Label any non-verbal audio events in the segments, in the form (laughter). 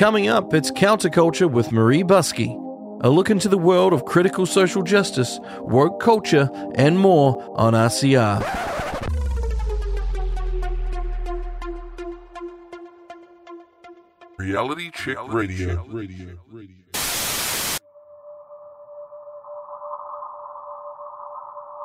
Coming up, it's Counterculture with Marie Buskey. A look into the world of critical social justice, woke culture, and more on RCR. Reality Check Radio.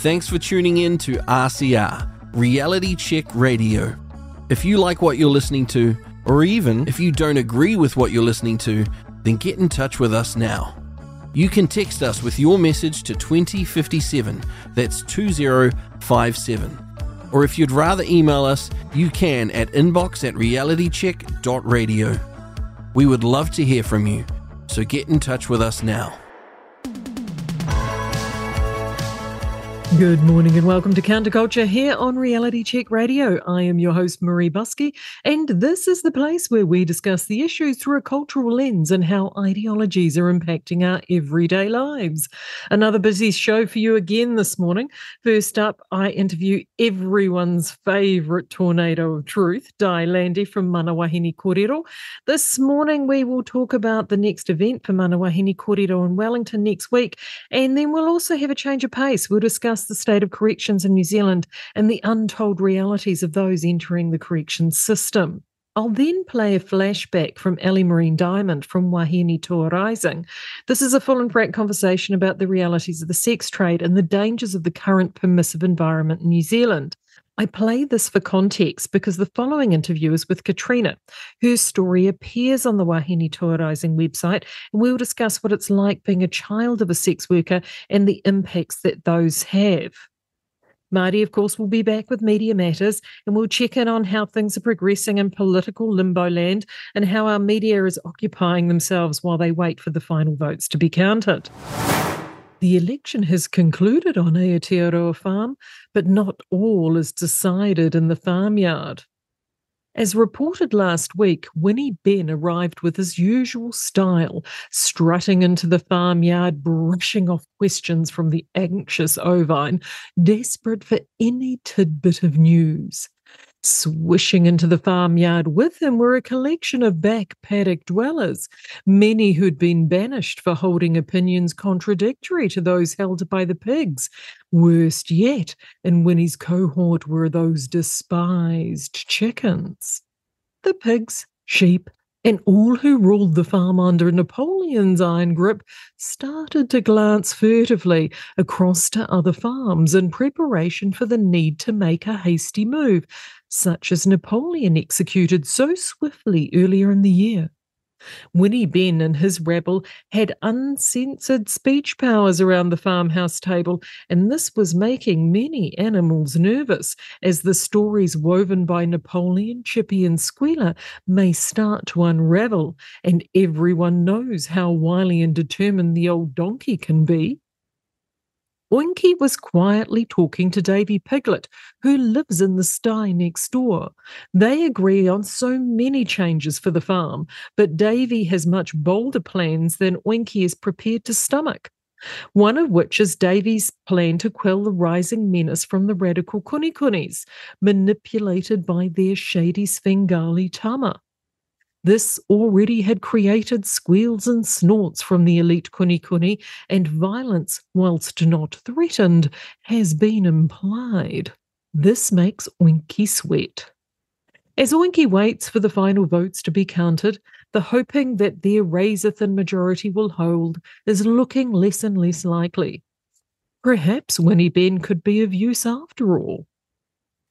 Thanks for tuning in to RCR, Reality Check Radio. If you like what you're listening to, or even if you don't agree with what you're listening to, then get in touch with us now. You can text us with your message to 2057, that's 2057. Or if you'd rather email us, you can at inbox at realitycheck.radio. We would love to hear from you, so get in touch with us now. Good morning and welcome to Counterculture here on Reality Check Radio. I am your host, Marie Buskey, and this is the place where we discuss the issues through a cultural lens and how ideologies are impacting our everyday lives. Another busy show for you again this morning. First up, I interview everyone's favourite tornado of truth, Dai Landy from Manawahine Kōrero. This morning, we will talk about the next event for Manawahine Kōrero in Wellington next week, and then we'll also have a change of pace. We'll discuss the state of corrections in New Zealand and the untold realities of those entering the corrections system. I'll then play a flashback from Ally-Marie Diamond from Wahine Toa Rising. This is a full and frank conversation about the realities of the sex trade and the dangers of the current permissive environment in New Zealand. I play this for context because the following interview is with Katrina. Her story appears on the Wahine Toa Rising website, and we'll discuss what it's like being a child of a sex worker and the impacts that those have. Marty, of course, will be back with Media Matters, and we'll check in on how things are progressing in political limbo land and how our media is occupying themselves while they wait for the final votes to be counted. The election has concluded on Aotearoa Farm, but not all is decided in the farmyard. As reported last week, Winnie Ben arrived with his usual style, strutting into the farmyard, brushing off questions from the anxious ovine, desperate for any tidbit of news. Swishing into the farmyard with him were a collection of back paddock dwellers, many who'd been banished for holding opinions contradictory to those held by the pigs. Worst yet, in Winnie's cohort were those despised chickens. The pigs, sheep, and all who ruled the farm under Napoleon's iron grip started to glance furtively across to other farms in preparation for the need to make a hasty move, such as Napoleon executed so swiftly earlier in the year. Winnie Ben and his rabble had uncensored speech powers around the farmhouse table, and this was making many animals nervous as the stories woven by Napoleon, Chippy, and Squealer may start to unravel, and everyone knows how wily and determined the old donkey can be. Oinky was quietly talking to Davy Piglet, who lives in the sty next door. They agree on so many changes for the farm, but Davy has much bolder plans than Oinky is prepared to stomach. One of which is Davy's plan to quell the rising menace from the radical kunekunes, manipulated by their shady Svengali tama. This already had created squeals and snorts from the elite Kunekune, and violence, whilst not threatened, has been implied. This makes Oinky sweat. As Oinky waits for the final votes to be counted, the hoping that their razor thin majority will hold is looking less and less likely. Perhaps Winnie Ben could be of use after all.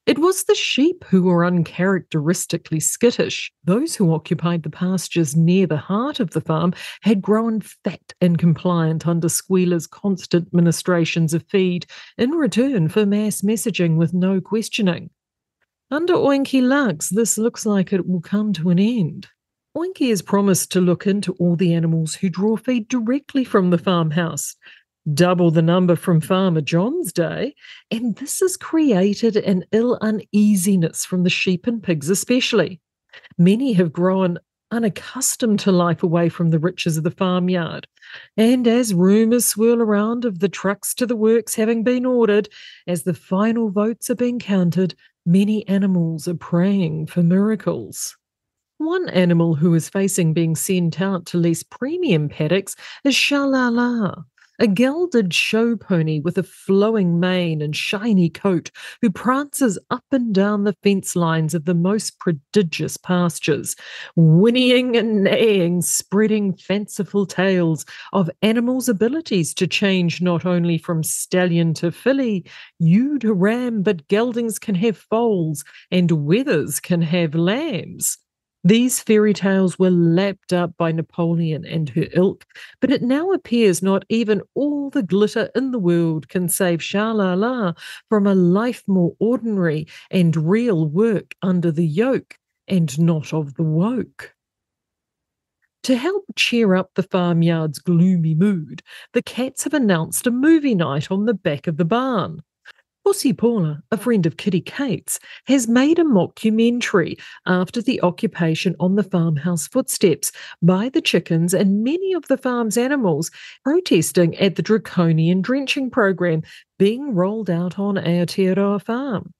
It was the sheep who were uncharacteristically skittish. Those who occupied the pastures near the heart of the farm had grown fat and compliant under Squealer's constant ministrations of feed in return for mass messaging with no questioning. Under Oinky Lux, this looks like it will come to an end. Oinky has promised to look into all the animals who draw feed directly from the farmhouse, double the number from Farmer John's day, and this has created an ill uneasiness from the sheep and pigs, especially. Many have grown unaccustomed to life away from the riches of the farmyard. And as rumours swirl around of the trucks to the works having been ordered, as the final votes are being counted, many animals are praying for miracles. One animal who is facing being sent out to lease premium paddocks is Shalala, a gelded show pony with a flowing mane and shiny coat who prances up and down the fence lines of the most prodigious pastures, whinnying and neighing, spreading fanciful tales of animals' abilities to change not only from stallion to filly, ewe to ram, but geldings can have foals and wethers can have lambs. These fairy tales were lapped up by Napoleon and her ilk, but it now appears not even all the glitter in the world can save Sha-la-la from a life more ordinary and real work under the yoke and not of the woke. To help cheer up the farmyard's gloomy mood, the cats have announced a movie night on the back of the barn. Pussy Paula, a friend of Kitty Kate's, has made a mockumentary after the occupation on the farmhouse footsteps by the chickens and many of the farm's animals protesting at the draconian drenching program being rolled out on Aotearoa Farm.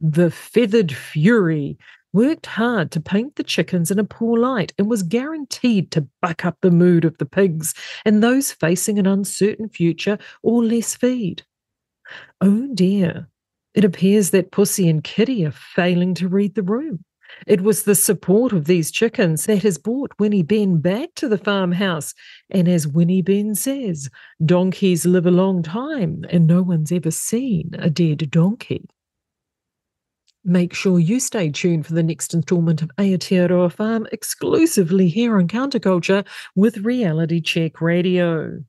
The feathered fury worked hard to paint the chickens in a poor light and was guaranteed to buck up the mood of the pigs and those facing an uncertain future or less feed. Oh dear, it appears that Pussy and Kitty are failing to read the room. It was the support of these chickens that has brought Winnie Ben back to the farmhouse. And as Winnie Ben says, donkeys live a long time and no one's ever seen a dead donkey. Make sure you stay tuned for the next installment of Aotearoa Farm exclusively here on Counterculture with Reality Check Radio.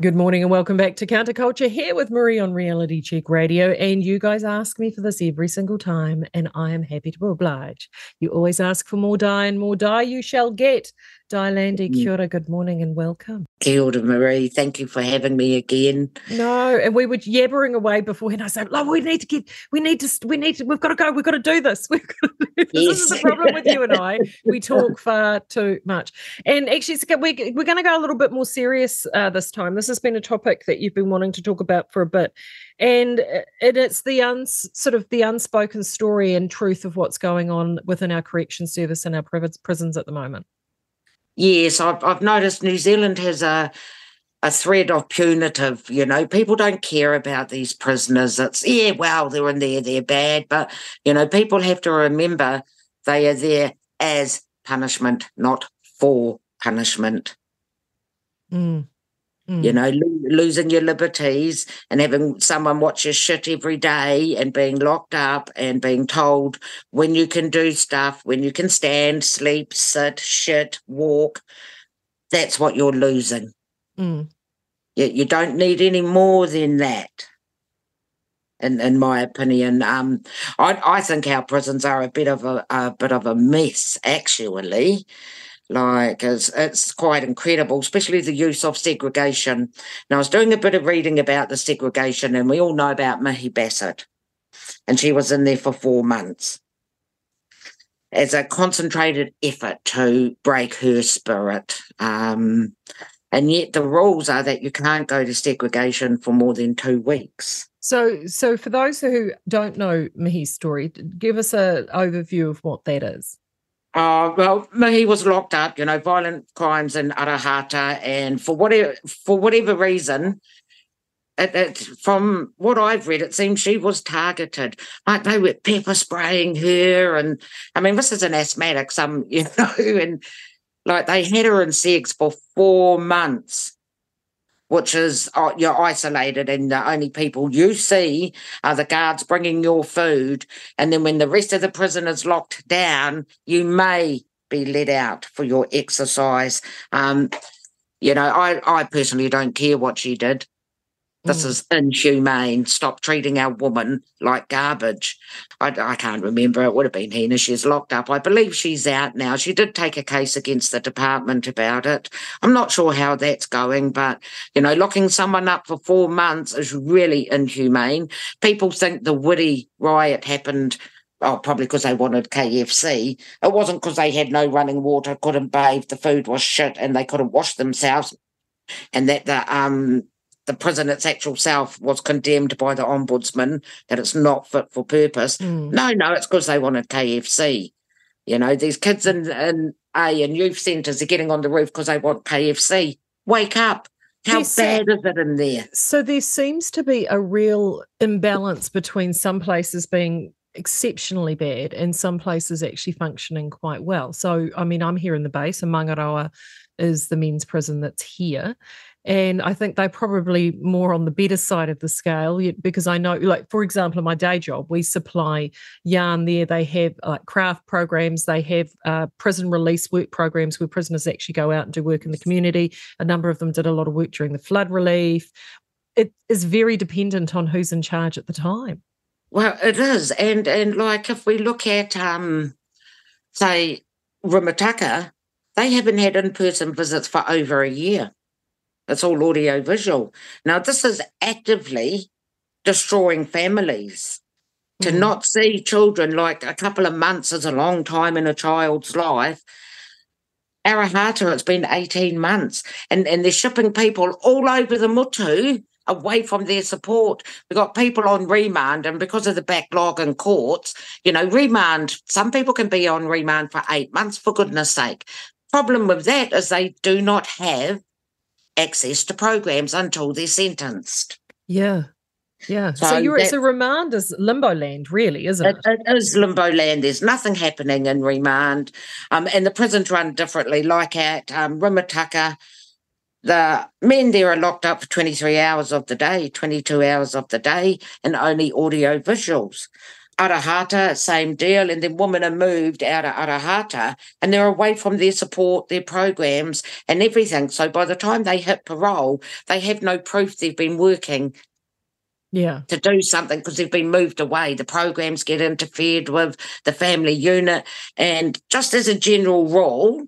Good morning and welcome back to Counterculture here with Marie on Reality Check Radio. And you guys ask me for this every single time, and I am happy to oblige. You always ask for more Dai, and more Dai you shall get. Dai Landy, mm. kia ora, good morning and welcome. Kia ora, Marie. Thank you for having me again. No, and we were yabbering away before, and I said, "Oh, we need to get, we need to, we need to, we've got to go, we've got to do this. (laughs) We've got to do this. Yes. this is the problem with you and I. (laughs) We talk far too much. And actually, we, we're going to go a little bit more serious uh, this time. This has been a topic that you've been wanting to talk about for a bit, and it, it's the uns, sort of the unspoken story and truth of what's going on within our correction service and our prisons at the moment. Yes, I've, I've noticed New Zealand has a a thread of punitive, you know, people don't care about these prisoners. It's, yeah, well, they're in there, they're bad. But, you know, people have to remember they are there as punishment, not for punishment. Mm. Mm. You know, lo- losing your liberties and having someone watch your shit every day and being locked up and being told when you can do stuff, when you can stand, sleep, sit, shit, walk. That's what you're losing. Mm. You, you don't need any more than that. In, in my opinion, um, I, I think our prisons are a bit of a, a bit of a mess, actually. Like it's it's quite incredible, especially the use of segregation. Now I was doing a bit of reading about the segregation, and we all know about Mihi Bassett, and she was in there for four months as a concentrated effort to break her spirit. Um, and yet the rules are that you can't go to segregation for more than two weeks. So, so for those who don't know Mihi's story, give us an overview of what that is. Uh, well, Mihi was locked up, you know, violent crimes in Arohata, and for whatever for whatever reason, it, it, from what I've read, it seems she was targeted. Like they were pepper spraying her, and I mean, this is an asthmatic, some (laughs) you know, and like they had her in sex for four months, which is uh, you're isolated, and the only people you see are the guards bringing your food. And then when the rest of the prison is locked down, you may be let out for your exercise. Um, you know, I, I personally don't care what she did. This mm. is inhumane. Stop treating our woman like garbage. I, I, can't remember. It would have been Hina. She's locked up. I believe she's out now. She did take a case against the department about it. I'm not sure how that's going, but, you know, locking someone up for four months is really inhumane. People think the Woody riot happened Oh, probably because they wanted KFC. It wasn't because they had no running water, couldn't bathe, the food was shit, and they couldn't wash themselves, and that the um the prison its actual self was condemned by the ombudsman that it's not fit for purpose. Mm. No, no, it's because they wanted KFC. You know, these kids in, in A and youth centres are getting on the roof because they want KFC. Wake up. How yes, bad is it in there? So there seems to be a real imbalance between some places being exceptionally bad and some places actually functioning quite well. So, I mean, I'm here in the base, and Mangaroa is the men's prison that's here. And I think they're probably more on the better side of the scale because I know, like, for example, in my day job, we supply yarn there. They have like craft programs, they have uh, prison release work programs where prisoners actually go out and do work in the community. A number of them did a lot of work during the flood relief. It is very dependent on who's in charge at the time. Well, it is. And, and like, if we look at, um, say, Rimutaka, they haven't had in person visits for over a year. It's all audio visual. Now, this is actively destroying families. To mm-hmm. not see children like a couple of months is a long time in a child's life. Arohata, it's been 18 months, and, and they're shipping people all over the Mutu away from their support. We've got people on remand, and because of the backlog in courts, you know, remand, some people can be on remand for eight months, for goodness sake. Problem with that is they do not have access to programs until they're sentenced. Yeah. Yeah. So, so you're that, so remand is limbo land, really, isn't it? It, it is limbo land. There's nothing happening in remand. Um, and the prisons run differently, like at um, Rimutaka. The men there are locked up for 23 hours of the day, 22 hours of the day, and only audio visuals. Arohata, same deal. And then women are moved out of Arohata and they're away from their support, their programs, and everything. So by the time they hit parole, they have no proof they've been working yeah to do something because they've been moved away the programs get interfered with the family unit and just as a general rule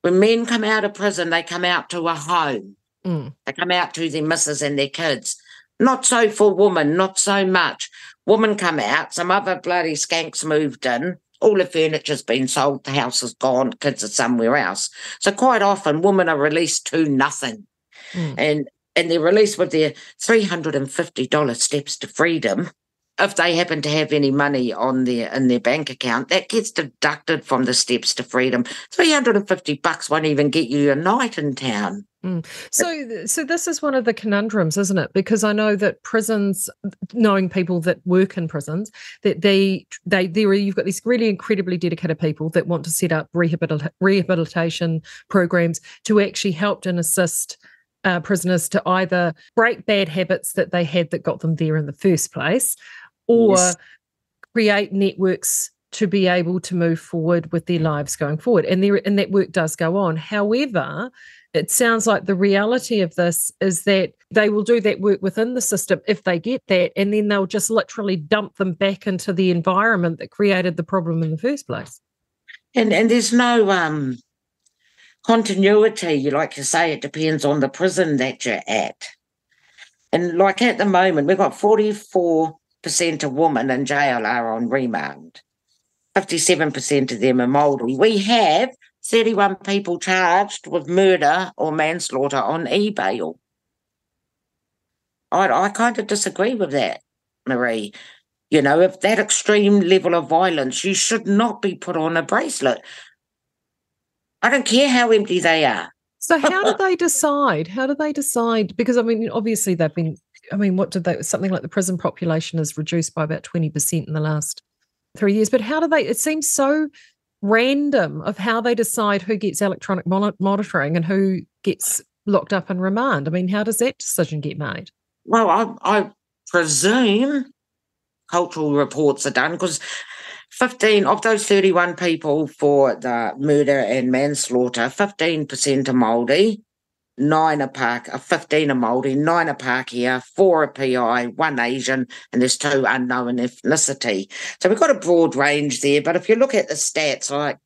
when men come out of prison they come out to a home mm. they come out to their missus and their kids not so for women not so much Woman come out, some other bloody skanks moved in. All the furniture's been sold, the house is gone, kids are somewhere else. So quite often women are released to nothing. Mm. And and they're released with their $350 steps to freedom if they happen to have any money on their in their bank account, that gets deducted from the steps to freedom. Three hundred and fifty bucks won't even get you a night in town. Mm. So, so this is one of the conundrums, isn't it? Because I know that prisons, knowing people that work in prisons, that they they there you've got these really incredibly dedicated people that want to set up rehabilita- rehabilitation programs to actually help and assist uh, prisoners to either break bad habits that they had that got them there in the first place, or yes. create networks to be able to move forward with their lives going forward. And there and that work does go on. However, it sounds like the reality of this is that they will do that work within the system if they get that, and then they'll just literally dump them back into the environment that created the problem in the first place. And and there's no um continuity, You like you say, it depends on the prison that you're at. And like at the moment, we've got 44% of women in jail are on remand. 57% of them are Māori. We have 31 people charged with murder or manslaughter on e-bail. I, I kind of disagree with that, Marie. You know, if that extreme level of violence, you should not be put on a bracelet. I don't care how empty they are. So how do (laughs) they decide? How do they decide? Because I mean, obviously they've been. I mean, what did they? Something like the prison population has reduced by about twenty percent in the last three years. But how do they? It seems so random of how they decide who gets electronic monitoring and who gets locked up and remand. I mean, how does that decision get made? Well, I, I presume cultural reports are done because 15 of those 31 people for the murder and manslaughter, 15% are Māori, nine a Park, uh, 15 a Māori, nine are Pākehā, four a PI, one Asian, and there's two unknown ethnicity. So we've got a broad range there. But if you look at the stats, like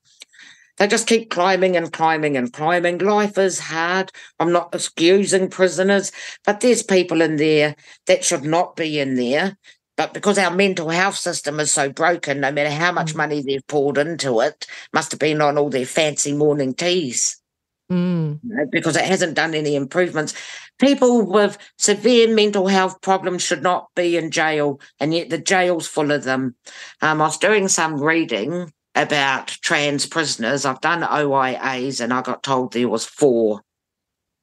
they just keep climbing and climbing and climbing. Life is hard. I'm not excusing prisoners, but there's people in there that should not be in there. But because our mental health system is so broken, no matter how much mm. money they've poured into it, must have been on all their fancy morning teas. Mm. Because it hasn't done any improvements. People with severe mental health problems should not be in jail, and yet the jail's full of them. Um, I was doing some reading about trans prisoners. I've done OIAs and I got told there was four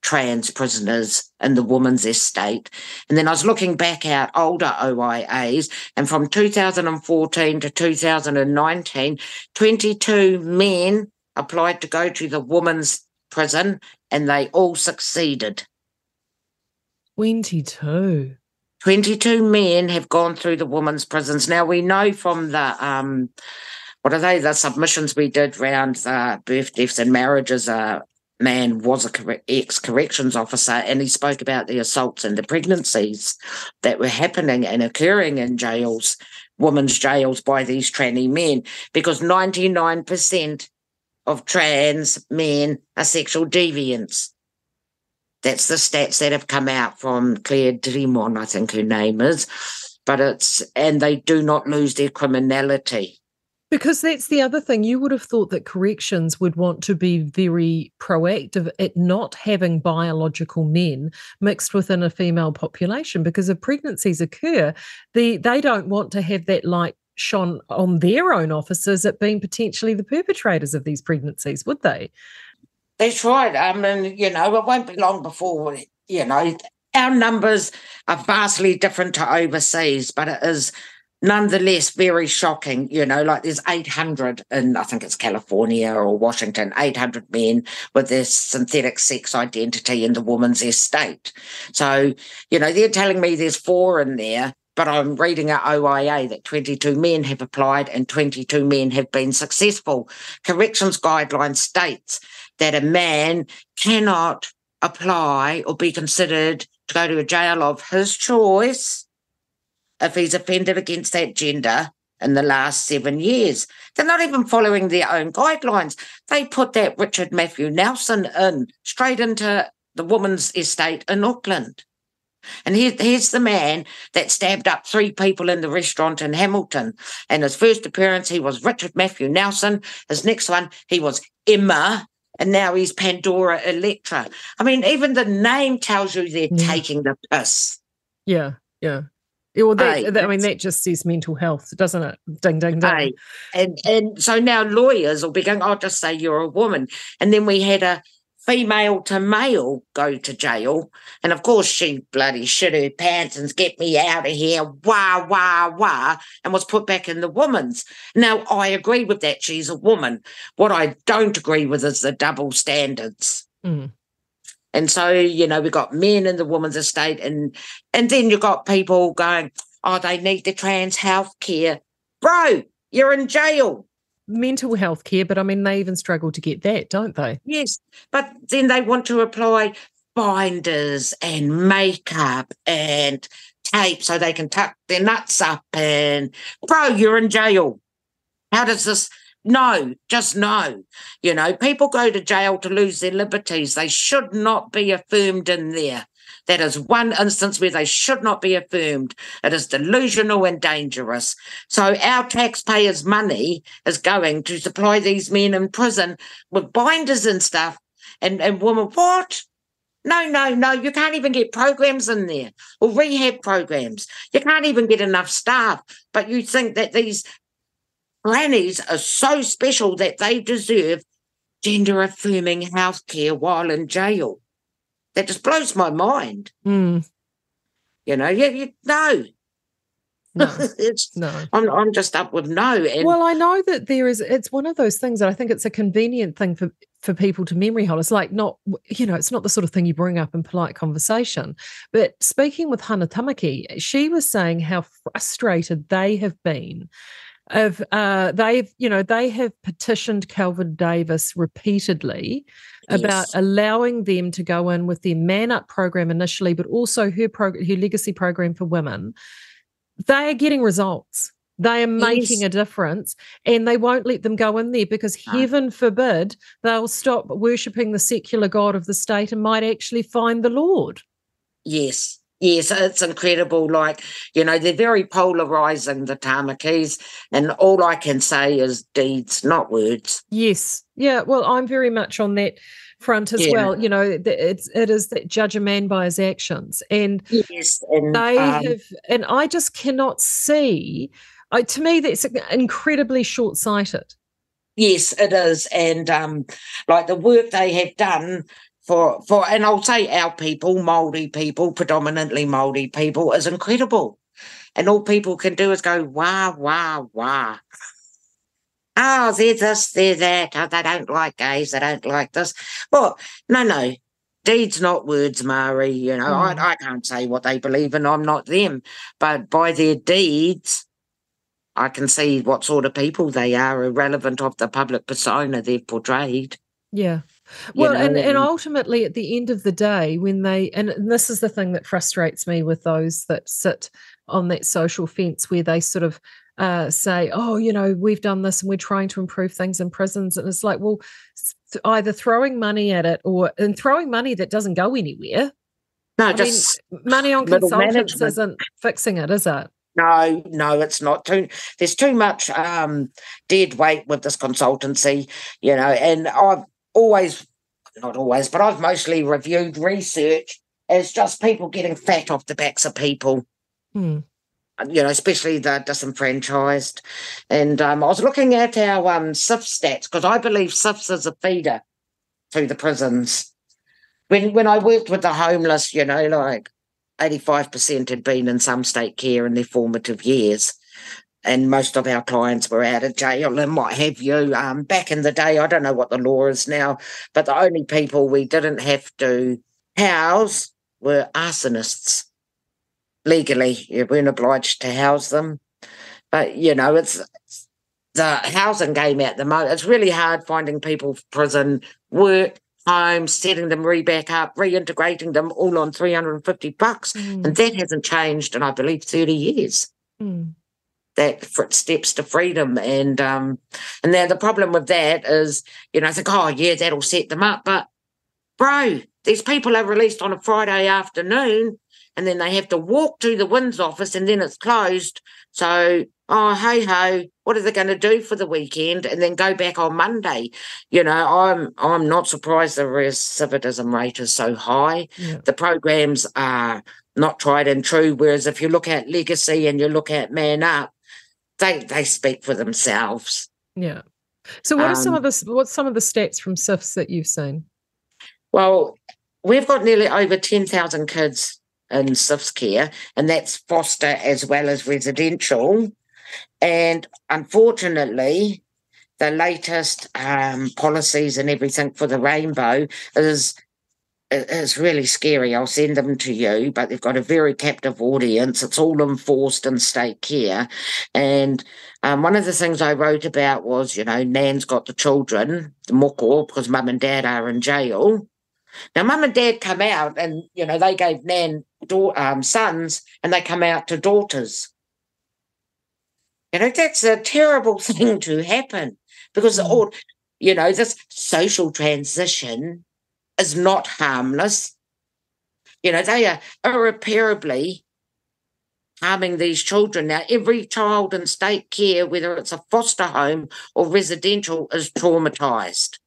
trans prisoners in the woman's estate. And then I was looking back at older OIAs and from 2014 to 2019, 22 men applied to go to the woman's prison and they all succeeded. 22. 22 men have gone through the women's prisons. Now we know from the um, what are they? The submissions we did around uh, birth, deaths, and marriages. A man was a ex corrections officer, and he spoke about the assaults and the pregnancies that were happening and occurring in jails, women's jails, by these tranny men, because ninety nine percent of trans men are sexual deviants. That's the stats that have come out from Claire Drimon, I think her name is. But it's, and they do not lose their criminality. Because that's the other thing. You would have thought that corrections would want to be very proactive at not having biological men mixed within a female population because if pregnancies occur, the, they don't want to have that light shone on their own officers at being potentially the perpetrators of these pregnancies, would they? That's right. I mean, you know, it won't be long before, you know, our numbers are vastly different to overseas, but it is nonetheless very shocking. You know, like there's 800 in, I think it's California or Washington, 800 men with this synthetic sex identity in the woman's estate. So, you know, they're telling me there's four in there. But I'm reading at OIA that 22 men have applied and 22 men have been successful. Corrections guideline states that a man cannot apply or be considered to go to a jail of his choice if he's offended against that gender in the last seven years. They're not even following their own guidelines. They put that Richard Matthew Nelson in straight into the woman's estate in Auckland. And here, here's the man that stabbed up three people in the restaurant in Hamilton. And his first appearance, he was Richard Matthew Nelson. His next one, he was Emma. And now he's Pandora Electra. I mean, even the name tells you they're yeah. taking the piss. Yeah, yeah. Yeah, well, that, Aye, that, I mean, that just says mental health, doesn't it? Ding, ding, ding. Aye. And and so now lawyers will be going, I'll just say you're a woman. And then we had a female to male go to jail. And of course, she bloody shit her pants and get me out of here, wah, wah, wah, and was put back in the woman's. Now, I agree with that. She's a woman. What I don't agree with is the double standards. Mm. And so, you know, we've got men in the woman's estate and and then you've got people going, oh, they need the trans health care. Bro, you're in jail. Mental health care, but I mean, they even struggle to get that, don't they? Yes. But then they want to apply binders and makeup and tape so they can tuck their nuts up and bro, you're in jail. How does this no, just no. You know, people go to jail to lose their liberties. They should not be affirmed in there. That is one instance where they should not be affirmed. It is delusional and dangerous. So our taxpayers' money is going to supply these men in prison with binders and stuff. And and women, what? No, no, no. You can't even get programs in there or rehab programs. You can't even get enough staff. But you think that these grannies are so special that they deserve gender affirming healthcare while in jail. That just blows my mind. Mm. You know, you, you no. No, (laughs) it's no. I'm I'm just up with no. And Well, I know that there is. It's one of those things that I think it's a convenient thing for for people to memory hold. It's like not, you know, it's not the sort of thing you bring up in polite conversation. But speaking with Hana Tamaki, she was saying how frustrated they have been. Of uh, they've, you know, they have petitioned Kelvin Davis repeatedly about Yes. allowing them to go in with their Man Up program initially, but also her prog- her legacy program for women. They are getting results. They are making Yes. a difference, and they won't let them go in there because No. heaven forbid they'll stop worshipping the secular god of the state and might actually find the Lord. Yes, yes, it's incredible. Like, you know, they're very polarizing, the Tamakis, and all I can say is deeds, not words. Yes, yeah. Well, I'm very much on that front as Yeah. well. You know, it's it is that judge a man by his actions, and Yes, and they um, have and i just cannot see I to me that's incredibly short-sighted yes, it is. And um, like the work they have done for for, and I'll say our people, Maori people, predominantly Maori people, is incredible. And all people can do is go wah wah wah. Oh, they're this, they're that. Oh, they don't like gays. They don't like this. Well, no, no. Deeds, not words, Mari. You know, Mm. I, I can't say what they believe in. I'm not them. But by their deeds, I can see what sort of people they are, irrelevant of the public persona they've portrayed. yeah well and, know, and and- ultimately at the end of the day when they and this is the thing that frustrates me with those that sit on that social fence where they sort of uh, say oh you know we've done this and we're trying to improve things in prisons and it's like well s- either throwing money at it or and throwing money that doesn't go anywhere No, I just mean, money on consultants management. isn't fixing it is it No, no, it's not too. There's too much um, dead weight with this consultancy, you know. And I've always, not always, but I've mostly reviewed research as just people getting fat off the backs of people, Hmm. you know, especially the disenfranchised. And um, I was looking at our um, CYF stats because I believe CYFS is a feeder to the prisons. When when I worked with the homeless, you know, like 85% had been in some state care in their formative years. And most of our clients were out of jail and what have you. Um, back in the day, I don't know what the law is now, but the only people we didn't have to house were arsonists. Legally, you weren't obliged to house them. But, you know, it's it's the housing game at the moment. It's really hard finding people for prison work, home, setting them re back up, reintegrating them all on 350 bucks. Mm. And that hasn't changed in, I believe, 30 years. Mm. That for steps to freedom. And um, and now the problem with that is, you know, I think, oh yeah, that'll set them up. But bro, these people are released on a Friday afternoon and then they have to walk to the WINZ office and then it's closed. So, oh hey ho, what are they going to do for the weekend and then go back on Monday? You know, I'm I'm not surprised the recidivism rate is so high Yeah. the programs are not tried and true. Whereas if you look at Legacy and you look at Man Up, they they speak for themselves. Yeah. So what are some Um, of the what's some of the stats from CYFS that you've seen? Well, we've got nearly over ten thousand kids in CYFS care, and that's foster as well as residential. And unfortunately, the latest um, policies and everything for the rainbow is is really scary. I'll send them to you, but they've got a very captive audience. It's all enforced in state care. And um, one of the things I wrote about was, you know, Nan's got the children, the moko, because mum and dad are in jail. Now, mum and dad come out and, you know, they gave Nan da- um, sons and they come out to daughters. You know, that's a terrible (laughs) thing to happen. because mm. all you know this social transition is not harmless. You know, they are irreparably harming these children. Now, every child in state care, whether it's a foster home or residential, is traumatized.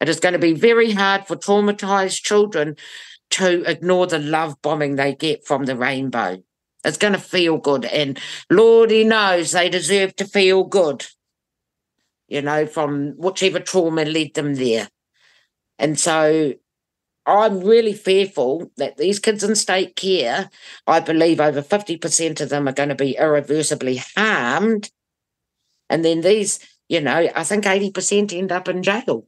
It is going to be very hard for traumatized children to ignore the love bombing they get from the rainbow. It's going to feel good. And Lordy knows they deserve to feel good, you know, from whichever trauma led them there. And so I'm really fearful that these kids in state care, I believe over 50% of them are going to be irreversibly harmed. And then these, you know, I think 80% end up in jail.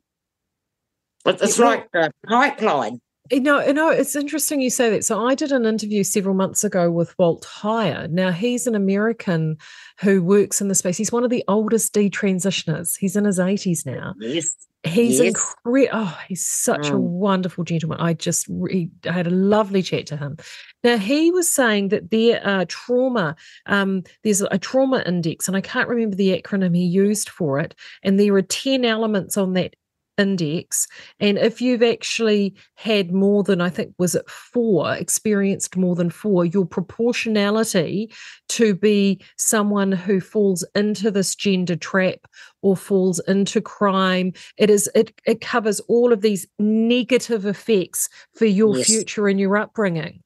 But It's like a pipeline. You know, you know, it's interesting you say that. So I did an interview several months ago with Walt Heyer. Now he's an American who works in the space. He's one of the oldest detransitioners. He's in his 80s now. Yes. He's yes. incredible. Oh, he's such mm. a wonderful gentleman. I just re- I had a lovely chat to him. Now he was saying that there are trauma. Um, there's a trauma index, and I can't remember the acronym he used for it. And there are ten elements on that index and if you've actually had more than i think was it four experienced more than four your proportionality to be someone who falls into this gender trap or falls into crime it is it, it covers all of these negative effects for your yes. future and your upbringing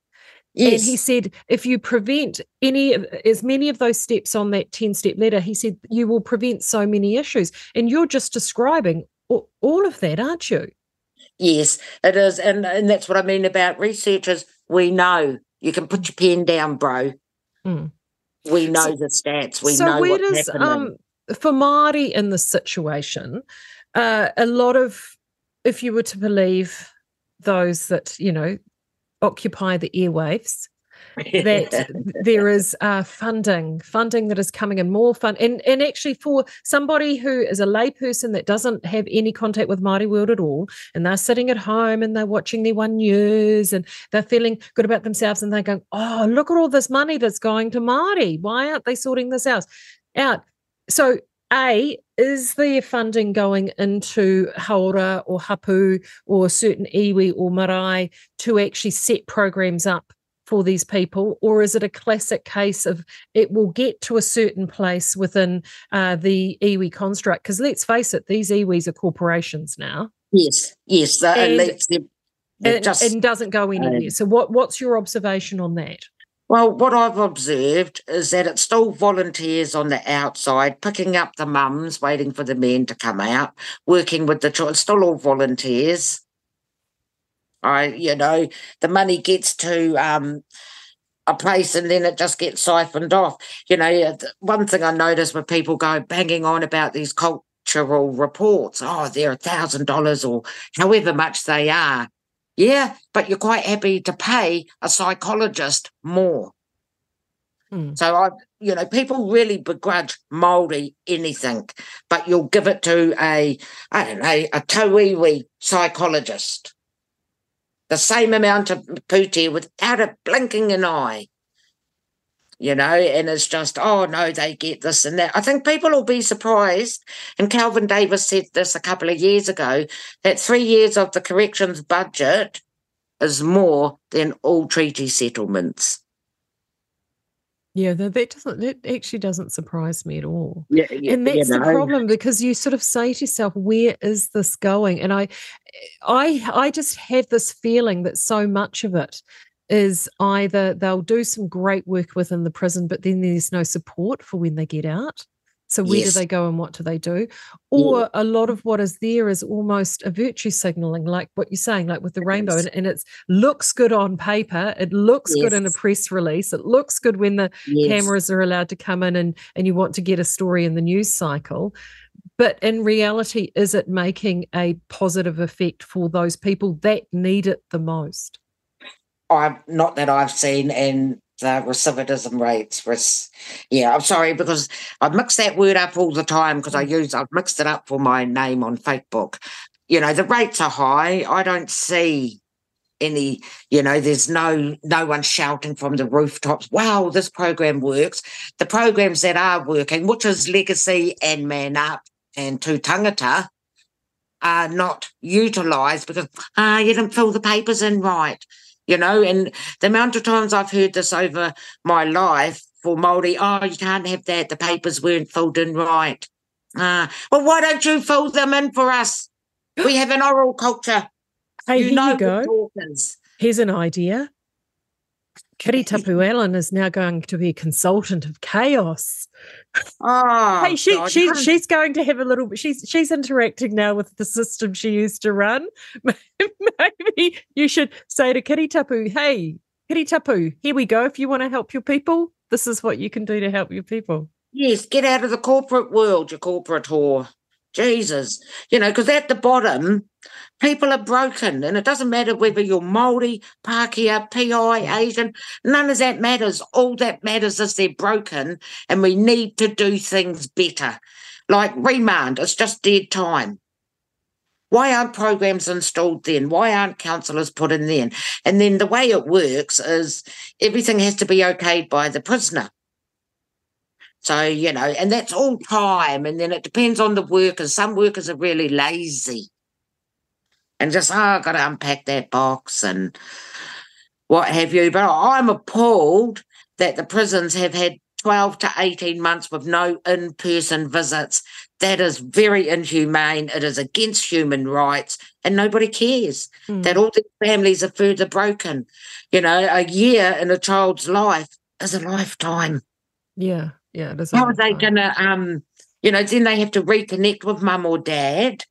Yes. And he said, if you prevent any, as many of those steps on that 10 step ladder, he said, you will prevent so many issues. And you're just describing all of that, aren't you? Yes, it is. And, and that's what I mean about researchers. We know you can put your pen down, bro. Mm. We know so, the stats. We so know where what's does, um, for Māori in this situation, uh, a lot of, if you were to believe those that, you know, occupy the airwaves, (laughs) that there is uh, funding, funding that is coming in more fun, and and actually for somebody who is a layperson that doesn't have any contact with Māori world at all, and they're sitting at home and they're watching their one news and they're feeling good about themselves, and they're going, oh, look at all this money that's going to Māori. Why aren't they sorting this out? Out. So a, is the funding going into Hauora or Hapu or certain iwi or marae to actually set programs up for these people, or is it a classic case of it will get to a certain place within uh, the iwi construct? Because let's face it, these iwis are corporations now. Yes, yes, and, and, just, and doesn't go anywhere. Um, so, what what's your observation on that? Well, what I've observed is that it's still volunteers on the outside, picking up the mums, waiting for the men to come out, working with the children. It's still all volunteers. I, you know, the money gets to um, a place and then it just gets siphoned off. You know, one thing I notice when people go banging on about these cultural reports, oh, they're a thousand dollars or however much they are. Yeah, but you're quite happy to pay a psychologist more. Hmm. So I, you know, people really begrudge Maori anything, but you'll give it to a, I don't know, a tauiwi psychologist the same amount of puti without a blinking an eye. You know, and it's just, oh no, they get this and that. I think people will be surprised. And Kelvin Davis said this a couple of years ago that three years of the corrections budget is more than all treaty settlements. Yeah, that, that doesn't that actually doesn't surprise me at all. Yeah, yeah and that's you know. the problem because you sort of say to yourself, "Where is this going?" And I, I, I just have this feeling that so much of it is either they'll do some great work within the prison, but then there's no support for when they get out. So where yes. do they go and what do they do? Or yeah. a lot of what is there is almost a virtue signaling, like what you're saying, like with the yes. rainbow, and, and it looks good on paper. It looks yes. good in a press release. It looks good when the cameras are allowed to come in and and you want to get a story in the news cycle. But in reality, is it making a positive effect for those people that need it the most? I'm not that I've seen, and the recidivism rates was yeah i'm sorry because i mix that word up all the time because i mm. use i've mixed it up for my name on facebook. You know the rates are high. I don't see any you know there's no no one shouting from the rooftops wow this program works. The programs that are working which is legacy and man up and to tangata are not utilised because ah, you didn't fill the papers in right, you know. And the amount of times I've heard this over my life for Māori, oh, you can't have that. The papers weren't filled in right. Ah, well, why don't you fill them in for us? (gasps) We have an oral culture. Hey, you here know you go. Here's an idea. Kiritapu Allan is now going to be a consultant of chaos. Oh, hey, she, God, she, she's going to have a little. She's she's interacting now with the system she used to run. (laughs) Maybe you should say to Kiritapu, "Hey, Kiritapu, here we go. If you want to help your people, this is what you can do to help your people." Yes, get out of the corporate world, you corporate whore. Jesus. You know, because at the bottom, people are broken. And it doesn't matter whether you're Māori, Pākehā, PI, mm. Asian, none of that matters. All that matters is they're broken and we need to do things better. Like remand, it's just dead time. Why aren't programs installed then? Why aren't counsellors put in then? And then the way it works is everything has to be okayed by the prisoner. So, you know, and that's all time. And then it depends on the workers. Some workers are really lazy and just, oh, I've got to unpack that box and what have you. But I'm appalled that the prisons have had 12 to 18 months with no in person visits. That is very inhumane. It is against human rights, and nobody cares Mm. that all these families are further broken. You know, a year in a child's life is a lifetime. Yeah, yeah. It is a How are they going to, um, you know, then they have to reconnect with mum or dad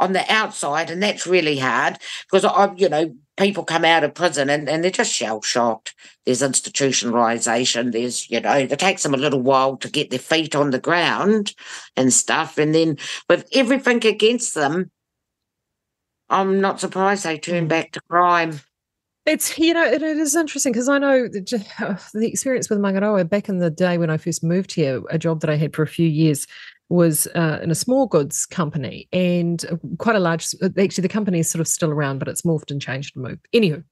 on the outside, and that's really hard because, I, you know, people come out of prison and, and they're just shell shocked. There's institutionalization. There's, you know, it takes them a little while to get their feet on the ground and stuff. And then with everything against them, I'm not surprised they turn Mm. back to crime. It's you know it, it is interesting because I know j- (sighs) the experience with Mangaroa back in the day when I first moved here, a job that I had for a few years was uh, in a small goods company and uh, quite a large. Actually, the company is sort of still around, but it's morphed and changed and moved. Anywho,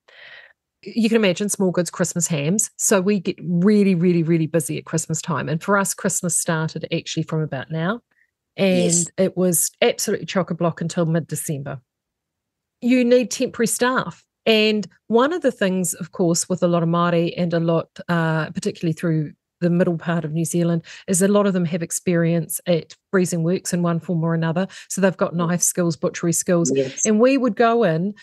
you can imagine small goods Christmas hams. So we get really, really, really busy at Christmas time, and for us, Christmas started actually from about now, and Yes. it was absolutely chock a block until mid December you need temporary staff. And one of the things, of course, with a lot of Māori and a lot, uh, particularly through the middle part of New Zealand, is a lot of them have experience at freezing works in one form or another. So they've got knife skills, butchery skills. Yes. And we would go in,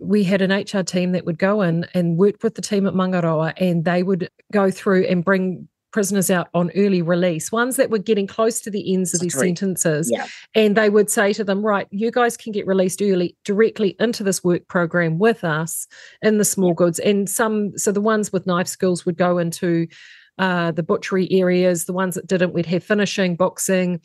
we had an HR team that would go in and work with the team at Mangaroa, and they would go through and bring prisoners out on early release, ones that were getting close to the ends of their sentences Yeah. and they would say to them, right, you guys can get released early directly into this work program with us in the small goods. And some, so the ones with knife skills would go into uh, the butchery areas. The ones that didn't, we'd have finishing, boxing.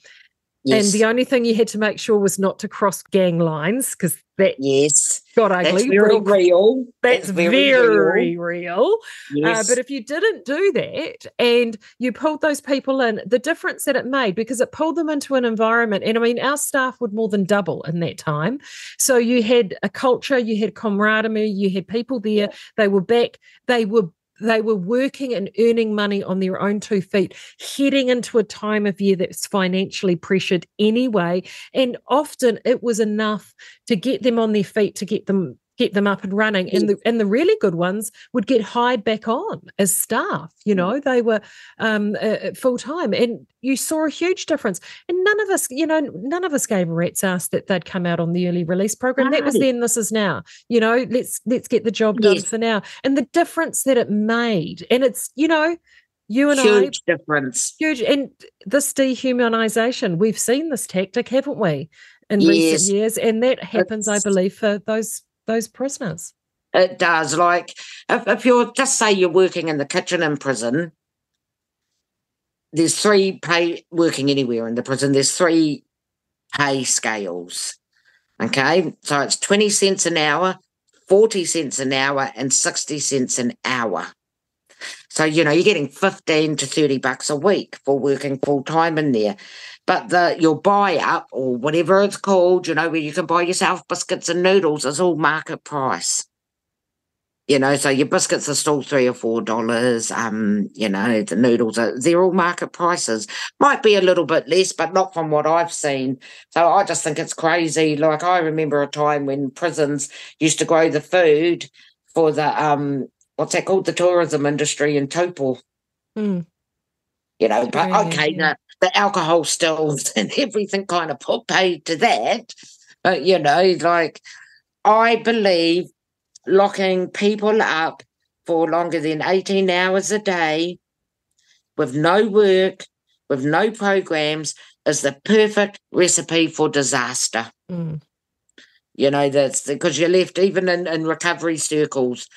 Yes. And the only thing you had to make sure was not to cross gang lines because that yes. Got That's ugly. very real- real. That's very, real. Yes. Uh, but if you didn't do that and you pulled those people in, the difference that it made, because it pulled them into an environment, and I mean, our staff would more than double in that time. So you had a culture, you had camaraderie, you had people there, they were back, they were. They were working and earning money on their own two feet, heading into a time of year that's financially pressured anyway. And often it was enough to get them on their feet, to get them get them up and running. And the and the really good ones would get hired back on as staff. You know, they were um, uh, full time, and you saw a huge difference. And none of us, you know, none of us gave a rat's ass that they'd come out on the early release program. That was then. This is now. You know, let's let's get the job done Yes. for now. And the difference that it made, and it's you know, you and I Huge difference. huge and this dehumanization we've seen this tactic haven't we in Yes. recent years and that happens i believe for those those prisoners It does. Like if, if you're just say you're working in the kitchen in prison, there's three pay working anywhere in the prison, there's three pay scales. Okay. So it's 20 cents an hour, 40 cents an hour, and 60 cents an hour. So, you know, you're getting 15 to 30 bucks a week for working full time in there. But the your buy up or whatever it's called, you know, where you can buy yourself biscuits and noodles is all market price. You know, so your biscuits are still three or four dollars. Um, you know, the noodles are they're all market prices. Might be a little bit less, but not from what I've seen. So I just think it's crazy. Like I remember a time when prisons used to grow the food for the um what's that called? The tourism industry in Taupō. Mm. You know, but okay, the, the alcohol stills (laughs) and everything kind of put paid to that. But you know, like I believe locking people up for longer than 18 hours a day with no work, with no programs, is the perfect recipe for disaster. Mm. You know, that's because you're left, even in, in recovery circles,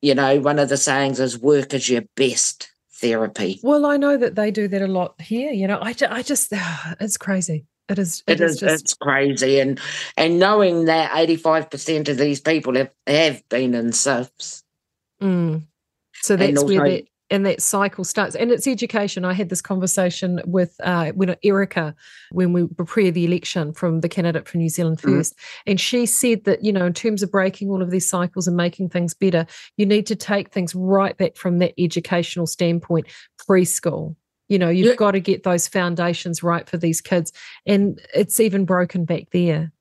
you know, one of the sayings is work is your best therapy. Well, I know that they do that a lot here. You know, I, I just, (sighs) it's crazy. It is. It, it is. is just... It's crazy, and and knowing that eighty five percent of these people have have been in CYFS. Mm. So that's also, where that and that cycle starts. And it's education. I had this conversation with uh, when Erica when we prepared the election from the candidate for New Zealand 1st mm-hmm. and she said that you know in terms of breaking all of these cycles and making things better, you need to take things right back from that educational standpoint, preschool you know, you've yeah. got to get those foundations right for these kids. And it's even broken back there.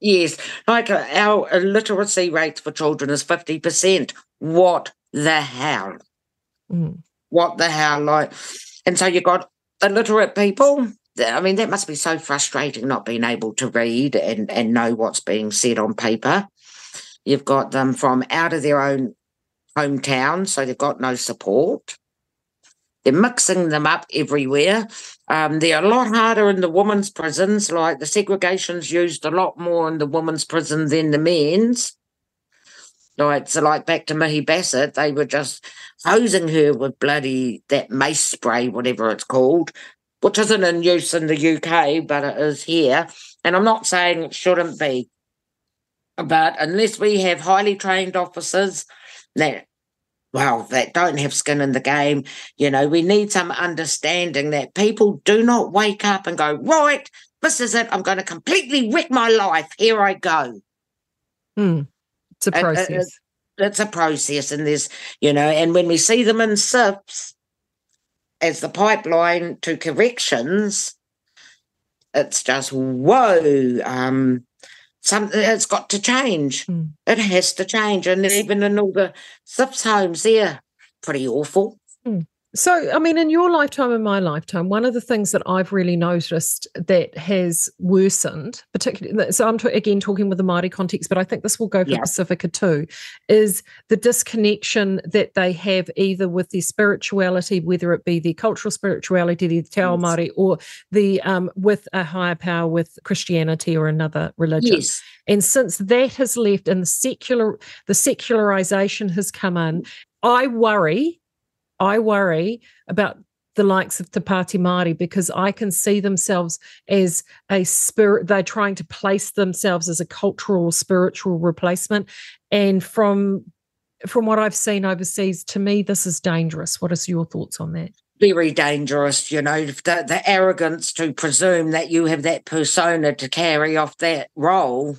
Yes. Like uh, our literacy rates for children is 50%. What the hell? Mm. What the hell? Like, and so you've got illiterate people. I mean, that must be so frustrating not being able to read and, and know what's being said on paper. You've got them from out of their own hometown, so they've got no support. They're mixing them up everywhere. Um, they're a lot harder in the women's prisons. Like the segregation's used a lot more in the women's prison than the men's. Like so, like back to Mihi Bassett, they were just hosing her with bloody that mace spray, whatever it's called, which isn't in use in the UK, but it is here. And I'm not saying it shouldn't be, but unless we have highly trained officers that well, that don't have skin in the game. You know, we need some understanding that people do not wake up and go, right, this is it. I'm going to completely wreck my life. Here I go. Mm. It's a process. It, it, it's a process. And there's, you know, and when we see them in CYFS as the pipeline to corrections, it's just, whoa. Um, something it's got to change. Mm. It has to change. And even in all the CYFS homes, they're pretty awful. Mm. So, I mean, in your lifetime and my lifetime, one of the things that I've really noticed that has worsened, particularly, so I'm t- again talking with the Māori context, but I think this will go for yeah. Pacifica too, is the disconnection that they have either with their spirituality, whether it be their cultural spirituality, the Te Ao Māori, or the um, with a higher power, with Christianity or another religion. Yes. And since that has left and the secular, the secularization has come in, I worry I worry about the likes of Te Pāti Māori because I can see themselves as a spirit. They're trying to place themselves as a cultural, spiritual replacement. And from from what I've seen overseas, to me, this is dangerous. What is your thoughts on that? Very dangerous, you know, the, the arrogance to presume that you have that persona to carry off that role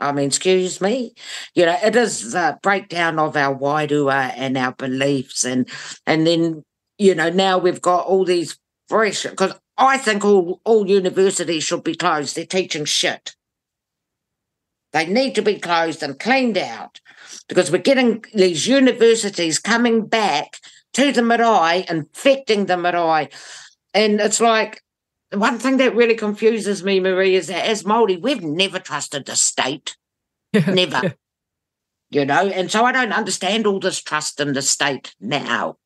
I mean, excuse me, you know, it is the breakdown of our wairua and our beliefs, and and then you know now we've got all these fresh because I think all all universities should be closed. They're teaching shit. They need to be closed and cleaned out because we're getting these universities coming back to the marae, infecting the marae, and it's like one thing that really confuses me, Marie, is that as Māori, we've never trusted the state. (laughs) never. You know, and so I don't understand all this trust in the state now.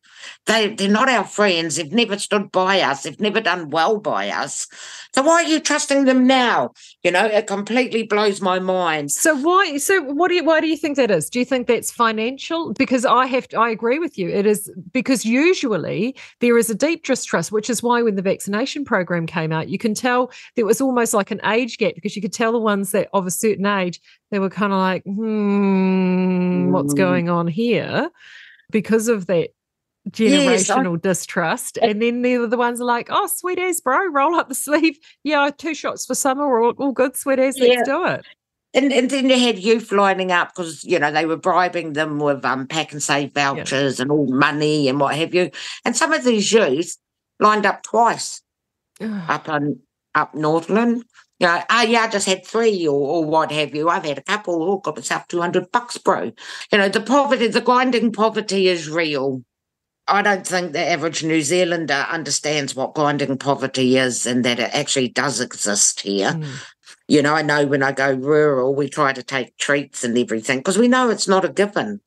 They they're not our friends. They've never stood by us. They've never done well by us. So why are you trusting them now? You know, it completely blows my mind. So why? So what do you? Why do you think that is? Do you think that's financial? Because I have to. I agree with you. It is because usually there is a deep distrust, which is why when the vaccination program came out, you can tell there was almost like an age gap because you could tell the ones that of a certain age they were kind of like, hmm, what's mm. going on here? Because of that generational yes, I, distrust. And then they're the ones are like, oh, sweet as, bro, roll up the sleeve. Yeah, two shots for summer, all, all good, sweet as, let's do it. And, and then you had youth lining up because you know they were bribing them with um Pak'nSave vouchers yeah. and all money and what have you. And some of these youth lined up twice up on up Northland. You know, oh yeah, I just had three or, or what have you. I've had a couple. Oh, got myself two hundred bucks, bro. You know, the poverty, the grinding poverty is real. I don't think the average New Zealander understands what grinding poverty is and that it actually does exist here. Mm. You know, I know when I go rural, we try to take treats and everything because we know it's not a given.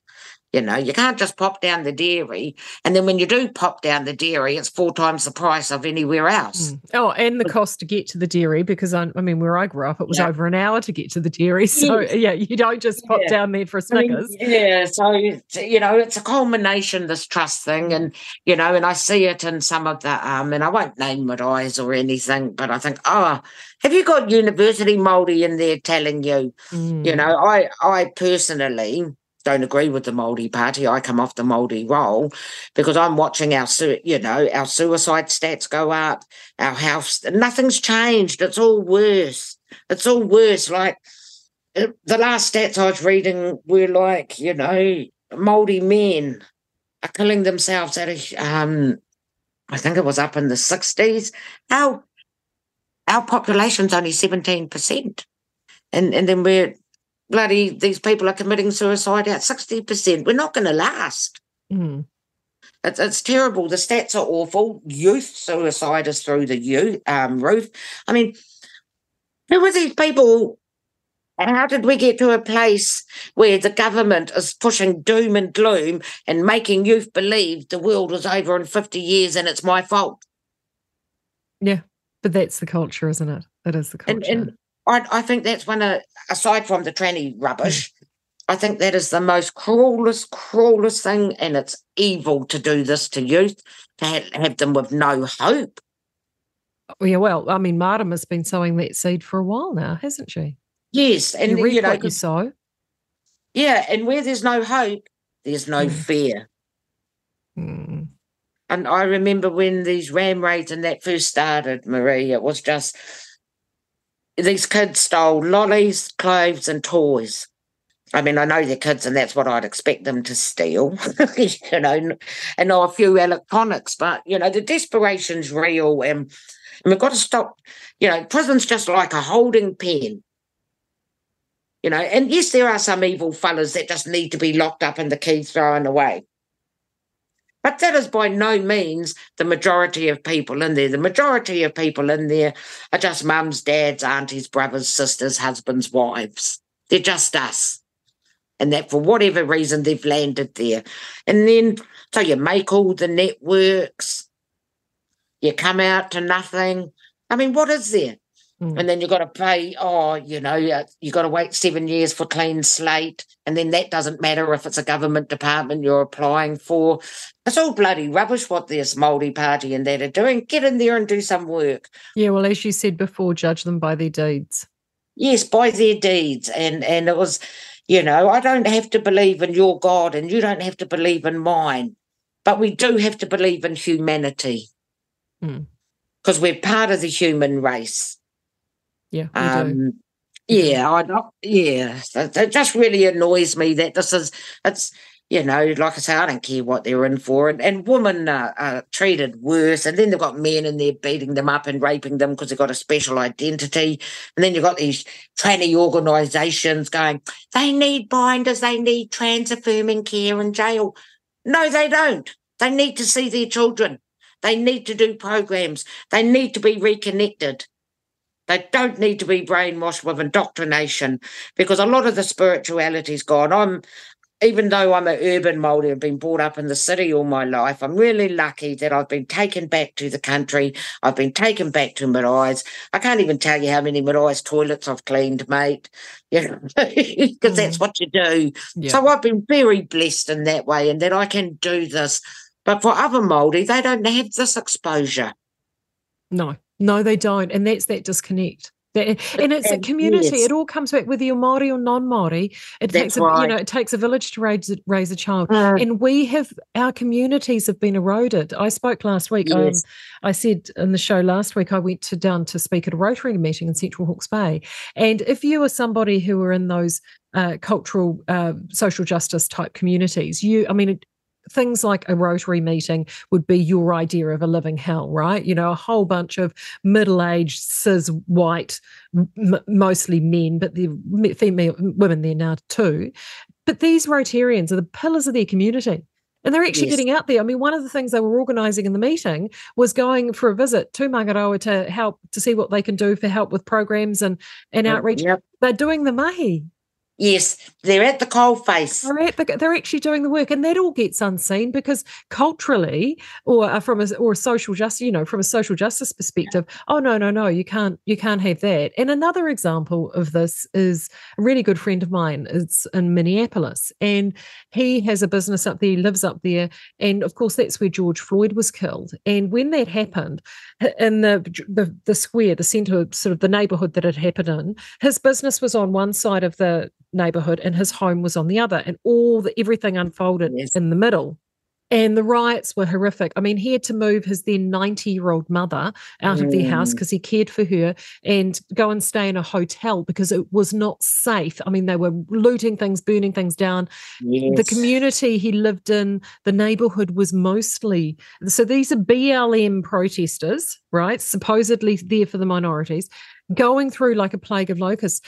You know, you can't just pop down the dairy. And then when you do pop down the dairy, it's four times the price of anywhere else. Mm. Oh, and the cost to get to the dairy, because I, I mean, where I grew up, it was yeah. over an hour to get to the dairy. (laughs) So, yes. yeah, you don't just pop yeah. down there for a Snickers. I mean, yeah. So, you know, it's a culmination, this trust thing. And, you know, and I see it in some of the, um, and I won't name my eyes or anything, but I think, oh, have you got university Māori in there telling you? Mm. You know, I, I personally, don't agree with the Māori Party. I come off the Māori roll because I'm watching our, you know, our suicide stats go up, our house, nothing's changed. It's all worse. It's all worse. Like uh, the last stats I was reading were like, you know, Māori men are killing themselves at a, um, I think it was up in the 60s. Our, our population's only 17%. And, and then we're bloody these people are committing suicide at 60%. We're not going to last. Mm. It's, it's terrible. The stats are awful. Youth suicide is through the youth, um, roof. I mean, who are these people? How did we get to a place where the government is pushing doom and gloom and making youth believe the world was over in 50 years and it's my fault? Yeah, but that's the culture, isn't it? That is the culture. And, and I, I think that's one of, aside from the tranny rubbish, I think that is the most cruelest, cruelest thing, and it's evil to do this to youth, to have, have them with no hope. Yeah, well, I mean, Martin has been sowing that seed for a while now, hasn't she? Yes, and you you know, what you sow. Yeah, and where there's no hope, there's no mm. fear. Mm. And I remember when these ram raids and that first started, Marie, it was just these kids stole lollies, clothes, and toys. I mean, I know they're kids, and that's what I'd expect them to steal, (laughs) you know, and a few electronics. But you know, the desperation's real, and, and we've got to stop. You know, prison's just like a holding pen. You know, and yes, there are some evil fellas that just need to be locked up and the key thrown away. But that is by no means the majority of people in there. The majority of people in there are just mums, dads, aunties, brothers, sisters, husbands, wives. They're just us. And that for whatever reason they've landed there. And then, so you make all the networks, you come out to nothing. I mean, what is there? Mm. And then you've got to pay, oh, you know, you've got to wait seven years for clean slate. And then that doesn't matter if it's a government department you're applying for. It's all bloody rubbish what this Māori party and that are doing. Get in there and do some work. Yeah, well, as you said before, judge them by their deeds. Yes, by their deeds. And and it was, you know, I don't have to believe in your God and you don't have to believe in mine. But we do have to believe in humanity. Because mm. we're part of the human race. Yeah. Um, yeah, I not, yeah. It just really annoys me that this is it's you know, like I say, I don't care what they're in for. And, and women are, are, treated worse. And then they've got men in there beating them up and raping them because they've got a special identity. And then you've got these tranny organisations going, they need binders, they need trans affirming care in jail. No, they don't. They need to see their children. They need to do programs. They need to be reconnected. They don't need to be brainwashed with indoctrination because a lot of the spirituality's gone. I'm, even though I'm an urban Māori, I've been brought up in the city all my life. I'm really lucky that I've been taken back to the country. I've been taken back to Marae's. I can't even tell you how many Marae's toilets I've cleaned, mate. (laughs) You know, because mm. that's what you do. Yeah. So I've been very blessed in that way, and that I can do this. But for other Māori, they don't have this exposure. No, no, they don't. And that's that disconnect. and it's a community. Yes. It all comes back whether you're Maori or non-Maori. It That's takes a, right. you know it takes a village to raise raise a child, mm. and we have our communities have been eroded. I spoke last week. Um, yes. Um, I said in the show last week I went to down to speak at a Rotary meeting in Central Hawke's Bay, and if you are somebody who are in those uh, cultural uh, social justice type communities, you I mean things like a Rotary meeting would be your idea of a living hell, right? You know, a whole bunch of middle aged, cis, white, m- mostly men, but the female women there now too. But these Rotarians are the pillars of their community. And they're actually yes. getting out there. I mean, one of the things they were organising in the meeting was going for a visit to Mangaroa to help to see what they can do for help with programs and, and outreach. Yep. They're doing the mahi. Yes, they're at the coalface. They're, the, they're actually doing the work, and that all gets unseen because culturally, or uh, from a or a social justice, you know, from a social justice perspective, oh no, no, no, you can't, you can't have that. And another example of this is a really good friend of mine. It's in Minneapolis, and he has a business up there. He lives up there, and of course, that's where George Floyd was killed. And when that happened, in the the, the square, the center, sort of the neighborhood that it happened in, his business was on one side of the neighborhood and his home was on the other and all the everything unfolded yes. in the middle and the riots were horrific. I mean, he had to move his then 90 year old mother out mm. of their house because mm. he cared for her and go and stay in a hotel because it was not safe. I mean, they were looting things, burning things down. Yes. The community he lived in, the neighborhood was mostly so these are BLM protesters, right? Supposedly there for the minorities, going through like a plague of locusts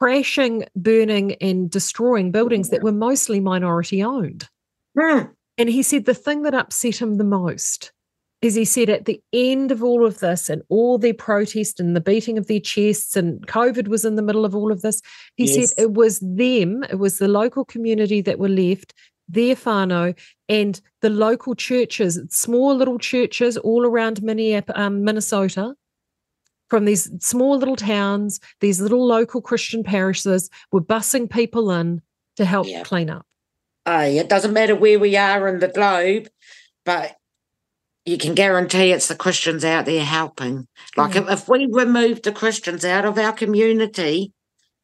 crashing, burning, and destroying buildings that were mostly minority owned. Mm. And he said the thing that upset him the most is he said at the end of all of this and all their protest and the beating of their chests and COVID was in the middle of all of this, he yes. said it was them, it was the local community that were left, their whānau, and the local churches, small little churches all around um, Minnesota, from these small little towns, these little local Christian parishes were bussing people in to help yeah. clean up. Aye, it doesn't matter where we are in the globe, but you can guarantee it's the Christians out there helping. Like mm. if, if, we removed the Christians out of our community,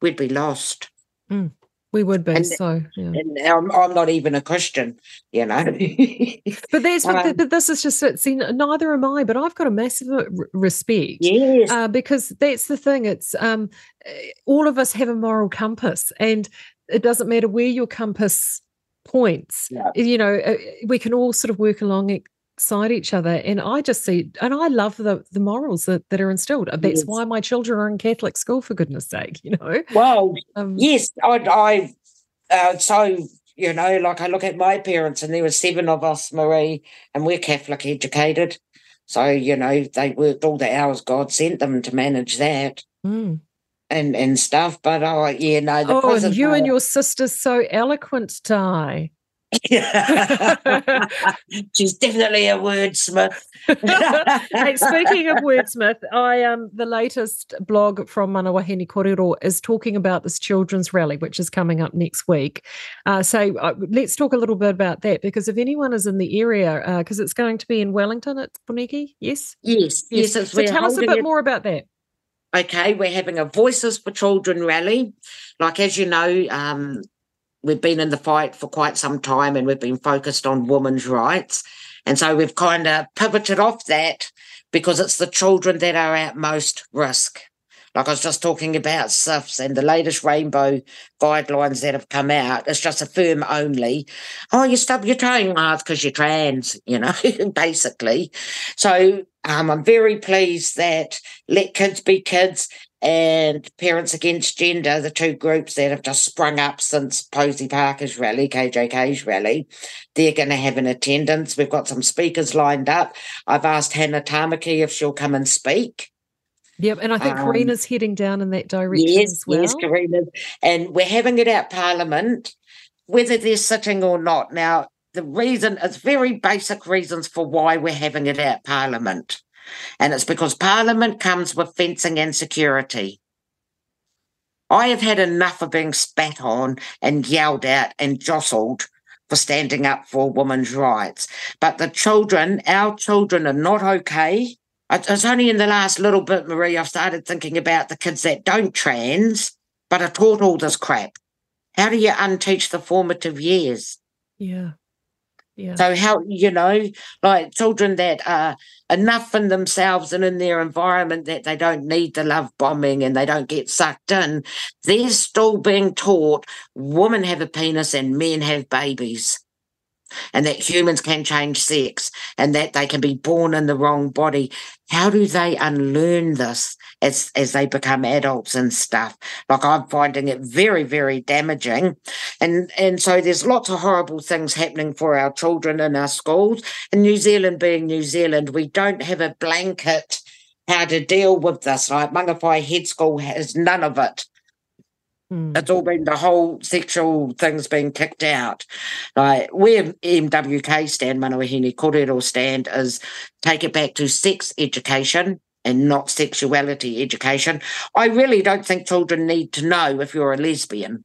we'd be lost. Mm. We would be and, so. Yeah. And I'm, I'm, not even a Christian, you know. (laughs) but that's um, but, this is just see. Neither am I, but I've got a massive uh, respect. Yes, uh, because that's the thing. It's um, eh, all of us have a moral compass, and it doesn't matter where your compass points. Yeah. You know, uh, we can all sort of work along it side each other and i just see and i love the the morals that, that are instilled that's yes. why my children are in catholic school for goodness sake (laughs) you know well um, yes i i uh, so you know like i look at my parents and there were seven of us marie and we're catholic educated so you know they worked all the hours god sent them to manage that mm. and and stuff but oh yeah no oh and you and your sister's so eloquent ty (laughs) She's definitely a wordsmith. (laughs) hey, speaking of wordsmith, I um the latest blog from Manawahine Korero is talking about this children's rally, which is coming up next week. Uh, so uh, let's talk a little bit about that because if anyone is in the area, because uh, it's going to be in Wellington at Puniki, yes, yes, yes. yes so tell us a bit it. more about that. Okay, we're having a Voices for Children rally. Like as you know, um, we've been in the fight for quite some time and we've been focused on women's rights. And so we've kind of pivoted off that because it's the children that are at most risk. Like I was just talking about CYFS and the latest rainbow guidelines that have come out. It's just affirm only. Oh, you stub your toe well, because you're trans, (laughs) you know, basically. So um, I'm very pleased that let kids be kids and Parents Against Gender, the two groups that have just sprung up since Posie Parker's rally, KJK's rally, they're going to have an attendance. We've got some speakers lined up. I've asked Hannah Tamaki if she'll come and speak. Yep, and I think um, Karina's heading down in that direction yes, as well. Yes, Karina. And we're having it at Parliament, whether they're sitting or not. Now, the reason, it's very basic reasons for why we're having it at Parliament. And it's because Parliament comes with fencing and security. I have had enough of being spat on and yelled at and jostled for standing up for women's rights. But the children, our children, are not okay It's only in the last little bit, Marie, I've started thinking about the kids that don't trans, but are taught all this crap. How do you unteach the formative years? Yeah. Yeah. So how you know, like children that are enough in themselves and in their environment that they don't need the love bombing and they don't get sucked in, they're still being taught women have a penis and men have babies and that humans can change sex and that they can be born in the wrong body. How do they unlearn this as, as they become adults and stuff? Like I'm finding it very, very damaging. And and so there's lots of horrible things happening for our children in our schools. And New Zealand being New Zealand, we don't have a blanket how to deal with this. Like Mangawhai Head School has none of it. Mm. It's all been the whole sexual thing's been kicked out. Like where MWK stand, Manawahine Korero stand is take it back to sex education and not sexuality education. I really don't think children need to know if you're a lesbian.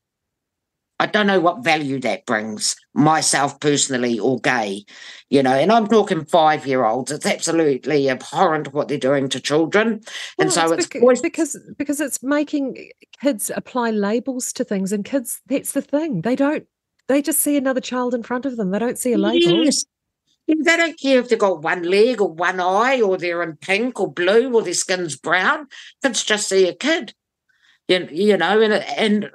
I don't know what value that brings myself personally or gay, you know, and I'm talking five year olds. It's absolutely abhorrent what they're doing to children. And well, so it's, it's because because it's making kids apply labels to things and kids that's the thing. They don't they just see another child in front of them. They don't see a label. Yes. They don't care if they've got one leg or one eye or they're in pink or blue or their skin's brown. Kids just see a kid. You, you know, and and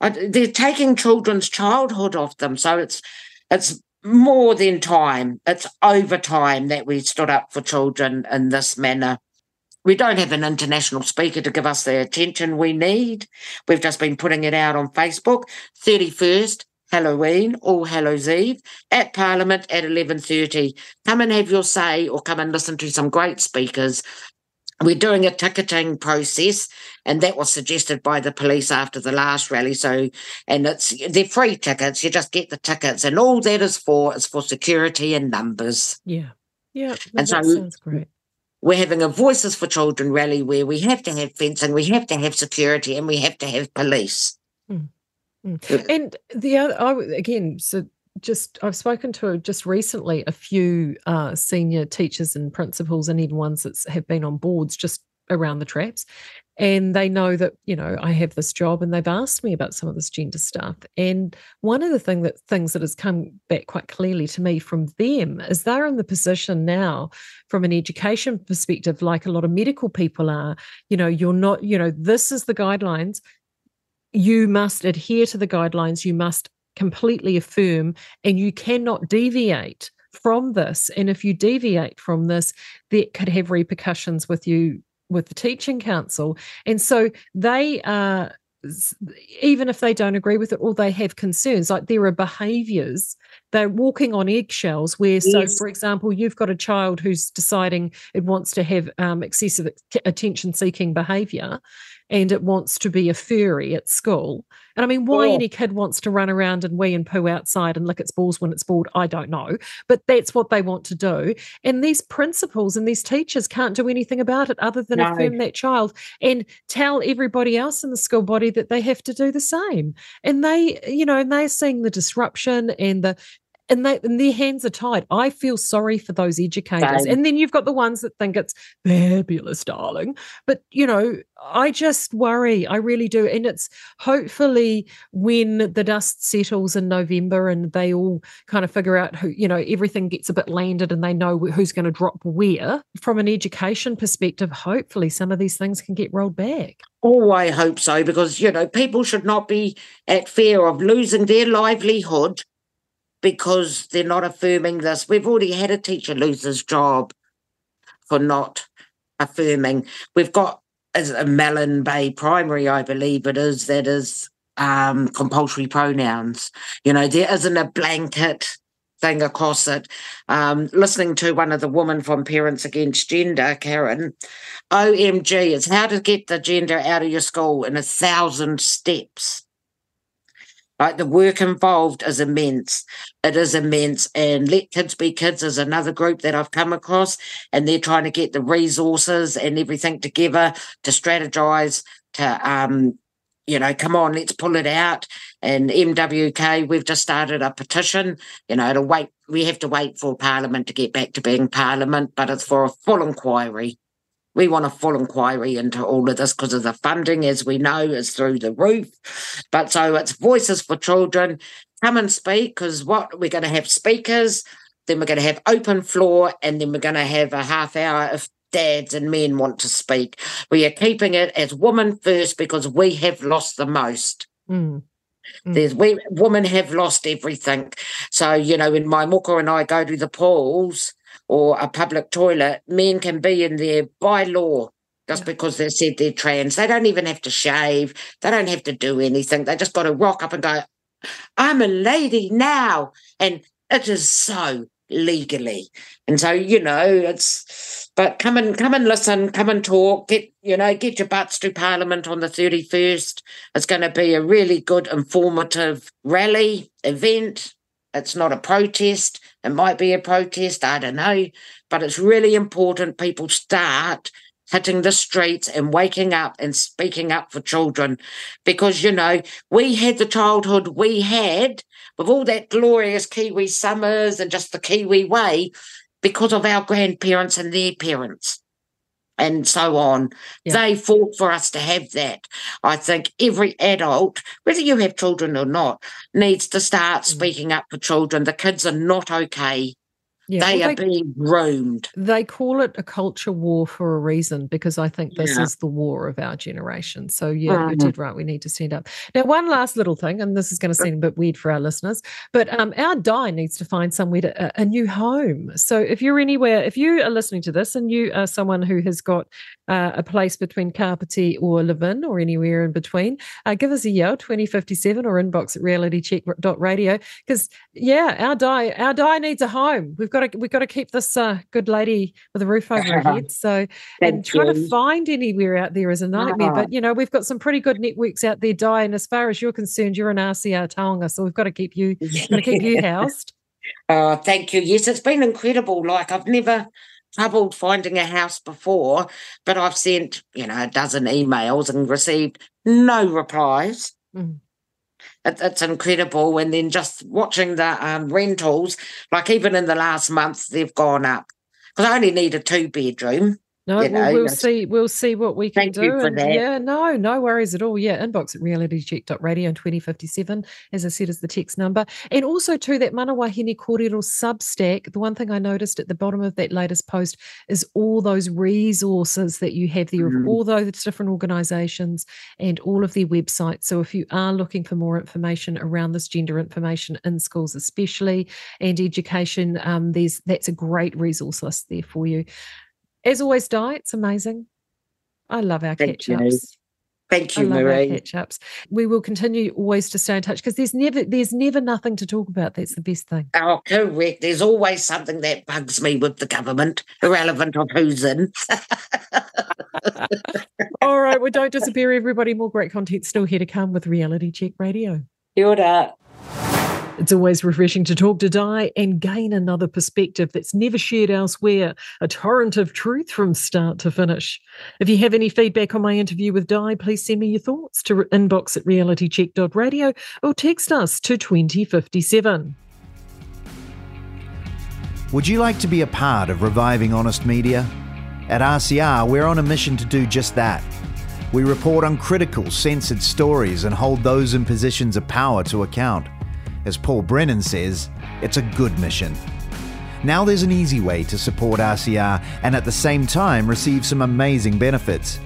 they're taking children's childhood off them. So it's it's more than time. It's over time that we stood up for children in this manner. We don't have an international speaker to give us the attention we need. We've just been putting it out on Facebook. 31st, Halloween, All Hallows Eve, at Parliament at 11.30. Come and have your say or come and listen to some great speakers we're doing a ticketing process and that was suggested by the police after the last rally. So and it's they're free tickets you just get the tickets and all that is for is for security and numbers. Yeah. Yeah and so sounds great. we're having a voices for children rally where we have to have fencing we have to have security and we have to have police. Mm. Mm. and the other I, again so just I've spoken to just recently a few uh, senior teachers and principals and even ones that have been on boards just around the traps. And they know that you know I have this job and they've asked me about some of this gender stuff. And one of the thing that things that has come back quite clearly to me from them is they're in the position now from an education perspective like a lot of medical people are you know you're not you know this is the guidelines. You must adhere to the guidelines. You must completely affirm and you cannot deviate from this and if you deviate from this that could have repercussions with you with the teaching council and so they are even if they don't agree with it or they have concerns like there are behaviors they're walking on eggshells where yes. so for example you've got a child who's deciding it wants to have um, excessive attention seeking behavior and it wants to be a furry at school. And I mean, why oh. any kid wants to run around and wee and poo outside and lick its balls when it's bored, I don't know. But that's what they want to do. And these principals and these teachers can't do anything about it other than no. affirm that child and tell everybody else in the school body that they have to do the same. And they, you know, and they're seeing the disruption and the and, they, and their hands are tied. I feel sorry for those educators. Same. And then you've got the ones that think it's fabulous, darling. But, you know, I just worry. I really do. And it's hopefully when the dust settles in November and they all kind of figure out who, you know, everything gets a bit landed and they know who's going to drop where. From an education perspective, hopefully some of these things can get rolled back. Oh, I hope so, because, you know, people should not be at fear of losing their livelihood because they're not affirming this. We've already had a teacher lose his job for not affirming. We've got as a Mellon Bay Primary, I believe it is, that is um, compulsory pronouns. You know, there isn't a blanket thing across it. Um, listening to one of the women from Parents Against Gender, Karen, OMG, is how to get the gender out of your school in a thousand steps. Like the work involved is immense. It is immense. And Let Kids Be Kids is another group that I've come across, and they're trying to get the resources and everything together to strategize, to, um, you know, come on, let's pull it out. And MWK, we've just started a petition, you know, to wait. We have to wait for Parliament to get back to being Parliament, but it's for a full inquiry. We want a full inquiry into all of this because of the funding, as we know, is through the roof. But so it's Voices for Children. Come and speak because what we're going to have speakers, then we're going to have open floor, and then we're going to have a half hour if dads and men want to speak. We are keeping it as women first because we have lost the most. Mm. Mm. There's we women have lost everything. So, you know, when my muka and I go to the pools or a public toilet, men can be in there by law just because they said they're trans. They don't even have to shave. They don't have to do anything. They just got to rock up and go, I'm a lady now. And it is so legally. And so, you know, it's but come and come and listen, come and talk, get you know, get your butts to Parliament on the 31st. It's going to be a really good informative rally event. It's not a protest. It might be a protest, I don't know. But it's really important people start hitting the streets and waking up and speaking up for children. Because, you know, we had the childhood we had with all that glorious Kiwi summers and just the Kiwi way because of our grandparents and their parents and so on. Yeah. They fought for us to have that. I think every adult, whether you have children or not, needs to start mm. speaking up for children. The kids are not okay. Yeah, they well, are they, being groomed. They call it a culture war for a reason because I think this yeah. is the war of our generation. So, yeah, mm-hmm. you did right. We need to stand up. Now, one last little thing, and this is going to seem a bit weird for our listeners, but um, our Dai needs to find somewhere to, a, a new home. So, if you're anywhere, if you are listening to this and you are someone who has got uh, a place between Kapiti or Levin or anywhere in between, uh, give us a yell 2057 or inbox at realitycheck.radio because, yeah, our Dai, our Dai needs a home. We've got got to we've got to keep this uh, good lady with a roof over her head. So, and trying you. to find anywhere out there is a nightmare. Uh-huh. But you know, we've got some pretty good networks out there. Dying, as far as you're concerned, you're an RCR Taonga, so we've got to keep you got to keep you (laughs) housed. Oh, thank you. Yes, it's been incredible. Like I've never troubled finding a house before, but I've sent, you know, a dozen emails and received no replies. Mm it's incredible. And then just watching the um, rentals, like even in the last month, they've gone up because I only need a two bedroom. No, you know, we'll, see. We'll see what we can do. And yeah, no, no worries at all. Yeah, inbox at realitycheck.radio and 2057, as I said, is the text number. And also, too, that Manawahine Kōrero Substack, the one thing I noticed at the bottom of that latest post is all those resources that you have there mm. of all those different organisations and all of their websites. So if you are looking for more information around this gender information in schools, especially and education, um, there's that's a great resource list there for you. As always, Dai, it's amazing. I love our catch ups. Thank you, Marie. Catch ups. We will continue always to stay in touch because there's never there's never nothing to talk about. That's the best thing. Oh, correct. There's always something that bugs me with the government, irrelevant of who's in. (laughs) All right, well, don't disappear, everybody. More great content still here to come with Reality Check Radio. Kia ora. It's always refreshing to talk to Dai and gain another perspective that's never shared elsewhere, a torrent of truth from start to finish. If you have any feedback on my interview with Dai, please send me your thoughts to inbox at realitycheck.radio or text us to 2057. Would you like to be a part of reviving honest media? At RCR, we're on a mission to do just that. We report on critical, censored stories and hold those in positions of power to account. As Paul Brennan says, it's a good mission. Now there's an easy way to support RCR and at the same time receive some amazing benefits.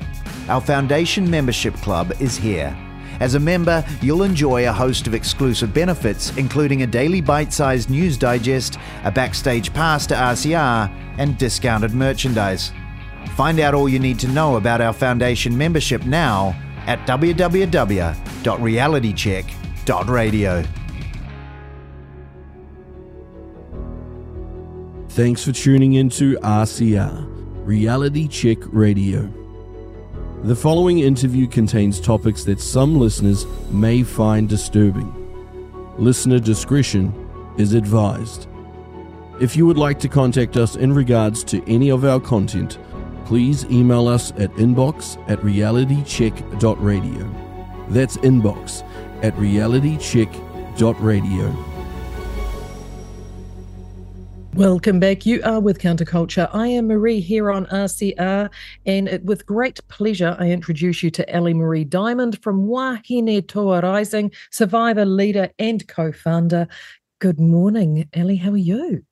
Our Foundation Membership Club is here. As a member, you'll enjoy a host of exclusive benefits, including a daily bite sized news digest, a backstage pass to RCR, and discounted merchandise. Find out all you need to know about our Foundation membership now at www.realitycheck.radio. Thanks for tuning in to RCR, Reality Check Radio. The following interview contains topics that some listeners may find disturbing. Listener discretion is advised. If you would like to contact us in regards to any of our content, please email us at inbox at realitycheck.radio. That's inbox at realitycheck.radio. Welcome back. You are with Counterculture. I am Marie here on RCR, and it, with great pleasure, I introduce you to Ally-Marie Diamond from Wahine Toa Rising, survivor, leader, and co founder. Good morning, Ally. How are you?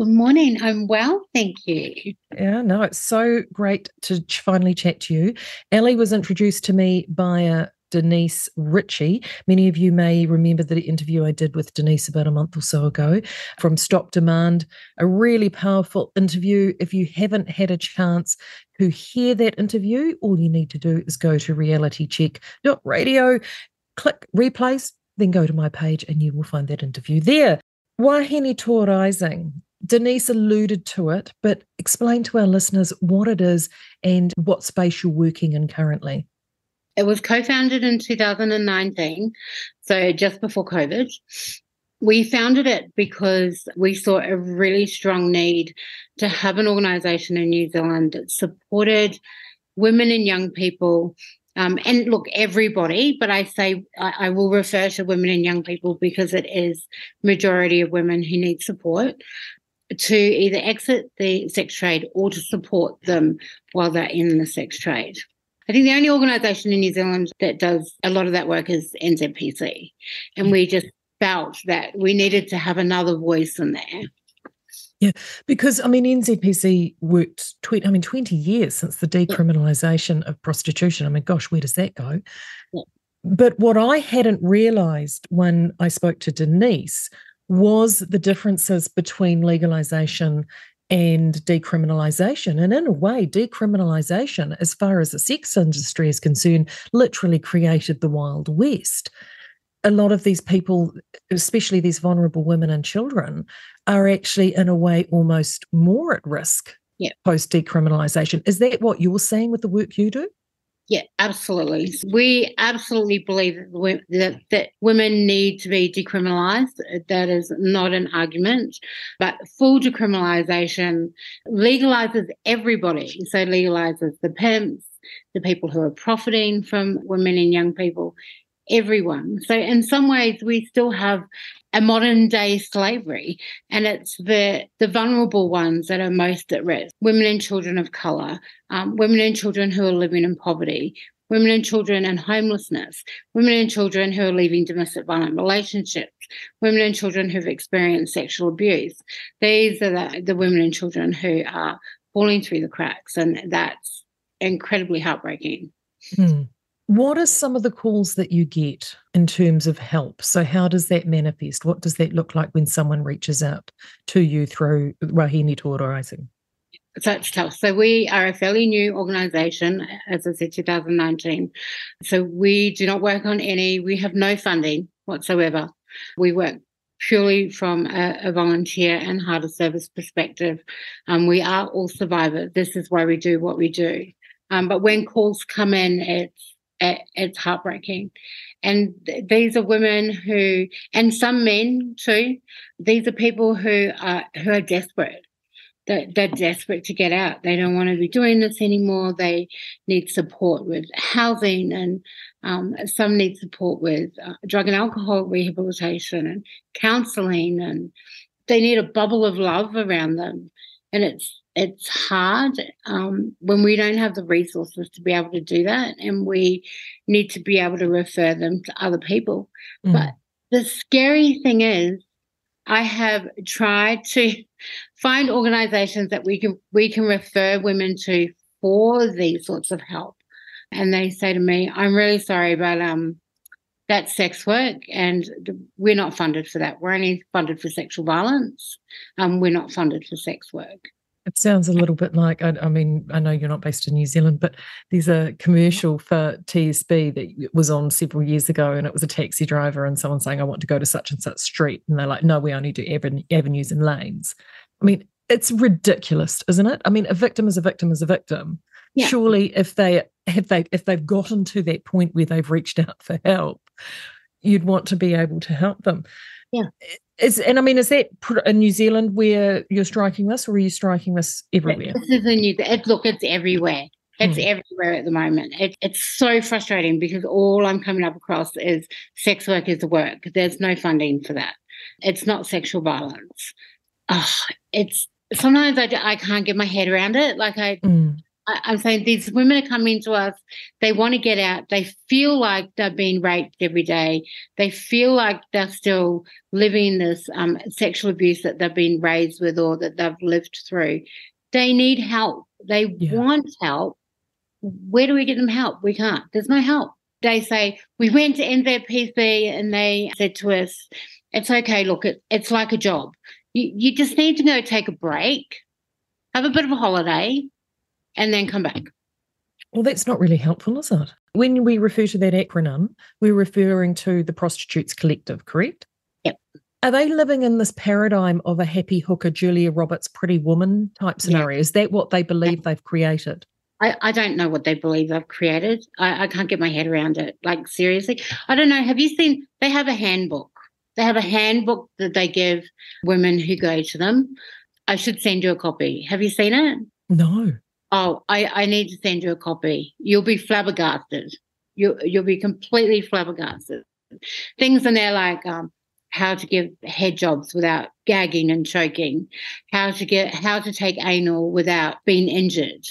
Good morning. I'm well, thank you. Yeah, no, it's so great to finally chat to you. Ally was introduced to me by a Denise Ritchie. Many of you may remember the interview I did with Denise about a month or so ago from Stop Demand, a really powerful interview. If you haven't had a chance to hear that interview, all you need to do is go to realitycheck.radio, click replays, then go to my page and you will find that interview there. Wahine Toa Rising. Denise alluded to it, but explain to our listeners what it is and what space you're working in currently. It was co founded in 2019, so just before COVID. We founded it because we saw a really strong need to have an organisation in New Zealand that supported women and young people. Um, and look, everybody, but I say I, I will refer to women and young people because it is majority of women who need support to either exit the sex trade or to support them while they're in the sex trade. I think the only organisation in New Zealand that does a lot of that work is NZPC. And we just felt that we needed to have another voice in there. Yeah, because I mean, NZPC worked, 20, I mean, 20 years since the decriminalisation of prostitution. I mean, gosh, where does that go? Yeah. But what I hadn't realised when I spoke to Denise was the differences between legalisation and decriminalisation. And in a way, decriminalisation, as far as the sex industry is concerned, literally created the Wild West. A lot of these people, especially these vulnerable women and children, are actually, in a way, almost more at risk yeah. post decriminalisation. Is that what you're seeing with the work you do? Yeah, absolutely. We absolutely believe that, that women need to be decriminalised. That is not an argument, but full decriminalisation legalises everybody. So legalises the pimps, the people who are profiting from women and young people, everyone. So in some ways, we still have a modern day slavery, and it's the the vulnerable ones that are most at risk: women and children of color, um, women and children who are living in poverty. Women and children in homelessness, women and children who are leaving domestic violent relationships, women and children who've experienced sexual abuse. These are the, the women and children who are falling through the cracks, and that's incredibly heartbreaking. Hmm. What are some of the calls that you get in terms of help? So, how does that manifest? What does that look like when someone reaches out to you through Wahine Toa Rising? So it's tough. So we are a fairly new organisation, as I said, 2019. So we do not work on any. We have no funding whatsoever. We work purely from a, a volunteer and harder service perspective. Um, we are all survivors. This is why we do what we do. Um, but when calls come in, it's it's heartbreaking. And these are women who, and some men too. These are people who are who are desperate. They're, they're desperate to get out. They don't want to be doing this anymore. They need support with housing, and um, some need support with uh, drug and alcohol rehabilitation and counselling, and they need a bubble of love around them. And it's it's hard um, when we don't have the resources to be able to do that, and we need to be able to refer them to other people. Mm. But the scary thing is, I have tried to find organisations that we can we can refer women to for these sorts of help, and they say to me, "I'm really sorry, but um, that's sex work, and we're not funded for that. We're only funded for sexual violence. Um, we're not funded for sex work." It sounds a little bit like, I, I, mean, I know you're not based in New Zealand, but there's a commercial for TSB that was on several years ago, and it was a taxi driver and someone saying, I want to go to such and such street. And they're like, no, we only do avenues and lanes. I mean, it's ridiculous, isn't it? I mean, a victim is a victim is a victim. Yeah. Surely, if they have they if they've gotten to that point where they've reached out for help, you'd want to be able to help them. Yeah. Is and I mean, is that in New Zealand where you're striking this, or are you striking this everywhere? This is a new. It, look, it's everywhere. It's mm. everywhere at the moment. It, it's so frustrating because all I'm coming up across is sex work is work. There's no funding for that. It's not sexual violence. Oh, it's sometimes I, I can't get my head around it. Like I, mm. I, am saying these women are coming to us. They want to get out. They feel like they're being raped every day. They feel like they're still living this um, sexual abuse that they've been raised with or that they've lived through. They need help. They yeah. want help. Where do we get them help? We can't. There's no help. They say, we went to NZPC and they said to us, it's okay, look, it, it's like a job. You, you just need to go take a break, have a bit of a holiday, and then come back. Well, that's not really helpful, is it? When we refer to that acronym, we're referring to the Prostitutes Collective, correct? Yep. Are they living in this paradigm of a happy hooker, Julia Roberts, pretty woman type scenario? Yeah. Is that what they believe yeah. they've created? I, I don't know what they believe they've created. I, I can't get my head around it. Like, seriously. I don't know. Have you seen? They have a handbook. They have a handbook that they give women who go to them. I should send you a copy. Have you seen it? No. Oh, I, I need to send you a copy. You'll be flabbergasted. You, you'll be completely flabbergasted. Things in there like um, how to give head jobs without gagging and choking, how to get how to take anal without being injured.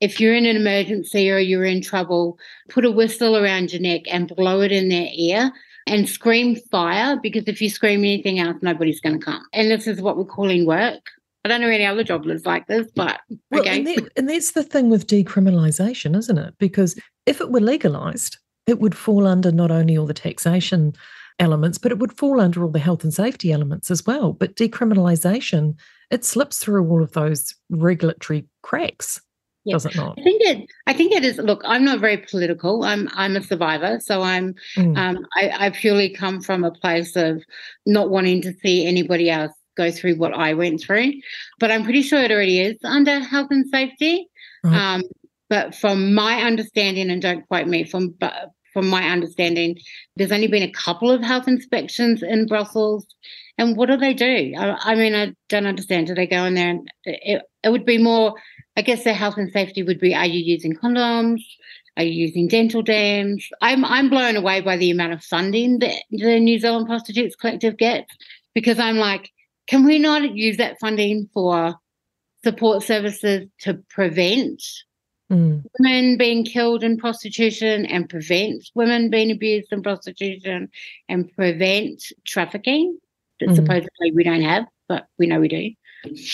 If you're in an emergency or you're in trouble, put a whistle around your neck and blow it in their ear and scream fire because if you scream anything else, nobody's going to come. And this is what we're calling work. I don't know any other jobless like this, but well, okay. And, that, and that's the thing with decriminalisation, isn't it? Because if it were legalised, it would fall under not only all the taxation elements, but it would fall under all the health and safety elements as well. But decriminalisation, it slips through all of those regulatory cracks. Yeah. Does it not? I think it. I think it is. Look, I'm not very political. I'm. I'm a survivor, so I'm. Mm. Um, I, I purely come from a place of not wanting to see anybody else go through what I went through. But I'm pretty sure it already is under health and safety. Right. Um, but from my understanding, and don't quote me, from but from my understanding, there's only been a couple of health inspections in brothels. And what do they do? I, I mean, I don't understand. Do they go in there and it, it would be more, I guess their health and safety would be are you using condoms? Are you using dental dams? I'm I'm blown away by the amount of funding that the New Zealand Prostitutes Collective gets because I'm like, can we not use that funding for support services to prevent mm. women being killed in prostitution and prevent women being abused in prostitution and prevent trafficking that mm. supposedly we don't have, but we know we do?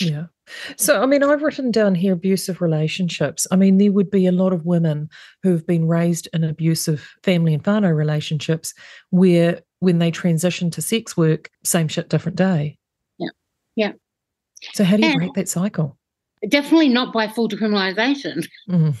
Yeah. So, I mean, I've written down here abusive relationships. I mean, there would be a lot of women who have been raised in abusive family and whānau relationships where when they transition to sex work, same shit, different day. Yeah. So how do you and break that cycle? Definitely not by full decriminalisation. Mm.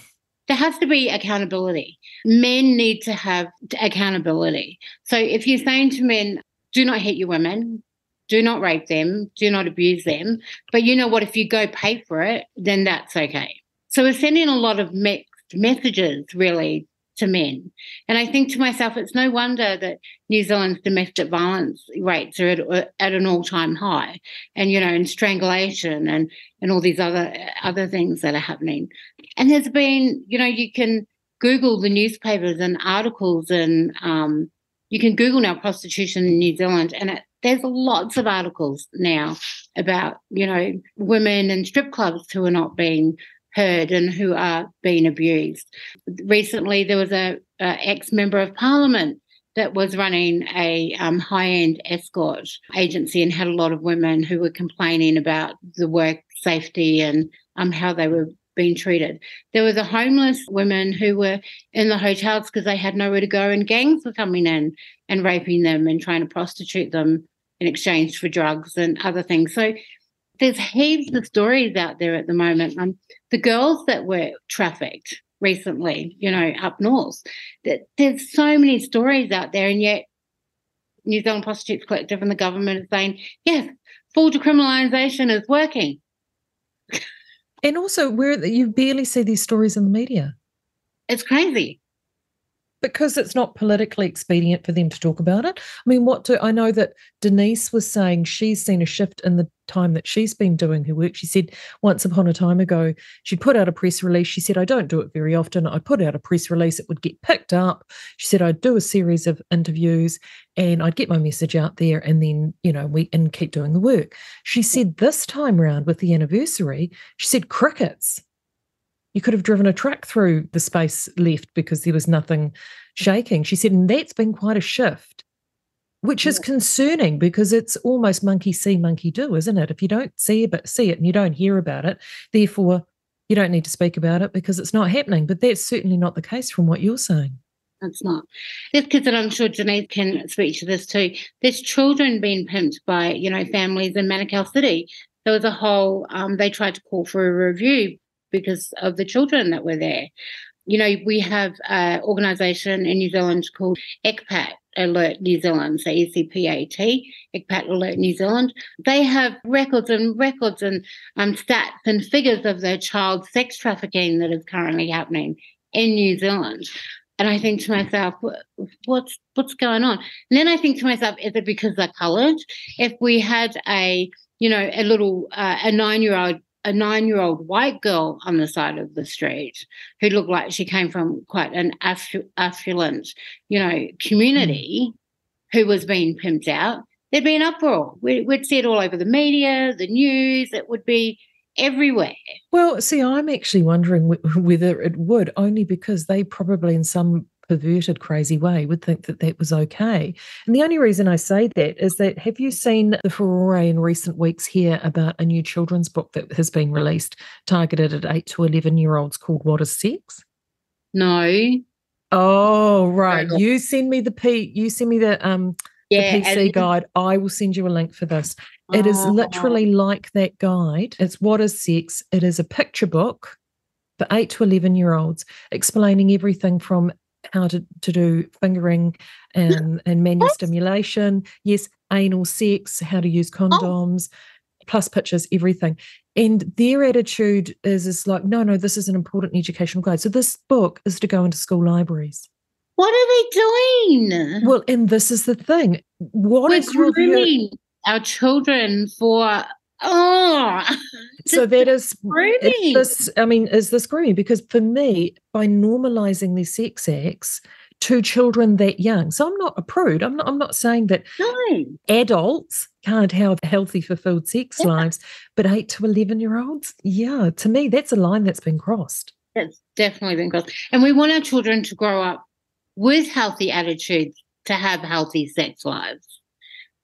There has to be accountability. Men need to have accountability. So if you're saying to men, do not hit your women, do not rape them, do not abuse them, but you know what, if you go pay for it, then that's okay. So we're sending a lot of mixed messages really to men. And I think to myself, it's no wonder that New Zealand's domestic violence rates are at, at an all-time high, and you know, and strangulation and and all these other other things that are happening. And there's been, you know, you can Google the newspapers and articles, and um, you can Google now prostitution in New Zealand, and it, there's lots of articles now about you know women and strip clubs who are not being heard and who are being abused. Recently, there was a, a ex member of parliament that was running a um, high end escort agency and had a lot of women who were complaining about the work safety and um, how they were being treated. There was a homeless women who were in the hotels because they had nowhere to go, and gangs were coming in and raping them and trying to prostitute them in exchange for drugs and other things. So there's heaps of stories out there at the moment. Um, the girls that were trafficked recently, you know, up north, that there's so many stories out there, and yet New Zealand Prostitutes Collective and the government is saying, yes, full decriminalisation is working. And also, where you barely see these stories in the media. It's crazy. Because it's not politically expedient for them to talk about it. I mean, what do I know that Denise was saying she's seen a shift in the time that she's been doing her work. She said once upon a time ago, she'd put out a press release. She said, I don't do it very often. I put out a press release, it would get picked up. She said, I'd do a series of interviews and I'd get my message out there and then, you know, we and keep doing the work. She said this time around with the anniversary, she said crickets you could have driven a truck through the space left because there was nothing shaking. She said, and that's been quite a shift, which is concerning because it's almost monkey see, monkey do, isn't it? If you don't see it, see it and you don't hear about it, therefore you don't need to speak about it because it's not happening. But that's certainly not the case from what you're saying. It's not. There's kids, and I'm sure Janice can speak to this too. There's children being pimped by, you know, families in Manukau City. There was a whole, um, they tried to call for a review because of the children that were there. You know, we have an organisation in New Zealand called ECPAT Alert New Zealand, so ECPAT, ECPAT Alert New Zealand. They have records and records and um, stats and figures of the child sex trafficking that is currently happening in New Zealand. And I think to myself, what's what's going on? And then I think to myself, is it because they're coloured? If we had a you know a little uh, a nine year old a nine year old white girl on the side of the street who looked like she came from quite an affluent, you know, community mm. who was being pimped out, there'd be an uproar. We'd, we'd see it all over the media, the news, it would be everywhere. Well, see, I'm actually wondering whether it would, only because they probably, in some perverted, crazy way would think that that was okay. And the only reason I say that is that have you seen the furore in recent weeks here about a new children's book that has been released targeted at 8 to 11 year olds called What is Sex? No. Oh, right. You send me the P, you send me the, um, yeah, the PC guide. I will send you a link for this. It is oh. literally like that guide. It's What is Sex? It is a picture book for 8 to 11 year olds explaining everything from how to, to do fingering and, and manual what? stimulation. Yes, anal sex, how to use oh. condoms, oh. plus pictures, everything. And their attitude is, is like, no, no, this is an important educational guide. So this book is to go into school libraries. What are they doing? Well, and this is the thing. What We're is your? Our children for oh (laughs) so that is this i mean is this grooming because for me by normalizing these sex acts to children that young so i'm not a prude i'm not i'm not saying that no. adults can't have healthy fulfilled sex yeah. lives but 8 to 11 year olds yeah to me that's a line that's been crossed that's definitely been crossed and we want our children to grow up with healthy attitudes to have healthy sex lives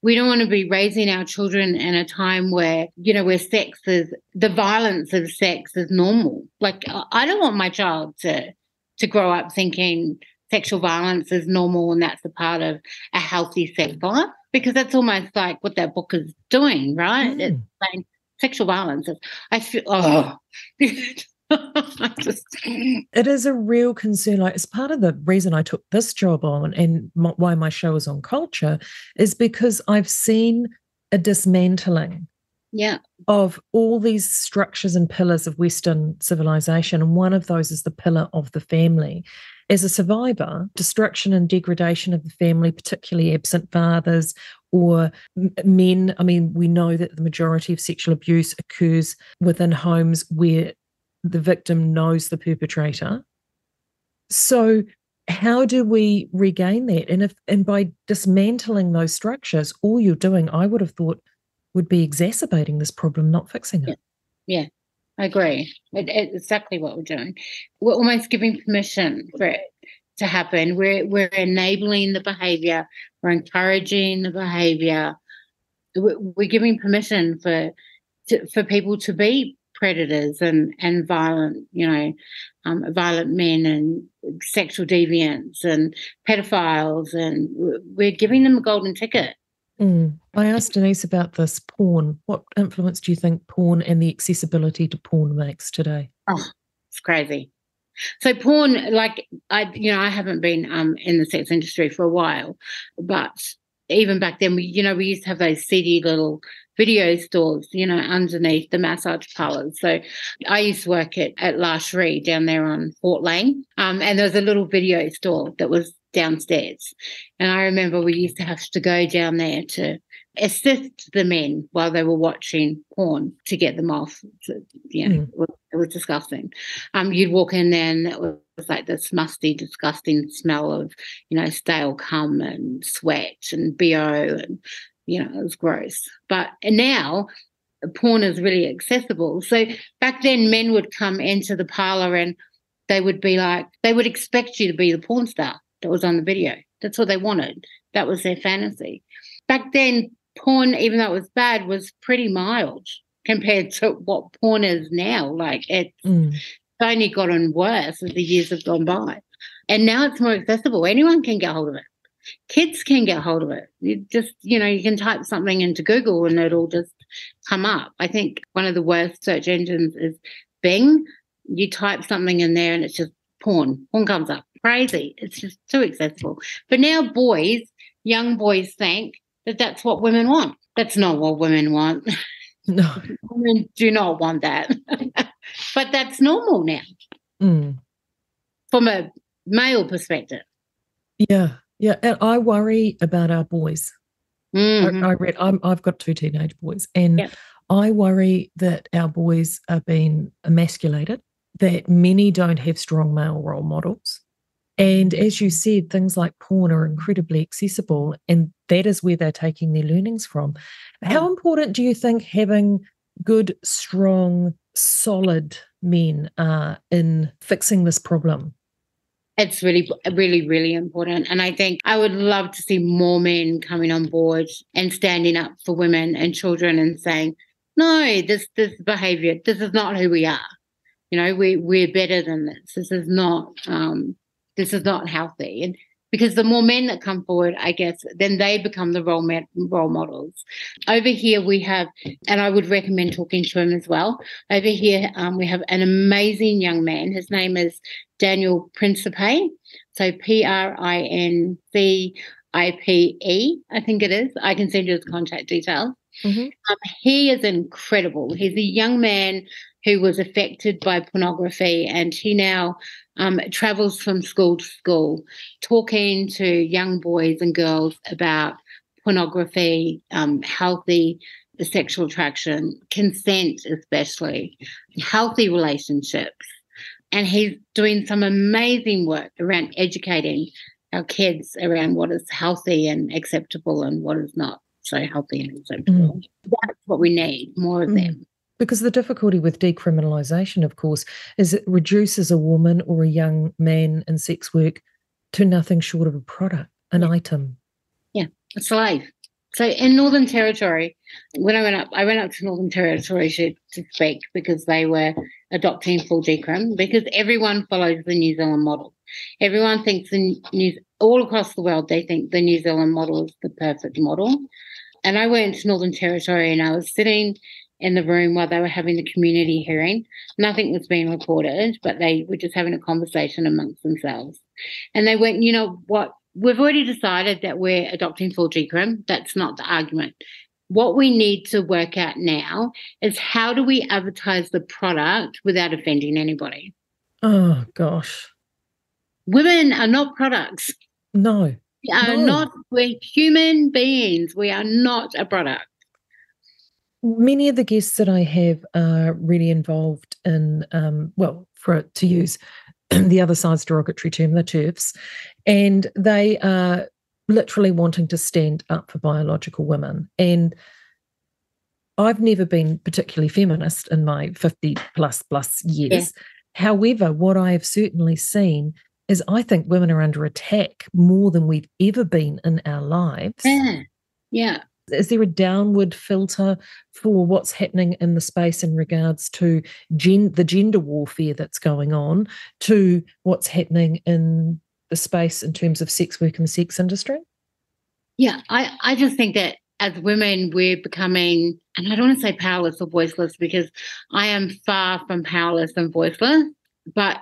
we don't want to be raising our children in a time where you know where sex is the violence of sex is normal like i don't want my child to to grow up thinking sexual violence is normal and that's a part of a healthy sex life because that's almost like what that book is doing right mm. it's saying sexual violence is i feel oh (laughs) (laughs) Just... It is a real concern. Like, it's part of the reason I took this job on and m- why my show is on culture is because I've seen a dismantling yeah. of all these structures and pillars of Western civilization. And one of those is the pillar of the family. As a survivor, destruction and degradation of the family, particularly absent fathers or men. I mean, we know that the majority of sexual abuse occurs within homes where the victim knows the perpetrator. So how do we regain that? And if and by dismantling those structures, all you're doing, I would have thought, would be exacerbating this problem, not fixing it. Yeah, yeah I agree. It, exactly what we're doing. We're almost giving permission for it to happen. We're we're enabling the behavior. We're encouraging the behavior. We're, we're giving permission for to, for people to be predators and and violent, you know, um, violent men and sexual deviants and pedophiles, and we're giving them a golden ticket. Mm. I asked Denise about this porn. What influence do you think porn and the accessibility to porn makes today? Oh, it's crazy. So porn, like I, you know, I haven't been um, in the sex industry for a while, but even back then, we you know we used to have those seedy little video stores, you know, underneath the massage parlors. So I used to work at, at La down there on Fort Lane. Um, and there was a little video store that was downstairs. And I remember we used to have to go down there to assist the men while they were watching porn to get them off. So, you know, mm. it, was, it, was, disgusting. Um, you'd walk in there and like this musty, disgusting smell of, you know, stale cum and sweat and BO and you know, it was gross. But now porn is really accessible. So back then, men would come into the parlor and they would be like, they would expect you to be the porn star that was on the video. That's what they wanted. That was their fantasy. Back then, porn, even though it was bad, was pretty mild compared to what porn is now. Like it's mm. Only gotten worse as the years have gone by. And now it's more accessible. Anyone can get hold of it kids can get hold of it. You just, you know, you can type something into Google and it'll just come up. I think one of the worst search engines is Bing. You type something in there and it's just porn. Porn comes up. Crazy. It's just too accessible. But now boys, young boys think that that's what women want. That's not what women want. No. (laughs) women do not want that. (laughs) but that's normal now. Mm. From a male perspective. Yeah. Yeah, and I worry about our boys. Mm-hmm. I, I, read. i have got two teenage boys, and yep. I worry that our boys are being emasculated. That many don't have strong male role models, and as you said, things like porn are incredibly accessible, and that is where they're taking their learnings from. How important do you think having good, strong, solid men are in fixing this problem? it's really, really, really important. And I think I would love to see more men coming on board and standing up for women and children and saying, no, this this behavior, this is not who we are. You know, we we're better than this. This is not um, this is not healthy. And because the more men that come forward, I guess, then they become the role, role models. Over here, we have, and I would recommend talking to him as well. Over here, um, we have an amazing young man. His name is Daniel Principe. So P R I N C I P E, I think it is. I can send you his contact details. Mm-hmm. Um, he is incredible. He's a young man who was affected by pornography, and he now um, travels from school to school, talking to young boys and girls about pornography, um, healthy sexual attraction, consent, especially, healthy relationships. And he's doing some amazing work around educating our kids around what is healthy and acceptable and what is not so healthy and acceptable. Mm. That's what we need more of mm. them. Because the difficulty with decriminalisation, of course, is it reduces a woman or a young man in sex work to nothing short of a product, an yeah. item. Yeah, a slave. So in Northern Territory, when I went up, I went up to Northern Territory to, to speak because they were adopting full decrim because everyone follows the New Zealand model. Everyone thinks the New all across the world they think the New Zealand model is the perfect model. And I went to Northern Territory and I was sitting in the room while they were having the community hearing. Nothing was being recorded, but they were just having a conversation amongst themselves. And they went, you know what? We've already decided that we're adopting full decrim. That's not the argument. What we need to work out now is how do we advertise the product without offending anybody? Oh, gosh. Women are not products. No. We are no. not, we're human beings. We are not a product many of the guests that I have are really involved in, um, well, for to use (clears throat) the other side's derogatory term, the TERFs, and they are literally wanting to stand up for biological women. And I've never been particularly feminist in my 50 plus plus years. Yeah. However, what I have certainly seen is I think women are under attack more than we've ever been in our lives. Yeah. Yeah is there a downward filter for what's happening in the space in regards to gen- the gender warfare that's going on to what's happening in the space in terms of sex work and the sex industry? Yeah, I, I just think that as women, we're becoming, and I don't want to say powerless or voiceless because I am far from powerless and voiceless, but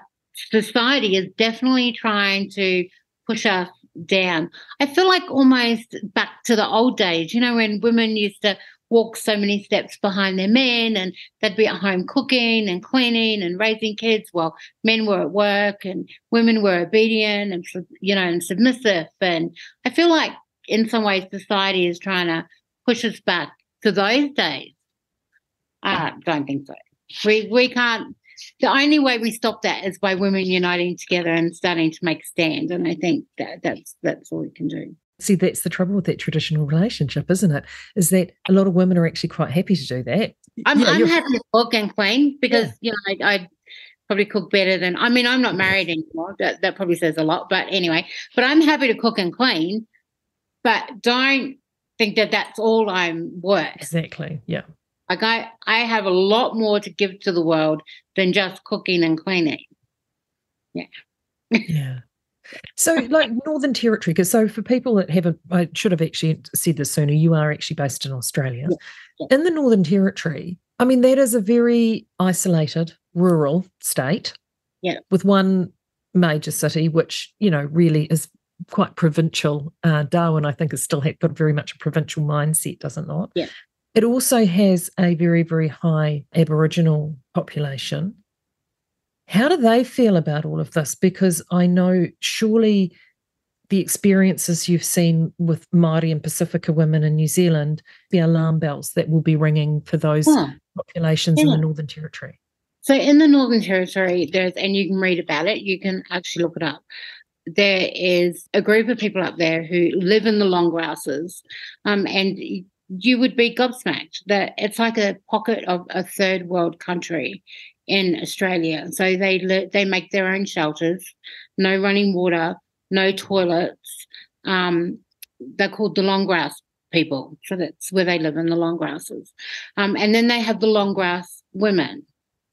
society is definitely trying to push us down. I feel like almost back to the old days, you know, when women used to walk so many steps behind their men and they'd be at home cooking and cleaning and raising kids while men were at work and women were obedient and you know and submissive. And i feel like in some ways society is trying to push us back to those days. I don't think so. We we can't the only way we stop that is by women uniting together and starting to make a stand and i think that that's that's all we can do See, that's the trouble with that traditional relationship, isn't it? Is that a lot of women are actually quite happy to do that. I'm, I'm happy to cook and clean because, yeah. you know, I, I probably cook better than, I mean, I'm not married anymore. That, that probably says a lot. But anyway, but I'm happy to cook and clean, but don't think that that's all I'm worth. Exactly. Yeah. Like I, I have a lot more to give to the world than just cooking and cleaning. Yeah. yeah. So, like (laughs) Northern Territory, because so for people that haven't, I should have actually said this sooner, you are actually based in Australia. Yeah. Yeah. In the Northern Territory, I mean, that is a very isolated rural state yeah. with one major city, which, you know, really is quite provincial. Uh, Darwin, I think, has still had got very much a provincial mindset, doesn't it? Yeah. It also has a very, very high Aboriginal population. How do they feel about all of this? Because I know surely the experiences you've seen with Māori and Pacifica women in New Zealand, the alarm bells that will be ringing for those yeah. populations yeah. in the Northern Territory. So in the Northern Territory, there's and you can read about it, you can actually look it up. There is a group of people up there who live in the long grasses, um, and you would be gobsmacked that it's like a pocket of a third world country in Australia. So they they make their own shelters, no running water, no toilets. Um, they're called the long grass people, so that's where they live in the long grasses. Um, and then they have the long grass women.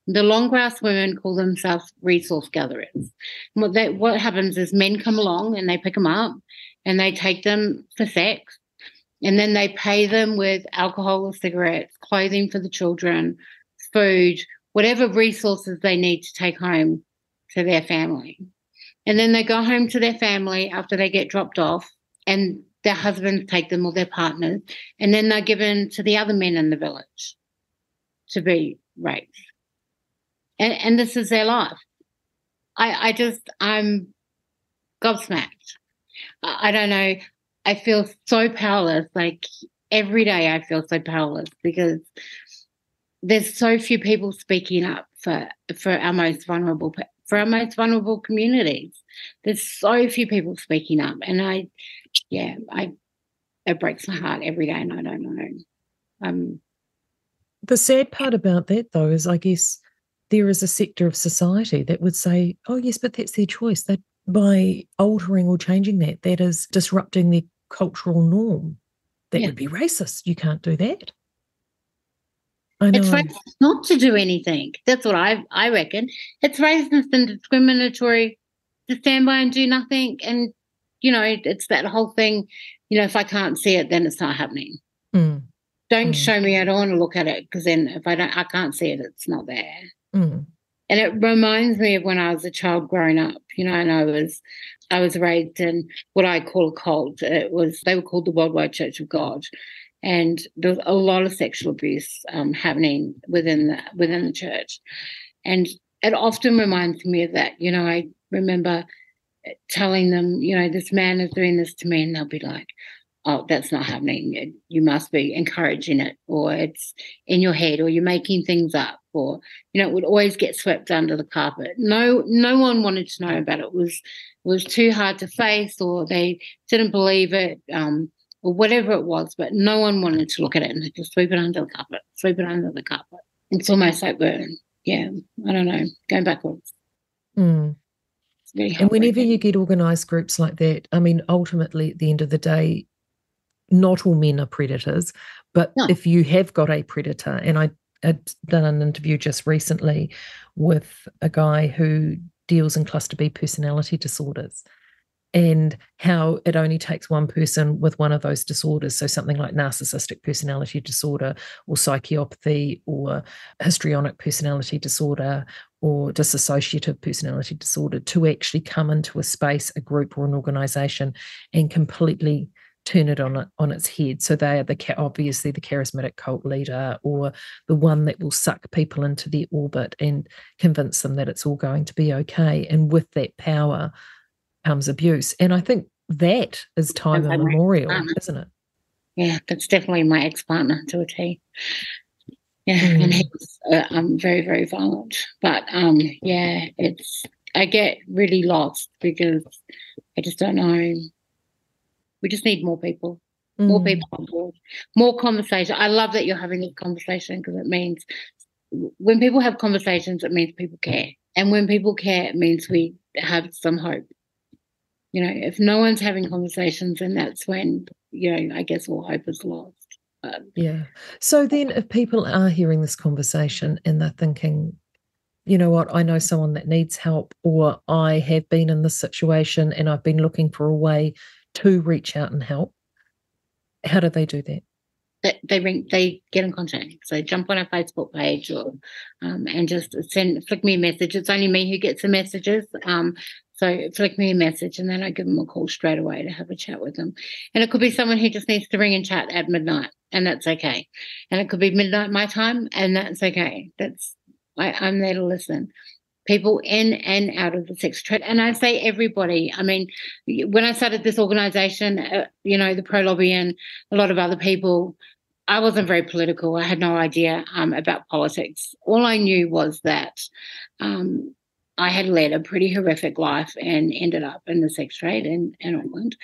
The long grass women call themselves resource gatherers. What they, what happens is men come along and they pick them up and they take them for sex, and then they pay them with alcohol or cigarettes, clothing for the children, food, whatever resources they need to take home to their family. And then they go home to their family after they get dropped off, and their husbands take them or their partners, and then they're given to the other men in the village to be raped. And, and this is their life. I, I just, I'm gobsmacked. I, I don't know. I feel so powerless. Like every day, I feel so powerless because there's so few people speaking up for for our most vulnerable for our most vulnerable communities. There's so few people speaking up, and I, yeah, I, it breaks my heart every day, and I don't know. Um, the sad part about that, though, is I guess there is a sector of society that would say, "Oh, yes, but that's their choice." That by altering or changing that, that is disrupting the cultural norm. That yeah. would be racist. You can't do that. It's racist not to do anything. That's what I I reckon. It's racist and discriminatory to stand by and do nothing. And you know, it's that whole thing. You know, if I can't see it, then it's not happening. Mm. Don't mm. show me. I don't want to look at it because then if I don't, I can't see it. It's not there. Mm. And it reminds me of when I was a child growing up. You know, and I was I was raised in what I call a cult. It was they were called the Worldwide Church of God, and there was a lot of sexual abuse um, happening within the within the church, and it often reminds me of that. You know, I remember telling them, you know, this man is doing this to me, and they'll be like, "Oh, that's not happening. You must be encouraging it, or it's in your head, or you're making things up." Or you know, it would always get swept under the carpet. No, no one wanted to know about it. it was it was too hard to face, or they didn't believe it. Um, or whatever it was, but no one wanted to look at it and they just sweep it under the carpet, sweep it under the carpet. It's almost like we're, yeah, I don't know, going backwards. Mm. And whenever you get organised groups like that, I mean, ultimately, at the end of the day, not all men are predators, but no. if you have got a predator, and I had done an interview just recently with a guy who deals in cluster B personality disorders. and how it only takes one person with one of those disorders. So, something like narcissistic personality disorder, or psychopathy, or histrionic personality disorder, or dissociative personality disorder to actually come into a space, a group, or an organization and completely turn it on on its head. So they are the obviously the charismatic cult leader or the one that will suck people into their orbit and convince them that it's all going to be okay. And with that power comes abuse. And I think that is time immemorial, isn't it? Yeah, that's definitely my ex partner to a T. Yeah, mm. and he's uh, um, very very violent. But um, yeah, it's I get really lost because I just don't know we just need more people, mm. more people on board, more conversation. I love that you're having this conversation because it means when people have conversations, it means people care. And when people care, it means we have some hope. You know, if no one's having conversations, then that's when, you know, I guess all hope is lost. But, yeah. So then, if people are hearing this conversation and they're thinking, you know what, I know someone that needs help, or I have been in this situation and I've been looking for a way to reach out and help, how do they do that? They, they ring, they get in contact. So jump on our Facebook page or um, and just send flick me a message. It's only me who gets the messages. Um, so flick me a message and then I give them a call straight away to have a chat with them. And it could be someone who just needs to ring and chat at midnight, and that's okay. And it could be midnight my time, and that's okay. That's I, I'm there to listen people in and out of the sex trade. And I say everybody. I mean, when I started this organization, uh, you know, the pro lobby and a lot of other people, I wasn't very political. I had no idea um, about politics. All I knew was that um, I had led a pretty horrific life and ended up in the sex trade in, in Auckland.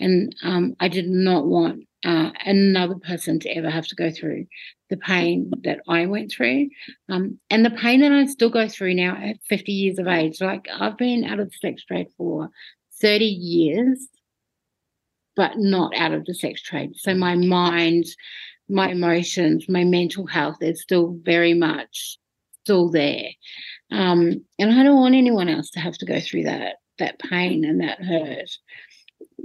And um, I did not want uh, another person to ever have to go through the pain that I went through um, and the pain that I still go through now at 50 years of age. Like I've been out of the sex trade for 30 years, but not out of the sex trade. So my mind, my emotions, my mental health is still very much still there. Um, and I don't want anyone else to have to go through that that pain and that hurt.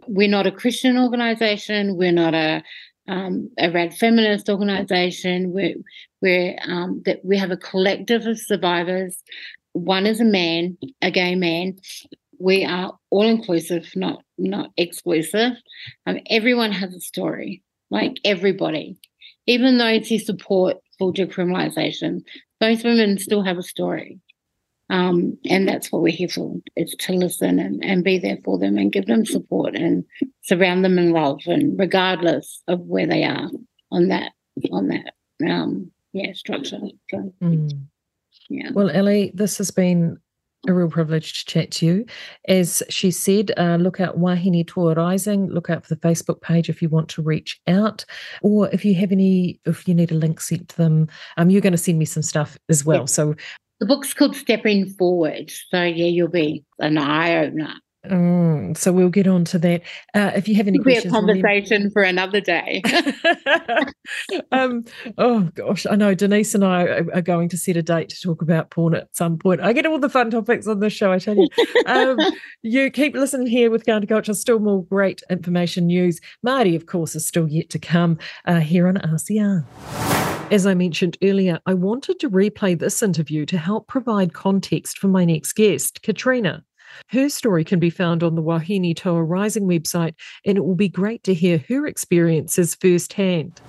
We're not a Christian organization. We're not a um, a rad feminist organization. We're, we're um, that we have a collective of survivors. One is a man, a gay man. We are all inclusive, not not exclusive. Um, everyone has a story, like everybody. Even those who support full decriminalisation, those women still have a story. Um, and that's what we're here for is to listen and, and be there for them and give them support and surround them in love and regardless of where they are on that on that um yeah structure so, mm. yeah well Ally this has been a real privilege to chat to you. As she said, uh, look out Wahine Toa Rising, look out for the Facebook page if you want to reach out, or if you have any, if you need a link sent to them, um, you're going to send me some stuff as well. So the book's called Stepping Forward. So, yeah, you'll be an eye opener. Mm, so we'll get on to that. Uh, if you have any It'll questions, be a conversation remember... for another day. (laughs) (laughs) um, oh gosh, I know Denise and I are, are, going to set a date to talk about porn at some point. I get all the fun topics on this show, I tell you. Um, (laughs) you keep listening here with Counterculture. Still more great information news. Marty, of course, is still yet to come uh, here on RCR. As I mentioned earlier, I wanted to replay this interview to help provide context for my next guest, Katrina. Her story can be found on the Wahine Toa Rising website, and it will be great to hear her experiences firsthand.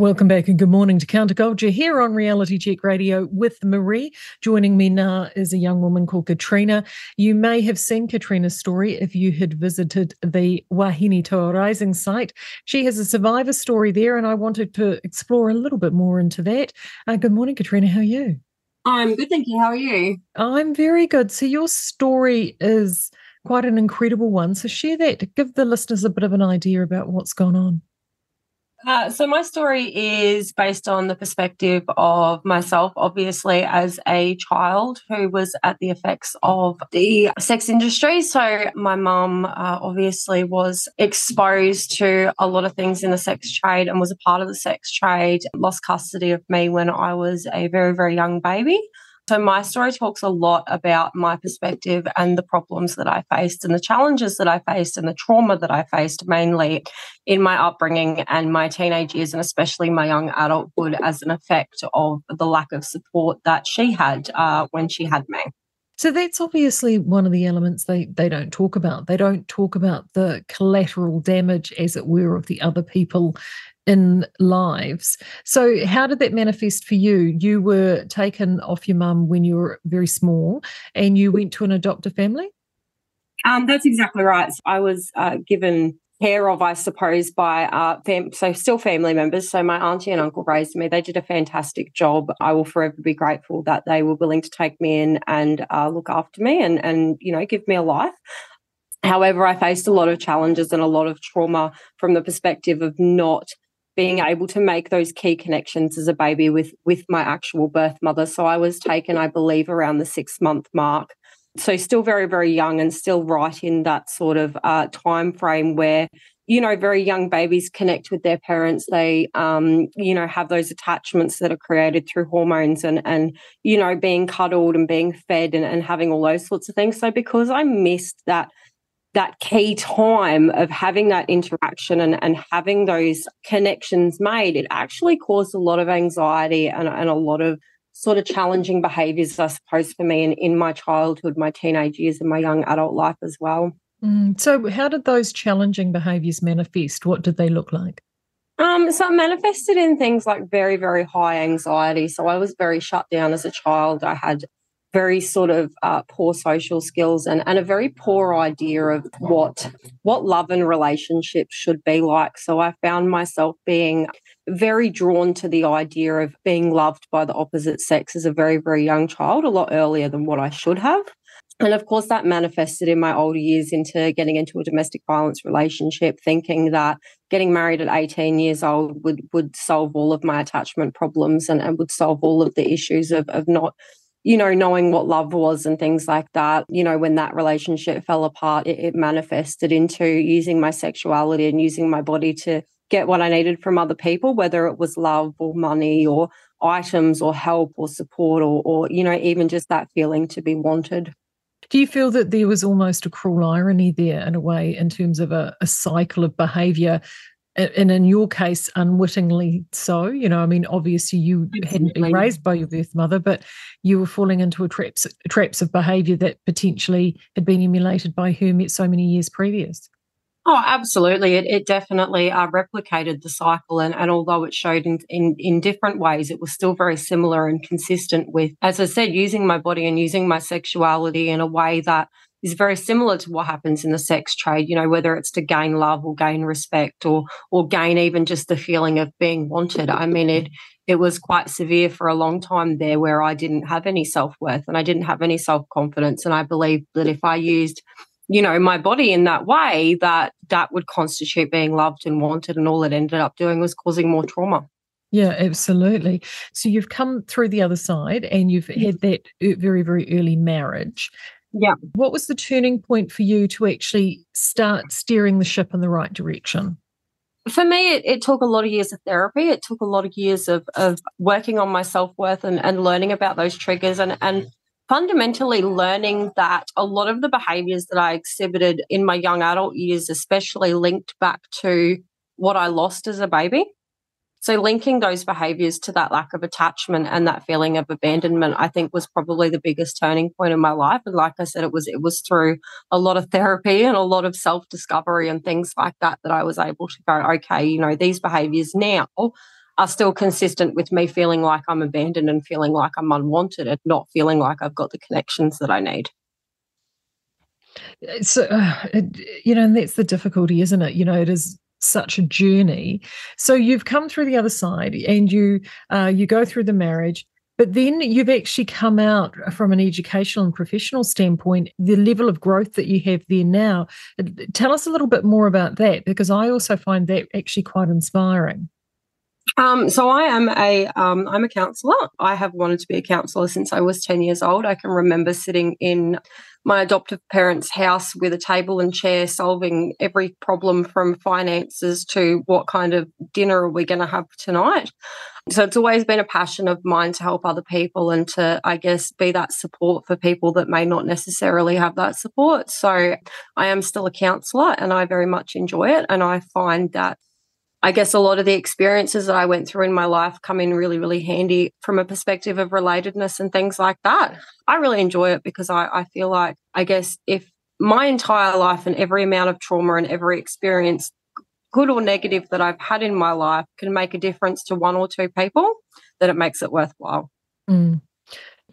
Welcome back and good morning to Counterculture here on Reality Check Radio with Marie. Joining me now is a young woman called Katrina. You may have seen Katrina's story if you had visited the Wahine Toa Rising site. She has a survivor story there, and I wanted to explore a little bit more into that. Uh, good morning, Katrina. How are you? I'm good, thank you. How are you? I'm very good. So, your story is quite an incredible one. So, share that. Give the listeners a bit of an idea about what's gone on. Uh, so my story is based on the perspective of myself, obviously, as a child who was at the effects of the sex industry. So my mum uh, obviously was exposed to a lot of things in the sex trade and was a part of the sex trade. Lost custody of me when I was a very, very young baby. So, my story talks a lot about my perspective and the problems that I faced and the challenges that I faced and the trauma that I faced mainly in my upbringing and my teenage years, and especially my young adulthood as an effect of the lack of support that she had uh, when she had me. So that's obviously one of the elements they, they don't talk about. They don't talk about the collateral damage, as it were, of the other people in lives. So, how did that manifest for you? You were taken off your mum when you were very small and you went to an adoptive family? Um, that's exactly right. I was uh, given care of, I suppose, by uh, fam- so still family members. So my auntie and uncle raised me. They did a fantastic job. I will forever be grateful that they were willing to take me in and uh, look after me and and you know give me a life. However, I faced a lot of challenges and a lot of trauma from the perspective of not being able to make those key connections as a baby with with my actual birth mother. So I was taken, I believe, around the six month mark. So still very very young and still right in that sort of uh, time frame where you know very young babies connect with their parents. They um, you know have those attachments that are created through hormones and and you know being cuddled and being fed and, and having all those sorts of things. So because I missed that that key time of having that interaction and, and having those connections made, it actually caused a lot of anxiety and, and a lot of sort of challenging behaviors, I suppose, for me in, in my childhood, my teenage years, and my young adult life as well. Mm, so, how did those challenging behaviors manifest? What did they look like? Um, so it manifested in things like very, very high anxiety. So I was very shut down as a child. I had very sort of uh, poor social skills and, and a very poor idea of what what love and relationships should be like. So I found myself being very drawn to the idea of being loved by the opposite sex as a very, very young child, a lot earlier than what I should have. And of course, that manifested in my older years into getting into a domestic violence relationship, thinking that getting married at 18 years old would, would solve all of my attachment problems and, and would solve all of the issues of, of not you know, knowing what love was and things like that, you know, when that relationship fell apart, it, it, manifested into using my sexuality and using my body to get what I needed from other people, whether it was love or money or items or help or support or, or you know, even just that feeling to be wanted. Do you feel that there was almost a cruel irony there in a way in terms of a, a cycle of behavior and in your case, unwittingly so. You know, I mean, obviously you Absolutely. hadn't been raised by your birth mother, but you were falling into a traps traps of behaviour that potentially had been emulated by her so many years previous. Oh, absolutely. It, it definitely uh, replicated the cycle. And, and although it showed in, in, in different ways, it was still very similar and consistent with, as I said, using my body and using my sexuality in a way that is very similar to what happens in the sex trade, you know, whether it's to gain love or gain respect or or gain even just the feeling of being wanted. I mean it it was quite severe for a long time there where I didn't have any self-worth and I didn't have any self-confidence. And I believed that if I used you know my body in that way that that would constitute being loved and wanted and all it ended up doing was causing more trauma yeah, absolutely. So you've come through the other side and you've had that uh, very, very early marriage. Yeah. What was the turning point for you to actually start steering the ship in the right direction? For me, it, it took a lot of years of therapy. It took a lot of years of, of working on my self worth and, and learning about those triggers and, and fundamentally learning that a lot of the behaviors that I exhibited in my young adult years, especially linked back to what I lost as a baby. So linking those behaviors to that lack of attachment and that feeling of abandonment, I think was probably the biggest turning point in my life. And like I said, it was it was through a lot of therapy and a lot of self-discovery and things like that that I was able to go, okay, you know, these behaviors now are still consistent with me feeling like I'm abandoned and feeling like I'm unwanted and not feeling like I've got the connections that I need so uh, you know and that's the difficulty isn't it you know it is such a journey. So you've come through the other side and you uh, you go through the marriage, but then you've actually come out from an educational and professional standpoint. The level of growth that you have there now. Uh, tell us a little bit more about that because I also find that actually quite inspiring. Um, so I am a am um, a counsellor. I have wanted to be a counsellor since I was ten years old. I can remember sitting in my adoptive parents' house with a table and chair, solving every problem from finances to what kind of dinner are we going to have tonight. So it's always been a passion of mine to help other people and to, I guess, be that support for people that may not necessarily have that support. So I am still a counsellor and I very much enjoy it. And I find that I guess a lot of the experiences that I went through in my life come in really, really handy from a perspective of relatedness and things like that. I really enjoy it because I, I feel like, I guess, if my entire life and every amount of trauma and every experience, good or negative, that I've had in my life can make a difference to one or two people, then it makes it worthwhile. Mm.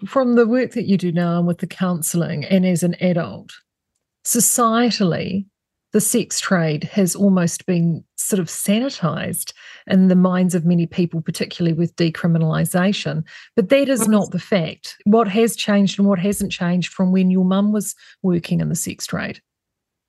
From the work that you do now with the counselling and as an adult, societally, the sex trade has almost been sort of sanitized in the minds of many people, particularly with decriminalisation. But that is not the fact. What has changed and what hasn't changed from when your mum was working in the sex trade?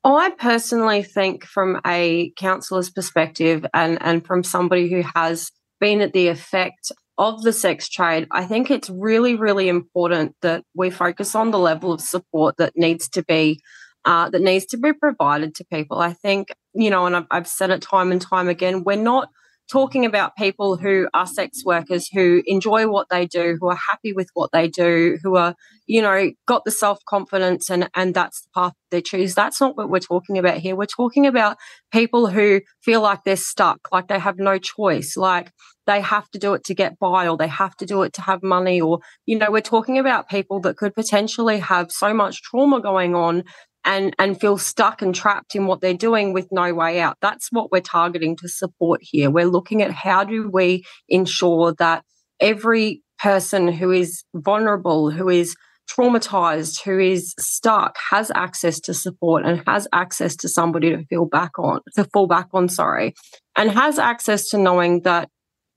I personally think, from a counsellor's perspective and, and from somebody who has been at the effect of the sex trade, I think it's really, really important that we focus on the level of support that needs to be uh, that needs to be provided to people. I think, you know, and I've, I've said it time and time again, we're not talking about people who are sex workers who enjoy what they do, who are happy with what they do, who are, you know, got the self confidence and and that's the path they choose. That's not what we're talking about here. We're talking about people who feel like they're stuck, like they have no choice, like they have to do it to get by or they have to do it to have money or you know we're talking about people that could potentially have so much trauma going on and and feel stuck and trapped in what they're doing with no way out. That's what we're targeting to support here. We're looking at how do we ensure that every person who is vulnerable who is traumatized who is stuck has access to support and has access to somebody to feel back on to fall back on sorry and has access to knowing that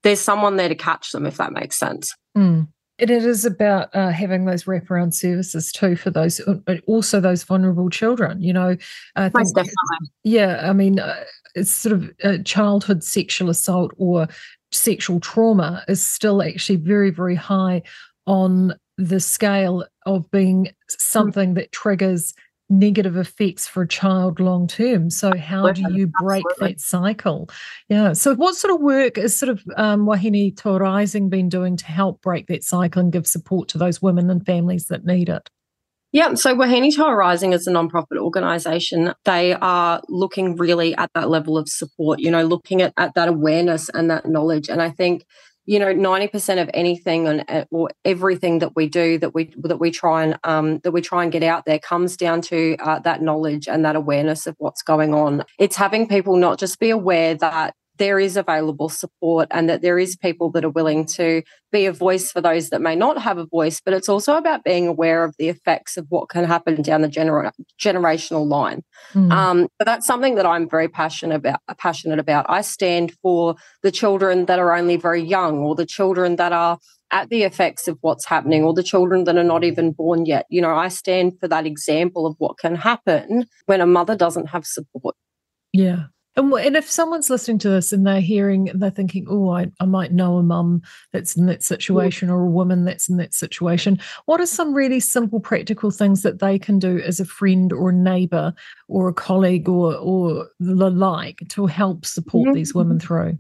there's someone there to catch them if that makes sense. Mm. It is about uh, having those wraparound services too for those, uh, also those vulnerable children. You know, I think, definitely. yeah. I mean, uh, it's sort of uh, childhood sexual assault or sexual trauma is still actually very, very high on the scale of being mm. something that triggers negative effects for a child long term. So how do you break Absolutely. that cycle? Yeah. So what sort of work is sort of um, Wahine Toa Rising been doing to help break that cycle and give support to those women and families that need it? Yeah, so Wahine Toa Rising is a nonprofit organisation. They are looking really at that level of support, you know, looking at, at that awareness and that knowledge. And I think you know 90% of anything and uh, or everything that we do that we that we try and um, that we try and get out there comes down to uh, that knowledge and that awareness of what's going on. It's having people not just be aware that there is available support and that there is people that are willing to be a voice for those that may not have a voice but it's also about being aware of the effects of what can happen down the gener- generational line. Mm. um, but that's something that i'm very passionate about passionate about. I stand for the children that are only very young or the children that are at the effects of what's happening or the children that are not even born yet. You know i stand for that example of what can happen when a mother doesn't have support. Yeah and, and if someone's listening to this and they're hearing, and they're thinking, oh, I, I might know a mum that's in that situation or a woman that's in that situation, what are some really simple, practical things that they can do as a friend or a neighbour or a colleague or, or the like to help support mm-hmm. these women through?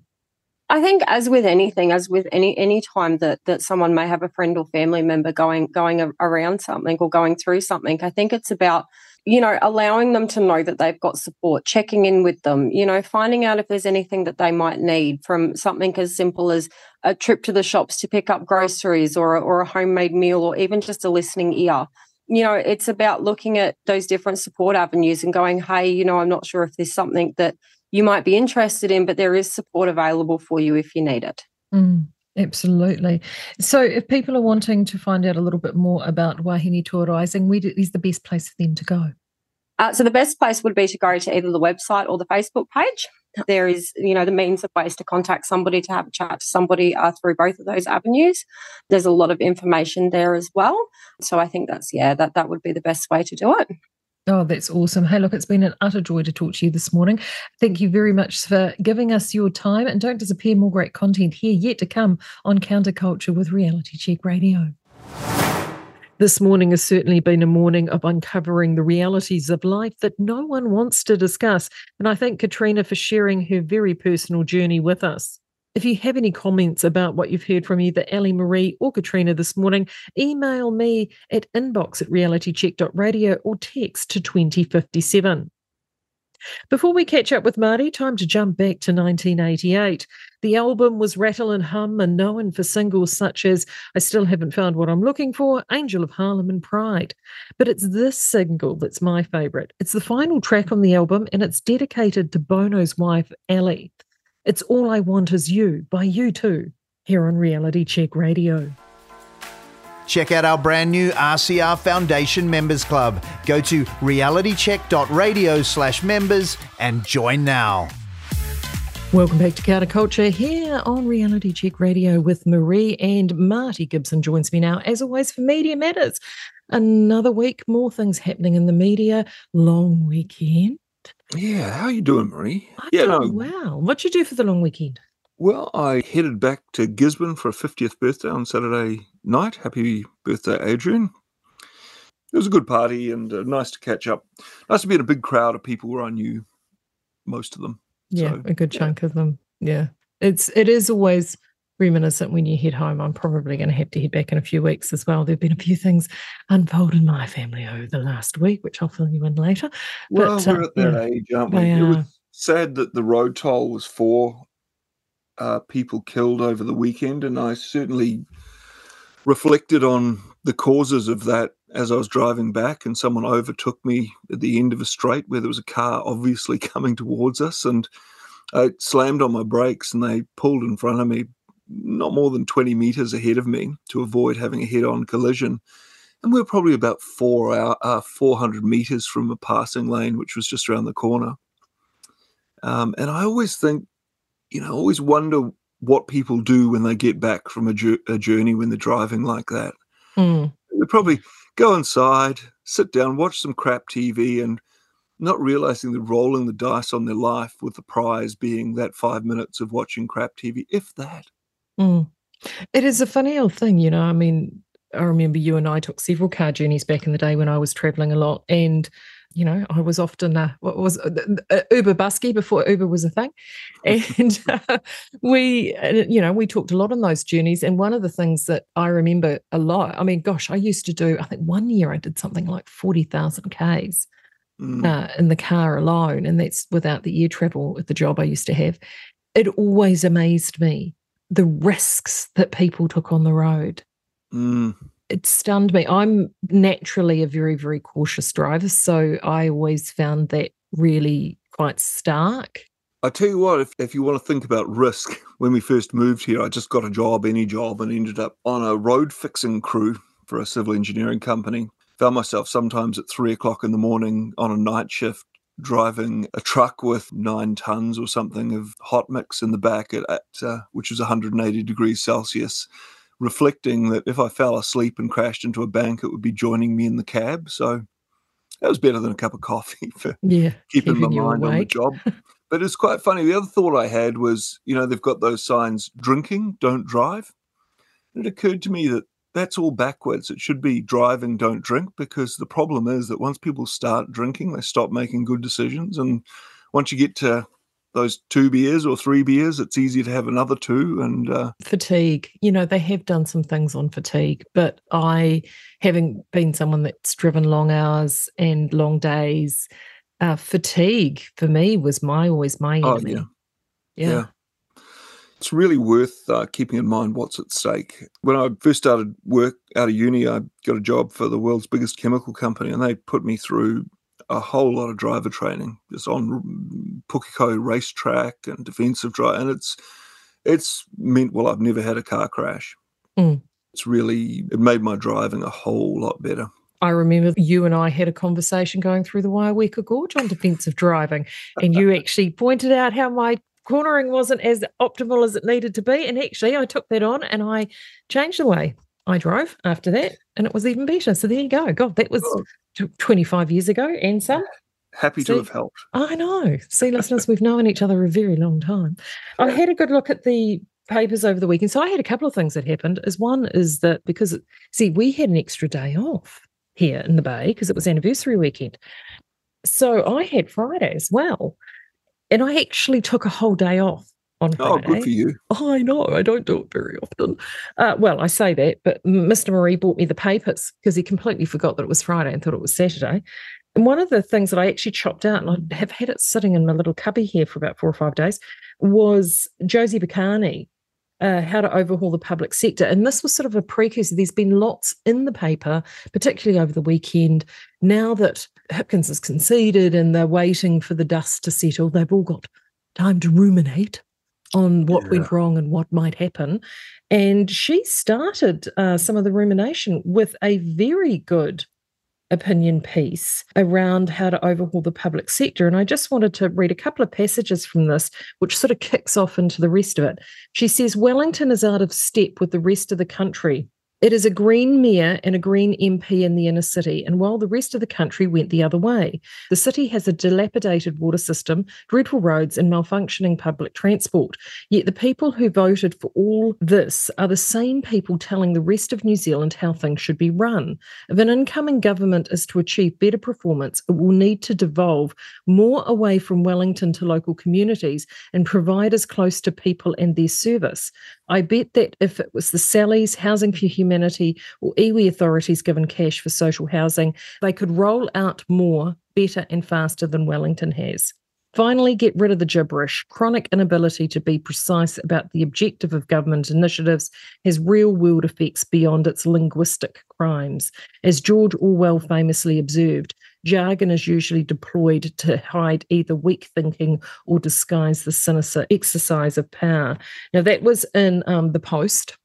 I think, as with anything, as with any any time that that someone may have a friend or family member going going around something or going through something, I think it's about you know, allowing them to know that they've got support, checking in with them, you know, finding out if there's anything that they might need from something as simple as a trip to the shops to pick up groceries or, or a homemade meal or even just a listening ear. You know, it's about looking at those different support avenues and going, hey, you know, I'm not sure if there's something that you might be interested in, but there is support available for you if you need it. Mm. Absolutely. So, if people are wanting to find out a little bit more about Wahine Toa Rising, where is the best place for them to go? Uh, so, the best place would be to go to either the website or the Facebook page. There is, you know, the means of ways to contact somebody, to have a chat to somebody uh, through both of those avenues. There's a lot of information there as well. So, I think that's, yeah, that, that would be the best way to do it. Oh, that's awesome. Hey, look, it's been an utter joy to talk to you this morning. Thank you very much for giving us your time and don't disappear. More great content here yet to come on Counterculture with Reality Check Radio. This morning has certainly been a morning of uncovering the realities of life that no one wants to discuss. And I thank Katrina for sharing her very personal journey with us. If you have any comments about what you've heard from either Ally-Marie or Katrina this morning, email me at inbox at realitycheck.radio or text to 2057. Before we catch up with Marty, time to jump back to 1988. The album was Rattle and Hum and known for singles such as I Still Haven't Found What I'm Looking For, Angel of Harlem, and Pride. But it's this single that's my favourite. It's the final track on the album and it's dedicated to Bono's wife, Ali. It's All I Want Is You by U2 here on Reality Check Radio. Check out our brand new RCR Foundation Members Club. Go to realitycheck.radio slash members and join now. Welcome back to Counterculture here on Reality Check Radio with Marie and Marty Gibson joins me now, as always, for Media Matters. Another week, more things happening in the media. Long weekend. Yeah, how you doing, Marie? I yeah, no, Wow. What'd you do for the long weekend? Well, I headed back to Gisborne for a 50th birthday on Saturday night. Happy birthday, Adrian. It was a good party and uh, nice to catch up. Nice to be in a big crowd of people where I knew most of them. Yeah, So, a good chunk of them. Yeah. It's it is always reminiscent when you head home. I'm probably going to have to head back in a few weeks as well. There've been a few things unfold in my family over the last week, which I'll fill you in later. Well, But, uh, we're at that yeah, age, aren't we? It was sad that the road toll was four uh, people killed over the weekend, and I certainly reflected on the causes of that as I was driving back, and someone overtook me at the end of a straight where there was a car obviously (laughs) coming towards us, and I slammed on my brakes, and they pulled in front of me, not more than twenty meters ahead of me, to avoid having a head-on collision. And we're probably about four hour, uh, 400 meters from a passing lane, which was just around the corner. Um, and I always think, you know, I always wonder what people do when they get back from a, jour- a journey when they're driving like that. Mm. They probably go inside, sit down, watch some crap TV, and not realizing they're rolling the dice on their life with the prize being that five minutes of watching crap TV, if that. Mm. It is a funny old thing, you know. I mean, I remember you and I took several car journeys back in the day when I was traveling a lot, and you know, I was often uh, what was uh, Uber busky before Uber was a thing, (laughs) and uh, (laughs) we, you know, we talked a lot on those journeys. And one of the things that I remember a lot, I mean, gosh, I used to do. I think one year I did something like forty thousand k's Mm. uh, in the car alone, and that's without the air travel at the job I used to have. It always amazed me the risks that people took on the road. Mm. It stunned me. I'm naturally a very, very cautious driver, so I always found that really quite stark. I tell you what, if, if you want to think about risk, when we first moved here, I just got a job, any job, and ended up on a road fixing crew for a civil engineering company. Found myself sometimes at three o'clock in the morning on a night shift driving a truck with nine tons or something of hot mix in the back at, at uh, which was 180 degrees Celsius, reflecting that if I fell asleep and crashed into a bank, it would be joining me in the cab. So that was better than a cup of coffee (laughs) for Yeah, keeping my keeping you mind on the job. (laughs) but it's quite funny. The other thought I had was, you know, they've got those signs drinking, don't drive. And it occurred to me that that's all backwards. It should be driving, don't drink, because the problem is that once people start drinking, they stop making good decisions. And once you get to those two beers or three beers, it's easy to have another two. And uh, fatigue. You know, they have done some things on fatigue, but I, having been someone that's driven long hours and long days, uh, fatigue for me was my always my oh, enemy. yeah. yeah. It's really worth uh, keeping in mind what's at stake. When I first started work out of uni, I got a job for the world's biggest chemical company, and they put me through a whole lot of driver training, just on Pukekohe racetrack and defensive drive, and it's it's meant well. I've never had a car crash. Mm. It's really it made my driving a whole lot better. I remember you and I had a conversation going through the Waioeka Gorge on defensive driving, and you (laughs) actually pointed out how my cornering wasn't as optimal as it needed to be. And actually, I took that on and I changed the way I drove after that, and it was even better. So there you go. God, that was Oh. tw 25 years ago and some. Happy See? to have helped. I know. See, listeners, we've known each other a very long time. I had a good look at the papers over the weekend. So I had a couple of things that happened. As one is that because see, we had an extra day off here in the Bay because it was anniversary weekend. So I had Friday as well. And I actually took a whole day off on Friday. Oh, good for you. Oh, I know. I don't do it very often. Uh, well, I say that, but Mr. Marie bought me the papers because he completely forgot that it was Friday and thought it was Saturday. And one of the things that I actually chopped out, and I have had it sitting in my little cubby here for about four or five days, was Josie Pagani, uh, How to Overhaul the Public Sector. And this was sort of a precursor. There's been lots in the paper, particularly over the weekend. Now that Hipkins has conceded and they're waiting for the dust to settle, they've all got time to ruminate on what yeah. went wrong and what might happen. And she started uh, some of the rumination with a very good opinion piece around how to overhaul the public sector. And I just wanted to read a couple of passages from this, which sort of kicks off into the rest of it. She says Wellington is out of step with the rest of the country it is a Green mayor and a Green MP in the inner city, and while the rest of the country went the other way, the city has a dilapidated water system, dreadful roads, and malfunctioning public transport. Yet the people who voted for all this are the same people telling the rest of New Zealand how things should be run. If an incoming government is to achieve better performance, it will need to devolve more away from Wellington to local communities and provide as close to people and their service. I bet that if it was the Sally's Housing for Humanity or iwi authorities given cash for social housing, they could roll out more, better, and faster than Wellington has. Finally, get rid of the gibberish. Chronic inability to be precise about the objective of government initiatives has real world effects beyond its linguistic crimes. As George Orwell famously observed, Jargon is usually deployed to hide either weak thinking or disguise the sinister exercise of power. Now, that was in um, the Post.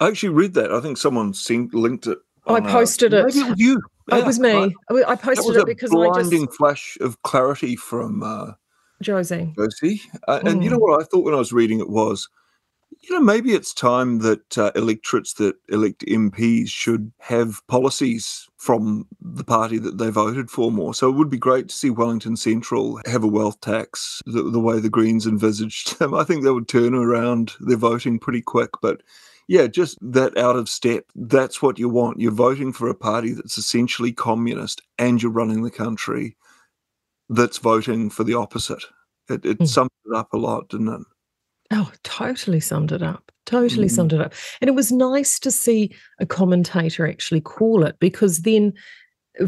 I actually read that. I think someone linked it. I posted it. Maybe it was you. Yeah, it was me. Right. I posted it because a blinding I just flash of clarity from uh, Josie. Josie, uh, mm. and you know what I thought when I was reading it was you know, maybe it's time that uh, electorates that elect MPs should have policies from the party that they voted for more. So it would be great to see Wellington Central have a wealth tax the, the way the Greens envisaged (laughs) them. I think that would turn around their voting pretty quick. But yeah, just that out of step. That's what you want. You're voting for a party that's essentially communist and you're running the country that's voting for the opposite. It, it mm. sums it up a lot, didn't it? Oh, totally summed it up. Totally mm. summed it up. And it was nice to see a commentator actually call it because then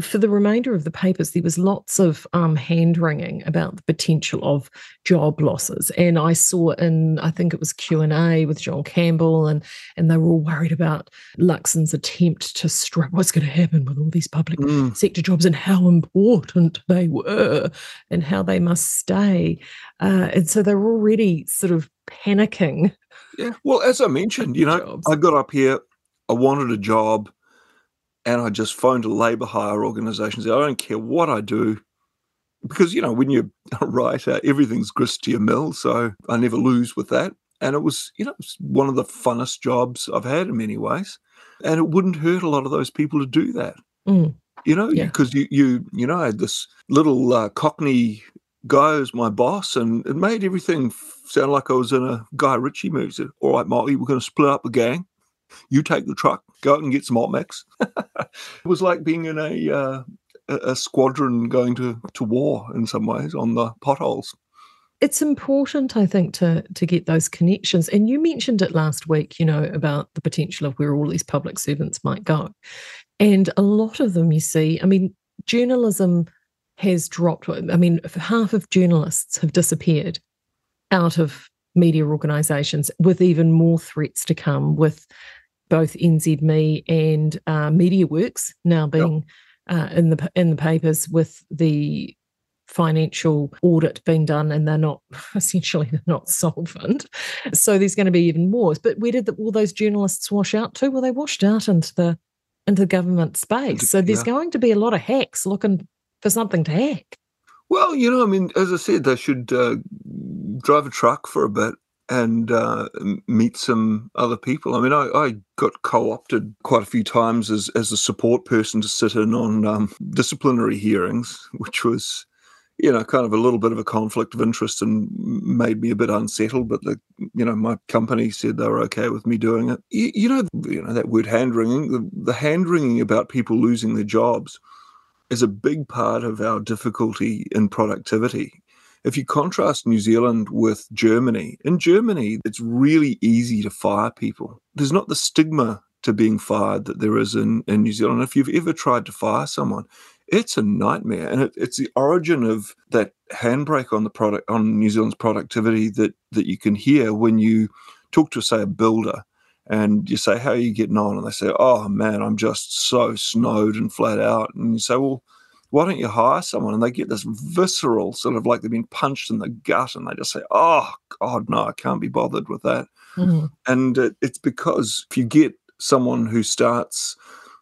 for the remainder of the papers, there was lots of um, hand wringing about the potential of job losses. And I saw in, I think it was Q and A with John Campbell, and and they were all worried about Luxon's attempt to strip what's going to happen with all these public mm. sector jobs and how important they were and how they must stay. Uh, and so they were already sort of panicking. Yeah. Well, as I mentioned, you know, jobs. I got up here, I wanted a job and I just phoned a labour hire organisation. Said, I don't care what I do, because you know when you're (laughs) a writer, everything's grist to your mill. So I never lose with that. And it was, you know, was one of the funnest jobs I've had in many ways. And it wouldn't hurt a lot of those people to do that. Mm. You know, because yeah. you, you, you know, I had this little uh, Cockney guy as my boss, and it made everything sound like I was in a Guy Ritchie movie. Said, All right, Marty, we're going to split up the gang. You take the truck, go out and get some hot mix. (laughs) it was like being in a uh, a squadron going to, to war in some ways on the potholes. It's important, I think, to to get those connections. And you mentioned it last week, you know, about the potential of where all these public servants might go. And a lot of them, you see, I mean, journalism has dropped. I mean, half of journalists have disappeared out of media organisations, with even more threats to come with both NZME and uh, MediaWorks now being yep. uh, in the in the papers with the financial audit being done and they're not (laughs) essentially they're not solvent. So there's going to be even more. But where did the, all those journalists wash out to? Well they washed out into the into the government space. So there's yeah. going to be a lot of hacks looking for something to hack. Well you know i mean as i said they should uh, drive a truck for a bit and uh, meet some other people. I mean, I, I, got co-opted quite a few times as as a support person to sit in on um, disciplinary hearings, which was, you know, kind of a little bit of a conflict of interest and made me a bit unsettled. But the, you know, my company said they were okay with me doing it. You, you know, you know that word hand wringing. The, the hand wringing about people losing their jobs is a big part of our difficulty in productivity. If you contrast New Zealand with Germany, in Germany, it's really easy to fire people. There's not the stigma to being fired that there is in, in New Zealand. If you've ever tried to fire someone, it's a nightmare, and it, it's the origin of that handbrake on the product on New Zealand's productivity that that you can hear when you talk to say a builder and you say how are you getting on and they say oh man i'm just so snowed and flat out and you say well why don't you hire someone and they get this visceral sort of like they've been punched in the gut and they just say oh god no i can't be bothered with that mm-hmm. and it, it's because if you get someone who starts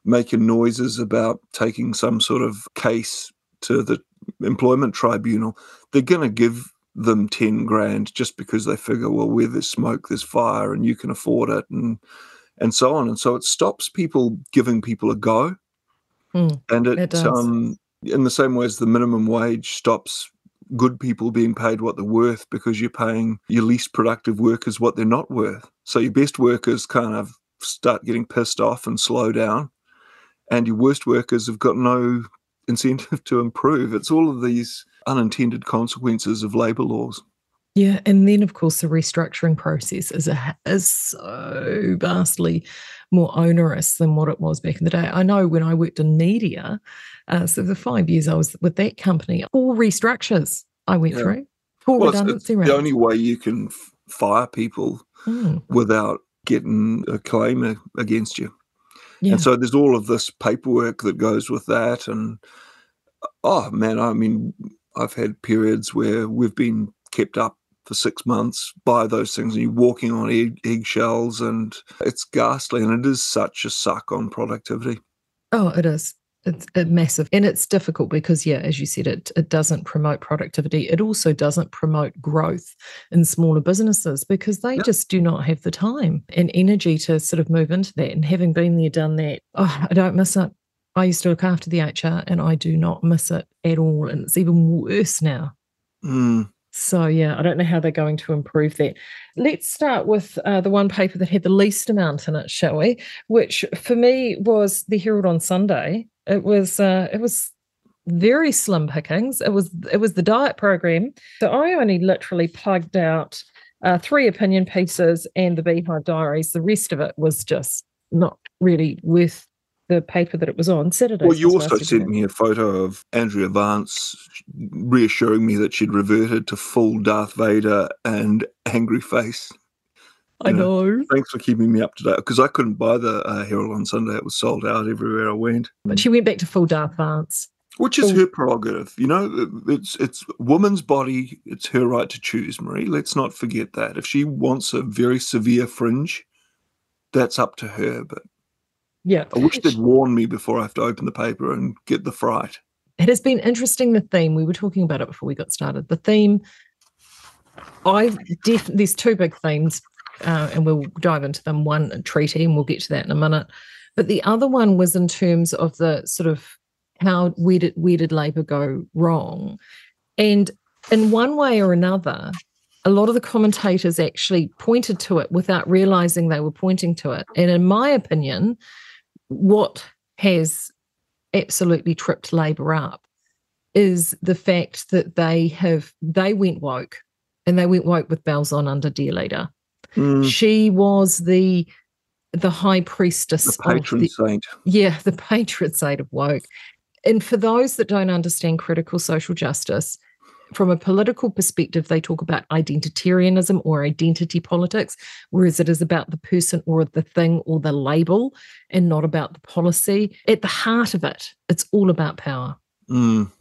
making noises about taking some sort of case to the employment tribunal, they're going to give them 10 grand just because they figure, well, where there's smoke, there's fire, and you can afford it, and and so on. And so it stops people giving people a go. Mm, and it, it um, in the same way as the minimum wage stops good people being paid what they're worth because you're paying your least productive workers what they're not worth. So your best workers kind of start getting pissed off and slow down and your worst workers have got no incentive (laughs) to improve. It's all of these unintended consequences of labour laws. Yeah, and then of course the restructuring process is a, is so vastly more onerous than what it was back in the day. I know when I worked in media, uh, so the five years I was with that company, all restructures I went yeah. through, four well, redundancy it's, The only way you can f- fire people mm. without getting a claim against you. Yeah. And so there's all of this paperwork that goes with that. And oh man, I mean, I've had periods where we've been kept up for six months by those things, and you're walking on egg, eggshells, and it's ghastly. And it is such a suck on productivity. Oh, it is it's massive and it's difficult because yeah as you said it it doesn't promote productivity it also doesn't promote growth in smaller businesses because they yep. just do not have the time and energy to sort of move into that and having been there done that oh, i don't miss it i used to look after the hr and i do not miss it at all and it's even worse now mm. So, yeah, I don't know how they're going to improve that. Let's start with uh, the one paper that had the least amount in it, shall we? Which for me was the Herald on Sunday. It was uh, it was very slim pickings. It was it was the diet program. So I only literally plugged out uh, three opinion pieces and the Beehive Diaries. The rest of it was just not really worth the paper that it was on. Saturday. Well, you also sent me a photo of Andrea Vance reassuring me that she'd reverted to full Darth Vader and angry face. I know. know. Thanks for keeping me up to date because I couldn't buy the uh, Herald on Sunday. It was sold out everywhere I went. But she went back to full Darth Vance. Which is her prerogative, you know. It's it's woman's body. It's her right to choose, Marie. Let's not forget that. If she wants a very severe fringe, that's up to her. But yeah, I wish they'd warn me before I have to open the paper and get the fright. It has been interesting. The theme we were talking about it before we got started. The theme. I def- there's two big themes uh, and we'll dive into them. One a treaty, and we'll get to that in a minute. But the other one was in terms of the sort of how where did where did Labor go wrong, and in one way or another, a lot of the commentators actually pointed to it without realizing they were pointing to it. And in my opinion, what has absolutely tripped Labor up is the fact that they have they went woke and they went woke with bells on under dear leader Mm. She was the the high priestess, the patron the, saint. Yeah, the (laughs) patron saint of woke. And for those that don't understand critical social justice, from a political perspective, they talk about identitarianism or identity politics, whereas it is about the person or the thing or the label and not about the policy. At the heart of it, it's all about power. Mm.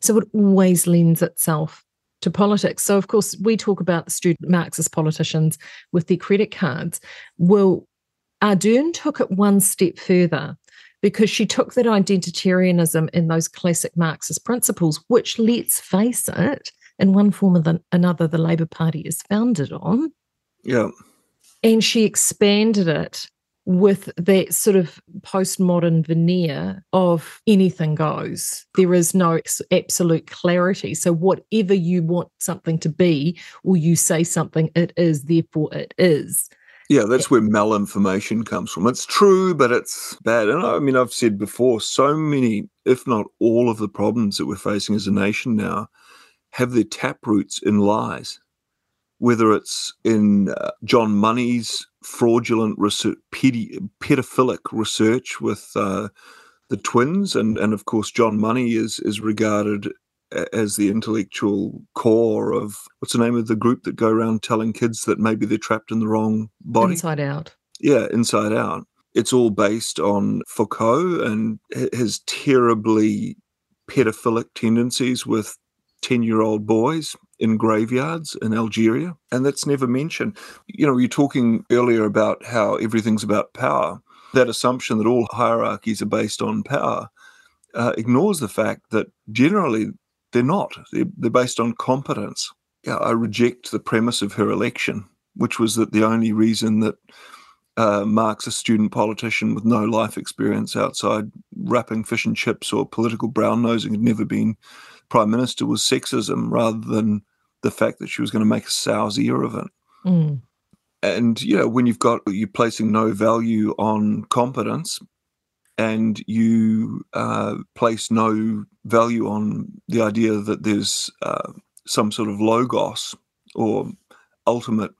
So it always lends itself to politics. So, of course, we talk about the student Marxist politicians with their credit cards. Well, Ardern took it one step further because she took that identitarianism and those classic Marxist principles, which, let's face it, in one form or another, the Labour Party is founded on. Yeah. And she expanded it with that sort of postmodern veneer of anything goes. There is no absolute clarity. So, whatever you want something to be, or you say something, it is, therefore it is. Yeah, that's where malinformation comes from. It's true, but it's bad. And I mean, I've said before, so many, if not all of the problems that we're facing as a nation now have their tap roots in lies whether it's in uh, John Money's fraudulent research, pedi- pedophilic research with uh, the twins, and and of course John Money is is regarded as the intellectual core of what's the name of the group that go around telling kids that maybe they're trapped in the wrong body. Inside Out. Yeah, Inside Out. It's all based on Foucault and his terribly pedophilic tendencies with 10 year old boys in graveyards in Algeria. And that's never mentioned. You know, you're talking earlier about how everything's about power. That assumption that all hierarchies are based on power uh, ignores the fact that generally they're not. They're, they're based on competence. Yeah, I reject the premise of her election, which was that the only reason that uh, Mark's a student politician with no life experience outside wrapping fish and chips or political brown nosing had never been prime minister was sexism rather than the fact that she was going to make a sow's ear of it. Mm. And you know, when you've got you're placing no value on competence, and you uh, place no value on the idea that there's uh, some sort of logos or ultimate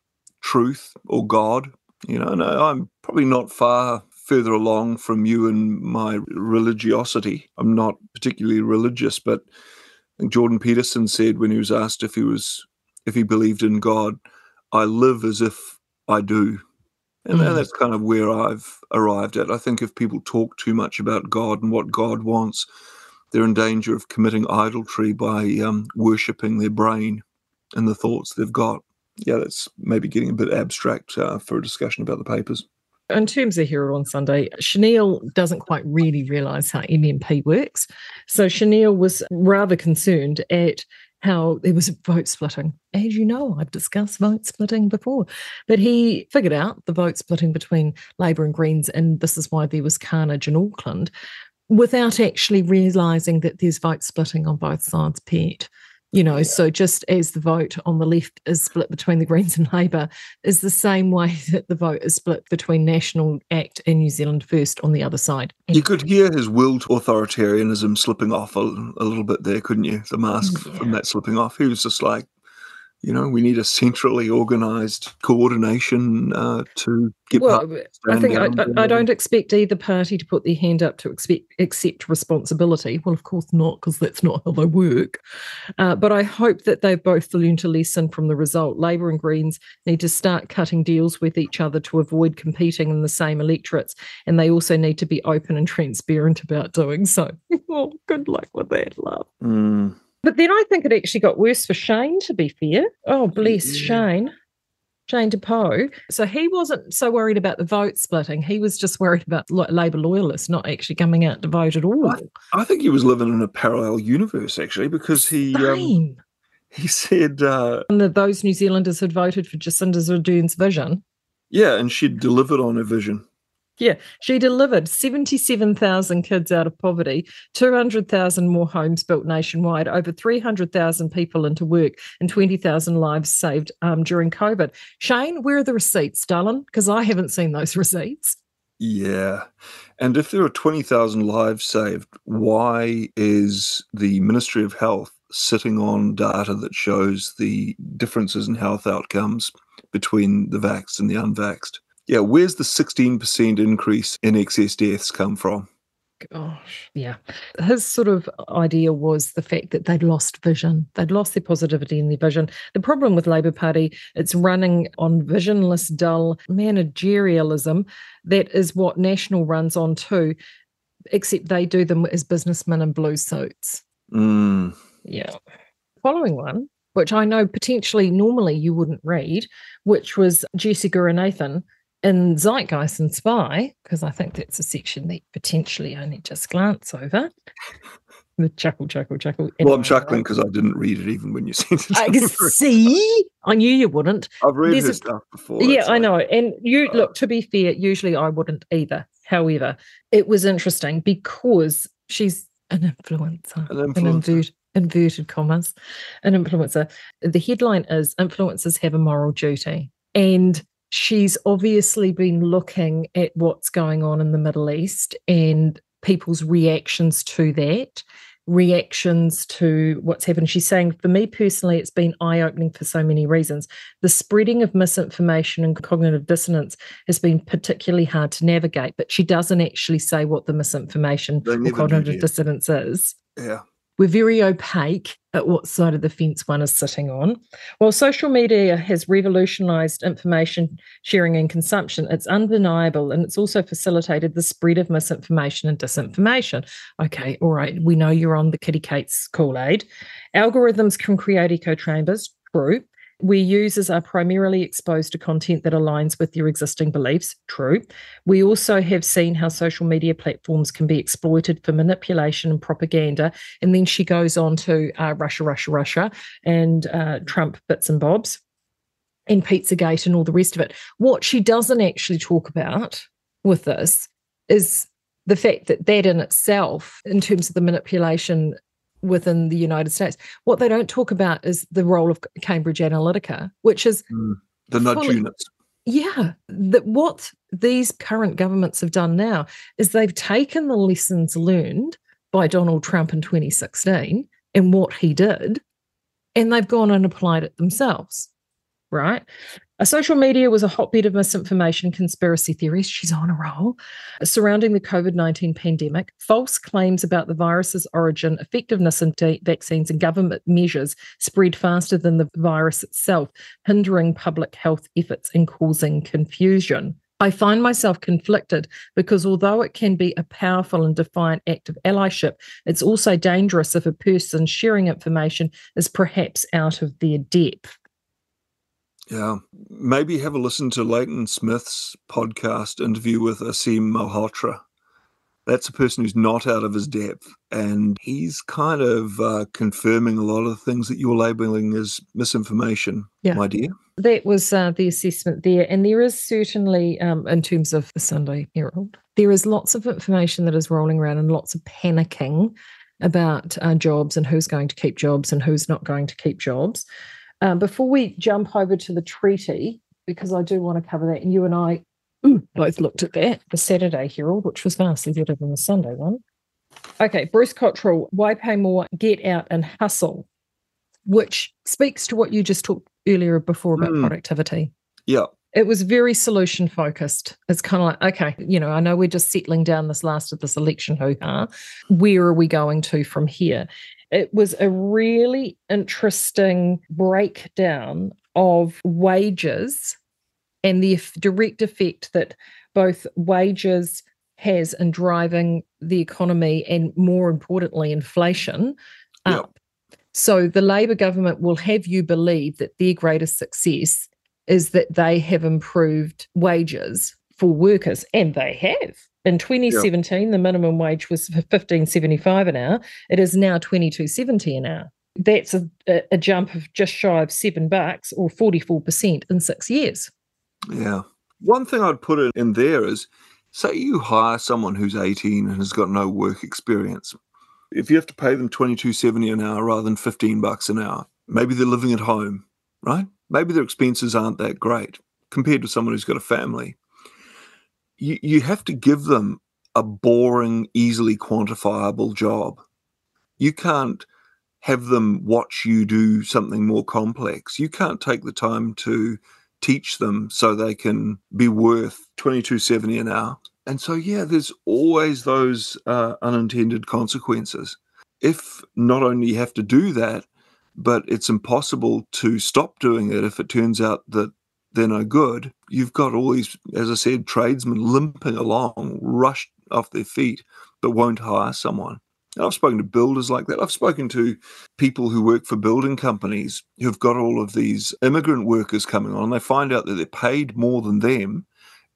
truth or God, you know, no, I'm probably not far further along from you in my religiosity. I'm not particularly religious, but Jordan Peterson said when he was asked if he was if he believed in God, I live as if I do. And mm. that's kind of where I've arrived at. I think if people talk too much about God and what God wants, they're in danger of committing idolatry by um, worshipping their brain and the thoughts they've got. Yeah, that's maybe getting a bit abstract uh, for a discussion about the papers. In terms of Herald on Sunday, Chanel doesn't quite really realise how MMP works. So Chanel was rather concerned at how there was vote splitting. As you know, I've discussed vote splitting before, but he figured out the vote splitting between Labour and Greens, and this is why there was carnage in Auckland, without actually realising that there's vote splitting on both sides, Pete you know, so just as the vote on the left is split between the Greens and Labour, is the same way (laughs) that the vote is split between National Act and New Zealand First on the other side. You could hear his willed authoritarianism slipping off a, a little bit there, couldn't you? The mask mm. yeah. from that slipping off. He was just like, you know, we need a centrally organised coordination uh, to get. Well, I think I, I, don't expect either party to put their hand up to expect, accept responsibility. Well, of course not, because that's not how they work. Uh, but I hope that they've both learned a lesson from the result. Labor and Greens need to start cutting deals with each other to avoid competing in the same electorates, and they also need to be open and transparent about doing so. (laughs) well, good luck with that, love. Mm. But then I think it actually got worse for Shane, to be fair. Oh, bless yeah. Shane. Shane Te Pou. So he wasn't so worried about the vote splitting. He was just worried about Labor loyalists not actually coming out to vote at all. I, I think he was living in a parallel universe, actually, because he. Um, he said. Uh, and that those New Zealanders had voted for Jacinda Ardern's vision. Yeah, and she'd delivered on her vision. Yeah, she delivered 77,000 kids out of poverty, 200,000 more homes built nationwide, over 300,000 people into work, and 20,000 lives saved um, during COVID. Shane, where are the receipts, darling? Because I haven't seen those (laughs) receipts. Yeah. And if there are 20,000 lives saved, why is the Ministry of Health sitting on data that shows the differences in health outcomes between the vaxxed and the unvaxxed? Yeah, where's the 16% increase in excess deaths come from? Gosh, yeah. His sort of idea was the fact that they'd lost vision. They'd lost their positivity in their vision. The problem with Labour Party, it's running on visionless, dull managerialism. That is what National runs on too, except they do them as businessmen in blue suits. Mm. Yeah. Following one, which I know potentially normally you wouldn't read, which was Jessica and Nathan in Zeitgeist and Spy, because I think that's a section that potentially only just glance over. (laughs) The chuckle, chuckle, chuckle. Well, I'm chuckling because I didn't read it even when you (laughs) sent it. I (laughs) see. I knew you wouldn't. I've read There's her a- stuff before. Yeah, I like- know. And you look, to be fair, usually I wouldn't either. However, it was interesting because she's an influencer, An an influencer. invert, inverted commas, an influencer. The headline is Influencers Have a Moral Duty. And she's obviously been looking at what's going on in the Middle East and people's reactions to that reactions to what's happened. She's saying, for me personally, it's been eye opening for so many reasons. The spreading of misinformation and cognitive dissonance has been particularly hard to navigate, but she doesn't actually say what the misinformation or cognitive dissonance is. Yeah. We're very opaque at what side of the fence one is sitting on. While social media has revolutionized information sharing and consumption, it's undeniable and it's also facilitated the spread of misinformation and disinformation. Okay, all right, we know you're on the Kitty Kate's Kool Aid. Algorithms can create echo chambers, true. Where users are primarily exposed to content that aligns with their existing beliefs, true. We also have seen how social media platforms can be exploited for manipulation and propaganda. And then she goes on to uh, Russia, Russia, Russia, and uh, Trump bits and bobs, and Pizzagate and all the rest of it. What she doesn't actually talk about with this is the fact that that in itself, in terms of the manipulation within the United States, what they don't talk about is the role of Cambridge Analytica, which is mm, The nudge Fully- units. yeah, that what these current governments have done now is they've taken the lessons learned by Donald Trump in 2016 and what he did, and they've gone and applied it themselves. Right? Social media was a hotbed of misinformation, conspiracy theories. She's on a roll surrounding the COVID 19 pandemic, false claims about the virus's origin, effectiveness in vaccines, and government measures spread faster than the virus itself, hindering public health efforts and causing confusion. I find myself conflicted because although it can be a powerful and defiant act of allyship, it's also dangerous if a person sharing information is perhaps out of their depth. Yeah. Maybe have a listen to Leighton Smith's podcast interview with Aseem Malhotra. That's a person who's not out of his depth. And he's kind of uh, confirming a lot of the things that you're labeling as misinformation, Yeah. my dear. That was uh, the assessment there. And there is certainly, um, in terms of the Sunday Herald, there is lots of information that is rolling around and lots of panicking about uh, jobs and who's going to keep jobs and who's not going to keep jobs. Um, before we jump over to the treaty, because I do want to cover that, and you and I ooh, (clears throat) both looked at that, the Saturday Herald, which was vastly better than the Sunday one. Okay, Bruce Cotterill, why pay more, get out and hustle, which speaks to what you just talked earlier before about Mm. productivity. Yeah. It was very solution focused. It's kind of like, okay, you know, I know we're just settling down this last of this election hoo ha. Where are we going to from here? It was a really interesting breakdown of wages and the direct effect that both wages has in driving the economy and more importantly inflation Yep. up. So the Labor government will have you believe that their greatest success is that they have improved wages for workers, and they have. In 2017, the minimum wage was 15.75 an hour. It is now 22.70 an hour. That's a, a, jump of just shy of seven bucks or 44% in six years. Yeah. One thing I'd put in, in there is say you hire someone who's 18 and has got no work experience. If you have to pay them 22.70 an hour rather than 15 bucks an hour, maybe they're living at home, right? Maybe their expenses aren't that great compared to someone who's got a family. You you have to give them a boring, easily quantifiable job. You can't have them watch you do something more complex. You can't take the time to teach them so they can be worth 22.70 an hour and so yeah there's always those uh, unintended consequences if not only you have to do that but it's impossible to stop doing it if it turns out that they're no good you've got all these as i said tradesmen limping along rushed off their feet but won't hire someone and I've spoken to builders like that. I've spoken to people who work for building companies who've got all of these immigrant workers coming on. They find out that they're paid more than them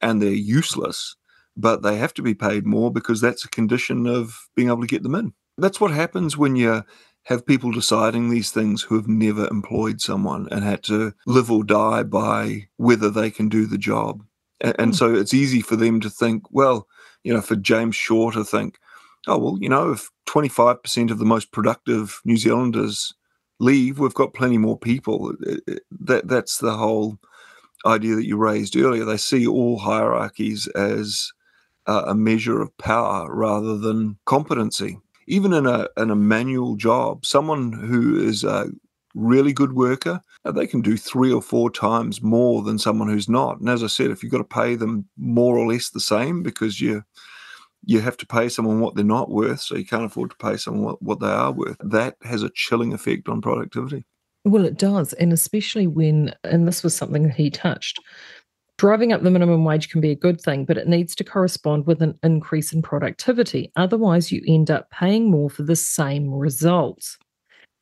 and they're useless, but they have to be paid more because that's a condition of being able to get them in. That's what happens when you have people deciding these things who have never employed someone and had to live or die by whether they can do the job. And, and mm. so it's easy for them to think, well, you know, for James Shaw to think, oh, well, you know, if 25% of the most productive New Zealanders leave, we've got plenty more people. That That's the whole idea that you raised earlier. They see all hierarchies as uh, a measure of power rather than competency. Even in a, in a manual job, someone who is a really good worker, uh, they can do three or four times more than someone who's not. And as I said, if you've got to pay them more or less the same because you you have to pay someone what they're not worth, so you can't afford to pay someone what, what they are worth. That has a chilling effect on productivity. Well, it does. And especially when, and this was something that he touched, driving up the minimum wage can be a good thing, but it needs to correspond with an increase in productivity. Otherwise, you end up paying more for the same results.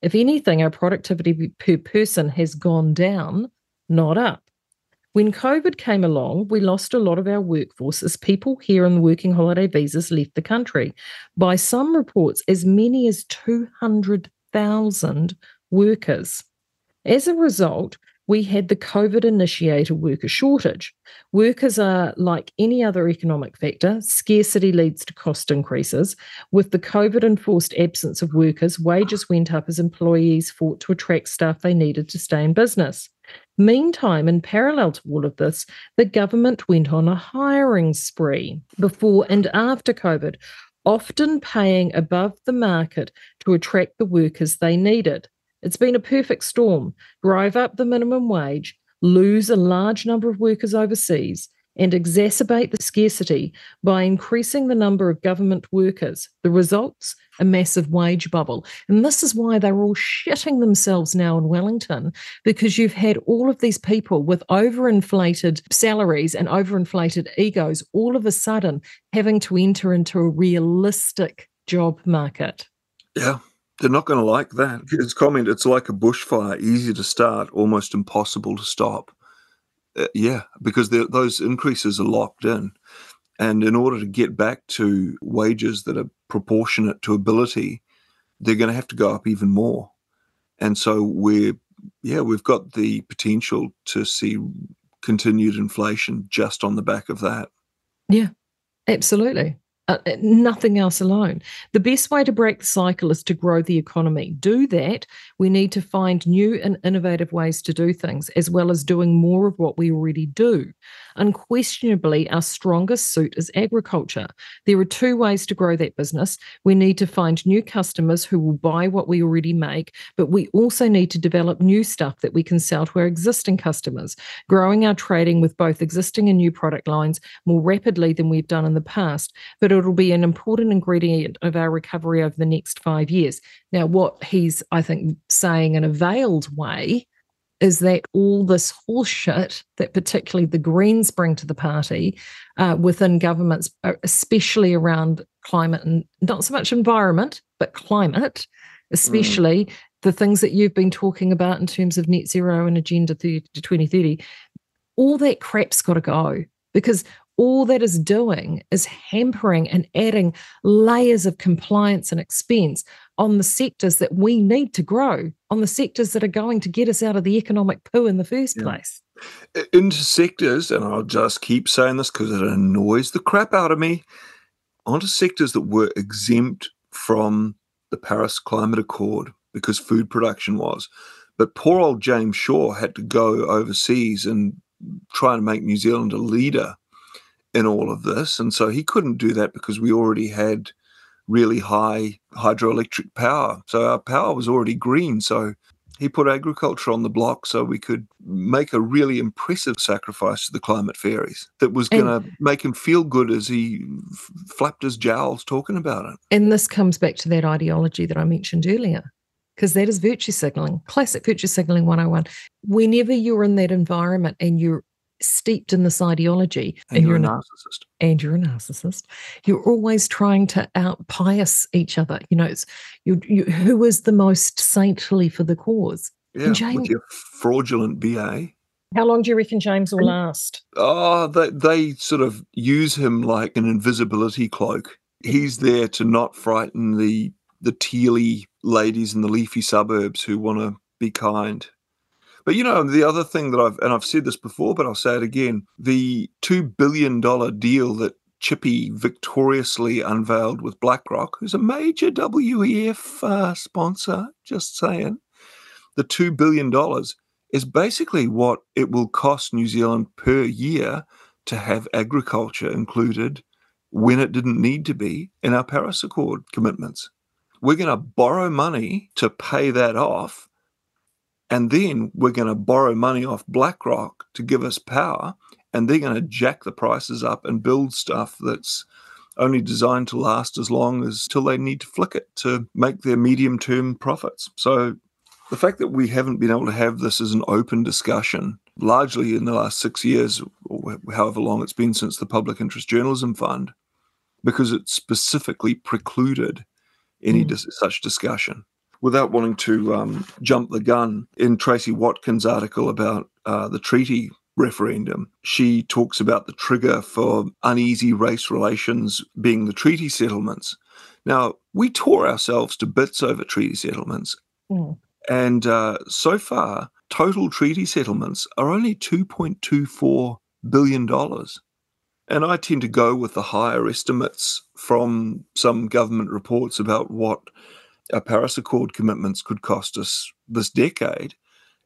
If anything, our productivity per person has gone down, not up. When COVID came along, we lost a lot of our workforce as people here on the working holiday visas left the country. By some reports, as many as 200,000 workers. As a result, we had the COVID initiated worker shortage. Workers are like any other economic factor, scarcity leads to cost increases. With the COVID enforced absence of workers, wages went up as employees fought to attract staff they needed to stay in business. Meantime, in parallel to all of this, the government went on a hiring spree before and after COVID, often paying above the market to attract the workers they needed. It's been a perfect storm. Drive up the minimum wage, lose a large number of workers overseas, and exacerbate the scarcity by increasing the number of government workers. The results? A massive wage bubble. And this is why they're all shitting themselves now in Wellington, because you've had all of these people with overinflated salaries and overinflated egos all of a sudden having to enter into a realistic job market. Yeah. They're not going to like that. His comment, it's like a bushfire, easy to start, almost impossible to stop. Uh, yeah, because those increases are locked in. And in order to get back to wages that are proportionate to ability, they're going to have to go up even more. And so we're, yeah, we've got the potential to see continued inflation just on the back of that. Yeah, absolutely uh, nothing else alone. The best way to break the cycle is to grow the economy. Do that, we need to find new and innovative ways to do things, as well as doing more of what we already do. Unquestionably, our strongest suit is agriculture. There are two ways to grow that business. We need to find new customers who will buy what we already make, but we also need to develop new stuff that we can sell to our existing customers, growing our trading with both existing and new product lines more rapidly than we've done in the past. But it'll be an important ingredient of our recovery over the next five years. Now, what he's, I think, saying in a veiled way is that all this horseshit that particularly the Greens bring to the party uh, within governments, uh, especially around climate and not so much environment, but climate, especially mm. the things that you've been talking about in terms of net zero and agenda 30 to 2030, all that crap's got to go because all that is doing is hampering and adding layers of compliance and expense on the sectors that we need to grow, on the sectors that are going to get us out of the economic poo in the first yeah. place. Into sectors, and I'll just keep saying this because it annoys the crap out of me, onto sectors that were exempt from the Paris Climate Accord because food production was. But poor old James Shaw had to go overseas and try and make New Zealand a leader in all of this. And so he couldn't do that because we already had really high hydroelectric power. So our power was already green. So he put agriculture on the block so we could make a really impressive sacrifice to the climate fairies that was going to make him feel good as he f- flapped his jowls talking about it. And this comes back to that ideology that I mentioned earlier. Because that is virtue signaling, classic virtue signaling 101. Whenever you're in that environment and you're steeped in this ideology and, and you're, you're, a narcissist. and you're a narcissist. You're always trying to out pious each other. You know it's you, you who is the most saintly for the cause? Yeah James, with your fraudulent ba how long do you reckon james will last? Oh they, they sort of use him like an invisibility cloak. He's there to not frighten the the tealy ladies in the leafy suburbs who want to be kind. But you know, the other thing that I've and I've said this before, but I'll say it again: the two billion dollar deal that Chippy victoriously unveiled with BlackRock, who's a major WEF uh, sponsor. Just saying, the two billion dollars is basically what it will cost New Zealand per year to have agriculture included when it didn't need to be in our Paris Accord commitments. We're going to borrow money to pay that off. And then we're going to borrow money off BlackRock to give us power. And they're going to jack the prices up and build stuff that's only designed to last as long as till they need to flick it to make their medium term profits. So the fact that we haven't been able to have this as an open discussion, largely in the last six years, or however long it's been since the Public Interest Journalism Fund, because it specifically precluded any mm. dis- such discussion. Without wanting to um, jump the gun, in Tracy Watkins' article about uh, the treaty referendum, she talks about the trigger for uneasy race relations being the treaty settlements. Now, we tore ourselves to bits over treaty settlements. Mm. And uh, so far, total treaty settlements are only $2.24 billion. And I tend to go with the higher estimates from some government reports about what our Paris Accord commitments could cost us this decade.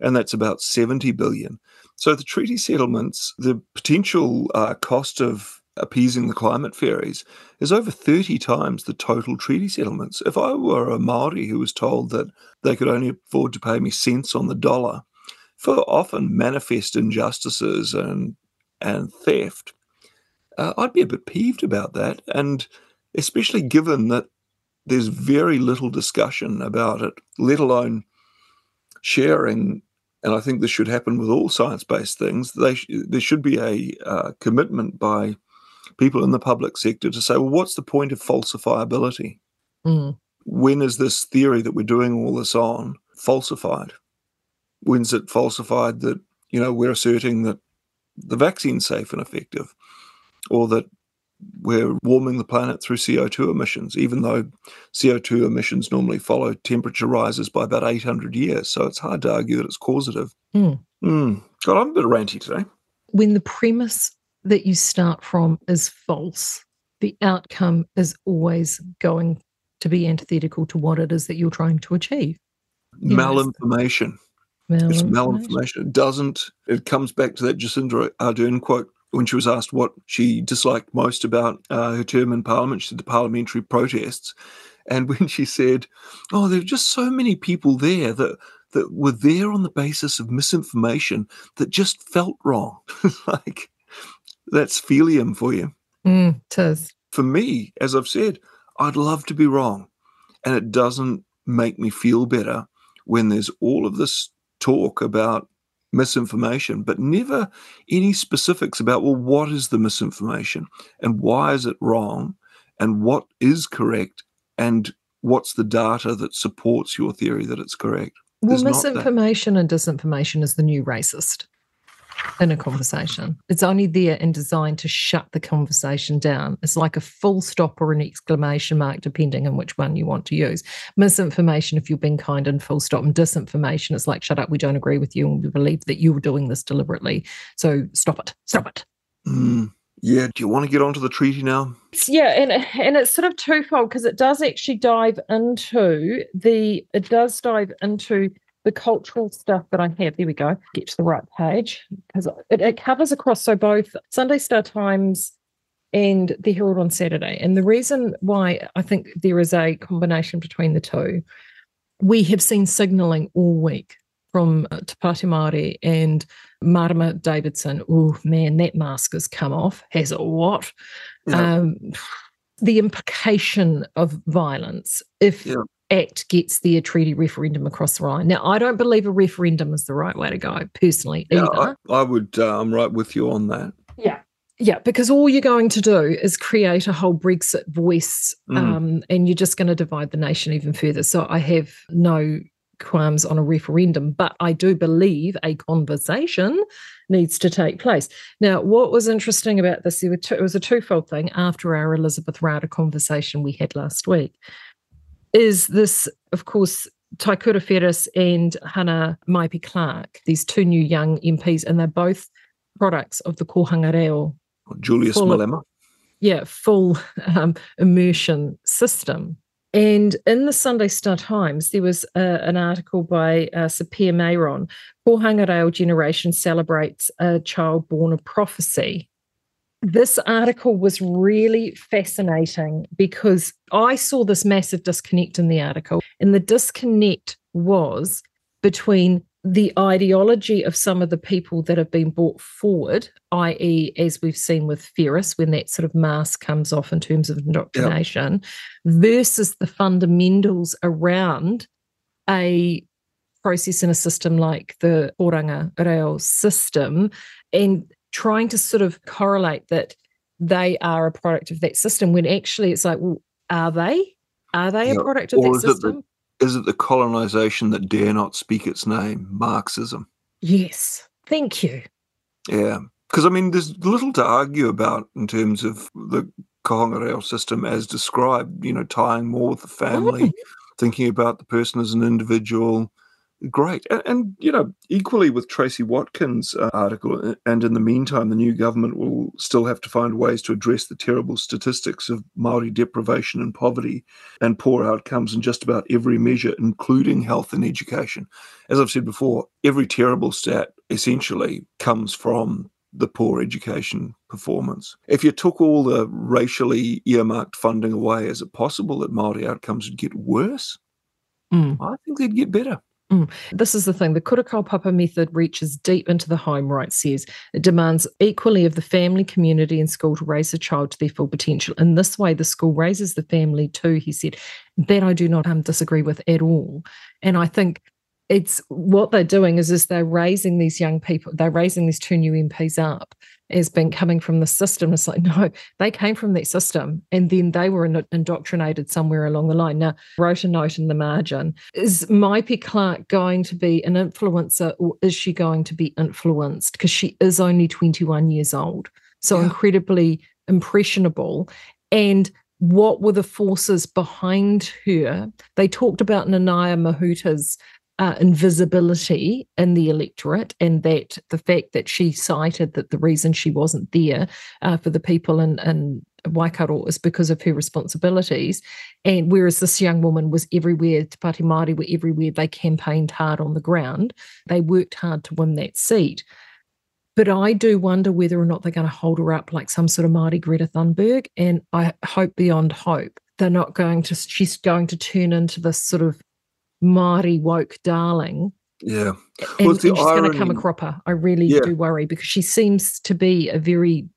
And that's about 70 billion. So the treaty settlements, the potential uh, cost of appeasing the climate fairies is over 30 times the total treaty settlements. If I were a Maori who was told that they could only afford to pay me cents on the dollar for often manifest injustices and and theft, uh, I'd be a bit peeved about that. And especially given that there's very little discussion about it, let alone sharing and I think this should happen with all science-based things. They sh- there should be a uh, commitment by people in the public sector to say, well, what's the point of falsifiability? Mm. When is this theory that we're doing all this on falsified? When's it falsified that, you know, we're asserting that the vaccine's safe and effective or that we're warming the planet through CO2 emissions, even though CO2 emissions normally follow temperature rises by about 800 years. So it's hard to argue that it's causative. Mm. Mm. God, I'm a bit ranty today. When the premise that you start from is false, the outcome is always going to be antithetical to what it is that you're trying to achieve. You malinformation. Malinformation. It's malinformation. It doesn't, it comes back to that Jacinda Ardern quote when she was asked what she disliked most about uh, her term in Parliament. She said the parliamentary protests. And (laughs) when she said, Oh, there are just so many people there that that were there on the basis of misinformation that just felt wrong. (laughs) like that's phelium for you. Mm, it is. For me, as I've said, I'd love to be wrong. And it doesn't make me feel better when there's all of this talk about misinformation, but never any specifics about, well, what is the misinformation and why is it wrong and what is correct and what's the data that supports your theory that it's correct. Well, misinformation and disinformation is the new racist in a conversation. It's only there and designed to shut the conversation down. It's like a full stop or an exclamation mark, depending on which one you want to use. Misinformation, if you're being kind and full stop, and disinformation, it's like, shut up, we don't agree with you, and we believe that you're doing this deliberately. So stop it, stop it. Mm. Yeah, do you want to get onto the treaty now? Yeah, and and it's sort of twofold because it does actually dive into the it does dive into the cultural stuff that I have. There we go. Get to the right page because it, it covers across so both Sunday Star Times and the Herald on Saturday. And the reason why I think there is a combination between the two, we have seen signalling all week from uh, Te Pāti Māori and Marama Davidson. Oh man, that mask has come off. Has it what? Yeah. Um, the implication of violence if yeah. Act gets their treaty referendum across the line. Now, I don't believe a referendum is the right way to go, personally. Yeah, I, I, would. Uh, I'm right with you on that. Yeah. Yeah, because all you're going to do is create a whole Brexit voice mm. um, and you're just going to divide the nation even further. So I have no qualms on a referendum, but I do believe a conversation needs to take place. Now, what was interesting about this, it was a twofold thing after our Elizabeth Rata conversation we had last week is this, of course, Tākuta Ferris and Hannah Maipi Clark, these two new young MPs, and they're both products of the Kohanga Reo. Julius Malema. Yeah, full (laughs) um, immersion system. And in the Sunday Star Times, there was uh, an article by uh, Sir Pierre Mayron. Kohanga Reo generation celebrates a child born of prophecy. This article was really fascinating because I saw this massive disconnect in the article, and the disconnect was between the ideology of some of the people that have been brought forward, i.e., as we've seen with Ferris, when that sort of mask comes off in terms of indoctrination, yep. versus the fundamentals around a process in a system like the Kohanga Reo system, and trying to sort of correlate that they are a product of that system when actually it's like, well, are they? Are they yep. a product of or that system? is it the colonization that dare not speak its name, Marxism? Yes. Thank you. Yeah. Because, I mean, there's little to argue about in terms of the Kohanga Reo system as described, you know, tying more with the family, oh. thinking about the person as an individual, great. And, and, you know, equally with Tracy Watkins' uh, article, and in the meantime, the new government will still have to find ways to address the terrible statistics of Maori deprivation and poverty and poor outcomes in just about every measure, including health and education. As I've said before, every terrible stat essentially comes from the poor education performance. If you took all the racially earmarked funding away, is it possible that Maori outcomes would get worse? Mm. I think they'd get better. Mm. This is the thing. The kura kaupapa method reaches deep into the home, Wright says. It demands equally of the family, community, and school to raise a child to their full potential. In this way, the school raises the family too, he said. That I do not um, disagree with at all. And I think it's what they're doing is is they're raising these young people, they're raising these two new MPs up as been coming from the system. It's like, (laughs) no, they came from that system and then they were indoctrinated somewhere along the line. Now, wrote a note in the margin. Is Maipi-Clarke going to be an influencer or is she going to be influenced? Because she is only 21 years old. So yeah. incredibly impressionable. And what were the forces behind her? They talked about Nanaia Mahuta's uh, invisibility in the electorate, and that the fact that she cited that the reason she wasn't there uh, for the people in, in Waikato is because of her responsibilities. And whereas this young woman was everywhere, Te Pāti Māori were everywhere, they campaigned hard on the ground. They worked hard to win that seat. But I do wonder whether or not they're going to hold her up like some sort of Māori Greta Thunberg. And I hope beyond hope they're not going to, she's going to turn into this sort of Māori woke darling. Yeah. And, well, she's going to come a cropper. I really yeah. do worry because she seems to be a very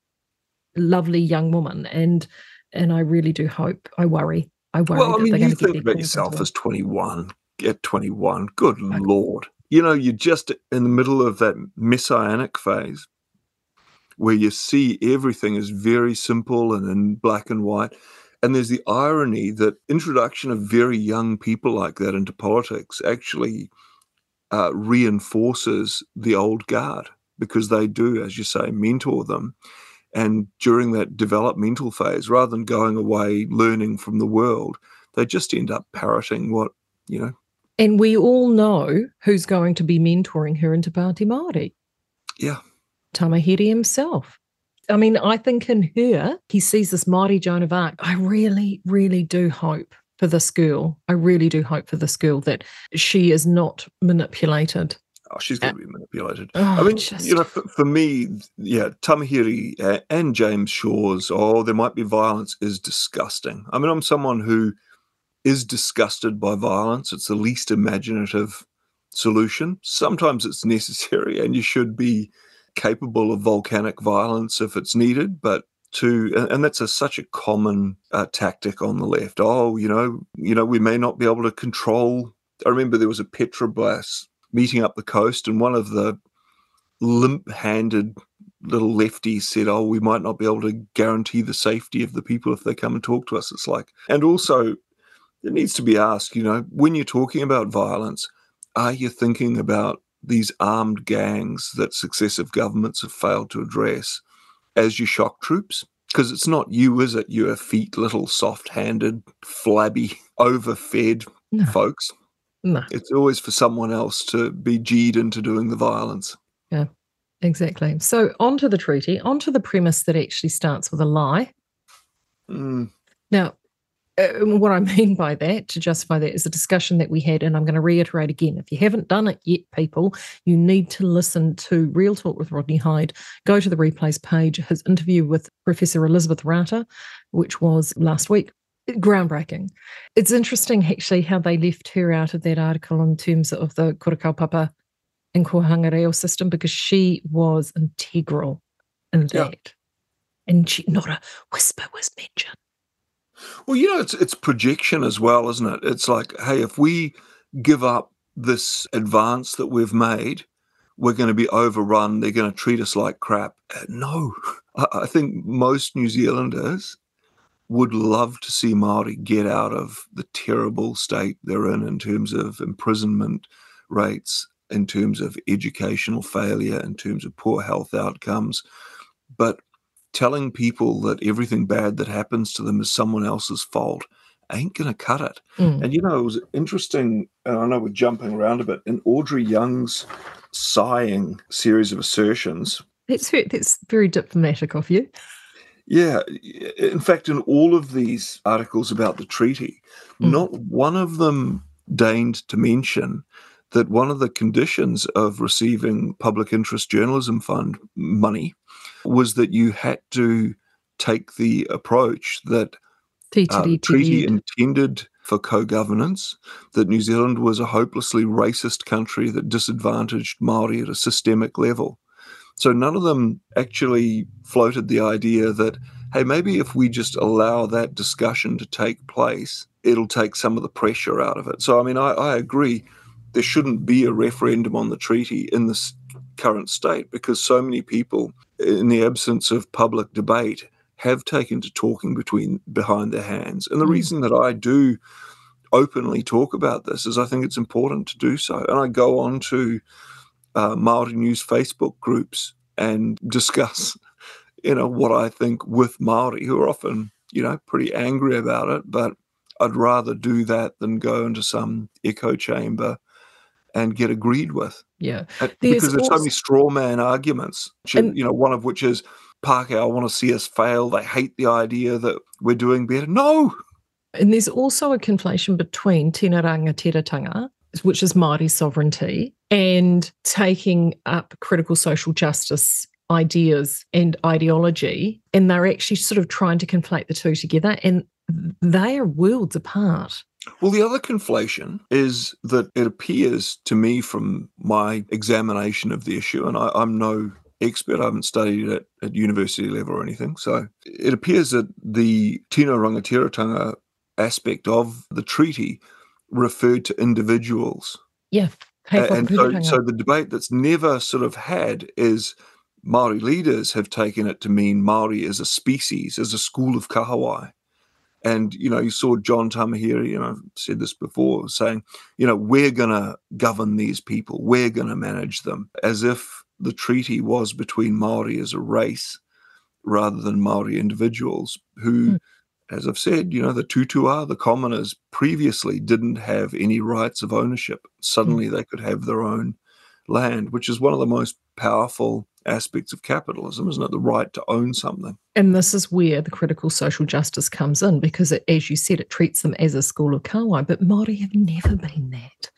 lovely young woman. And and I really do hope, I worry. I worry. Well, I mean, you think about yourself as 21, at 21. Good okay. Lord. You know, you're just in the middle of that messianic phase where you see everything is very simple and in black and white. And there's the irony that introduction of very young people like that into politics actually uh, reinforces the old guard because they do, as you say, mentor them. And during that developmental phase, rather than going away learning from the world, they just end up parroting what, you know. And we all know who's going to be mentoring her into Pāti Māori. Yeah. Tamihere himself. I mean, I think in her, he sees this mighty Joan of Arc. I really, really do hope for this girl. I really do hope for this girl that she is not manipulated. Oh, she's going to uh, be manipulated. Oh, I mean, just... you know, for, for, me, yeah, Tamihere uh, and James Shaw's, oh, there might be violence, is disgusting. I mean, I'm someone who is disgusted by violence. It's the least imaginative solution. Sometimes it's necessary, and you should be capable of volcanic violence if it's needed, but to and that's a, such a common uh, tactic on the left. Oh, you know, you know, we may not be able to control. I remember there was a Petrobras meeting up the coast, and one of the limp-handed little lefties said, "Oh, we might not be able to guarantee the safety of the people if they come and talk to us." It's like, and also, it needs to be asked. You know, when you're talking about violence, are you thinking about these armed gangs that successive governments have failed to address as your shock troops? Because it's not you, is it? You effete little soft handed, flabby, (laughs) overfed No. folks. No, It's always for someone else to be G'd into doing the violence. Yeah, exactly. So, onto the treaty, onto the premise that actually starts with a lie. Mm, Now, uh, what I (laughs) mean by that, to justify that, is a discussion that we had, and I'm going to reiterate again. If you haven't done it yet, people, you need to listen to Real Talk with Rodney Hide. Go to the replays page, his interview with Professor Elizabeth Rata, which was last week. Groundbreaking. It's interesting, actually, how they left her out of that article in terms of the Kura Kaupapa and Kohanga Reo system because she was integral in Yeah. that. And she, not a whisper was mentioned. Well, you know, it's it's projection as well, isn't it? It's like, hey, if we give up this advance that we've made, we're going to be overrun. They're going to treat us like crap. Uh, No, (laughs) I, I think most New Zealanders would love to see Maori get out of the terrible state they're in in terms of imprisonment rates, in terms of educational failure, in terms of poor health outcomes. But telling people that everything bad that happens to them is someone else's fault ain't going to cut it. Mm. And you know, it was interesting, and I know we're jumping around a bit, in Audrey Young's sighing series of assertions. That's very, that's very diplomatic of you. Yeah, in fact, in all of these articles about the treaty, Mm. not one of them deigned to mention that one of the conditions of receiving public interest journalism fund money was that you had to take the approach that uh, the treaty intended for co-governance, that New Zealand was a hopelessly racist country that disadvantaged Maori at a systemic level. So none of them actually floated the idea that, hey, maybe if we just allow that discussion to take place, it'll take some of the pressure out of it. So I mean, I, I agree there shouldn't be a referendum on the treaty in this current state because so many people, in the absence of public debate, have taken to talking between behind their hands. And the Mm. reason that I do openly talk about this is I think it's important to do so. And I go on to uh, Maori News Facebook groups and discuss, you know, what I think with Maori, who are often, you know, pretty angry about it. But I'd rather do that than go into some echo chamber and get agreed with. Yeah. Because there's so many straw man arguments. And- you know, one of which is Parker, I want to see us fail. They hate the idea that we're doing better. No, And there's also a conflation between tino rangatiratanga, which is Māori sovereignty, and taking up critical social justice ideas and ideology. And they're actually sort of trying to conflate the two together. And they are worlds apart. Well, the other conflation is that it appears to me from my examination of the issue, and I, I'm no expert, I haven't studied it at university level or anything. So it appears that the Tino Rangatiratanga aspect of the treaty referred to individuals. Yeah. And so, so the debate that's never sort of had is Maori leaders have taken it to mean Maori as a species, as a school of kahawai. And you know, you saw John Tamihere, you know, I've said this before, saying, you know, we're going to govern these people, we're going to manage them, as if the treaty was between Maori as a race rather than Maori individuals who, Mm. as I've said, you know, the Tutua, the commoners previously didn't have any rights of ownership. Suddenly they could have their own land, which is one of the most powerful aspects of capitalism, isn't it? The right to own something. And this is where the critical social justice comes in because, it, as you said, it treats them as a school of kahawai. But Māori have never been that.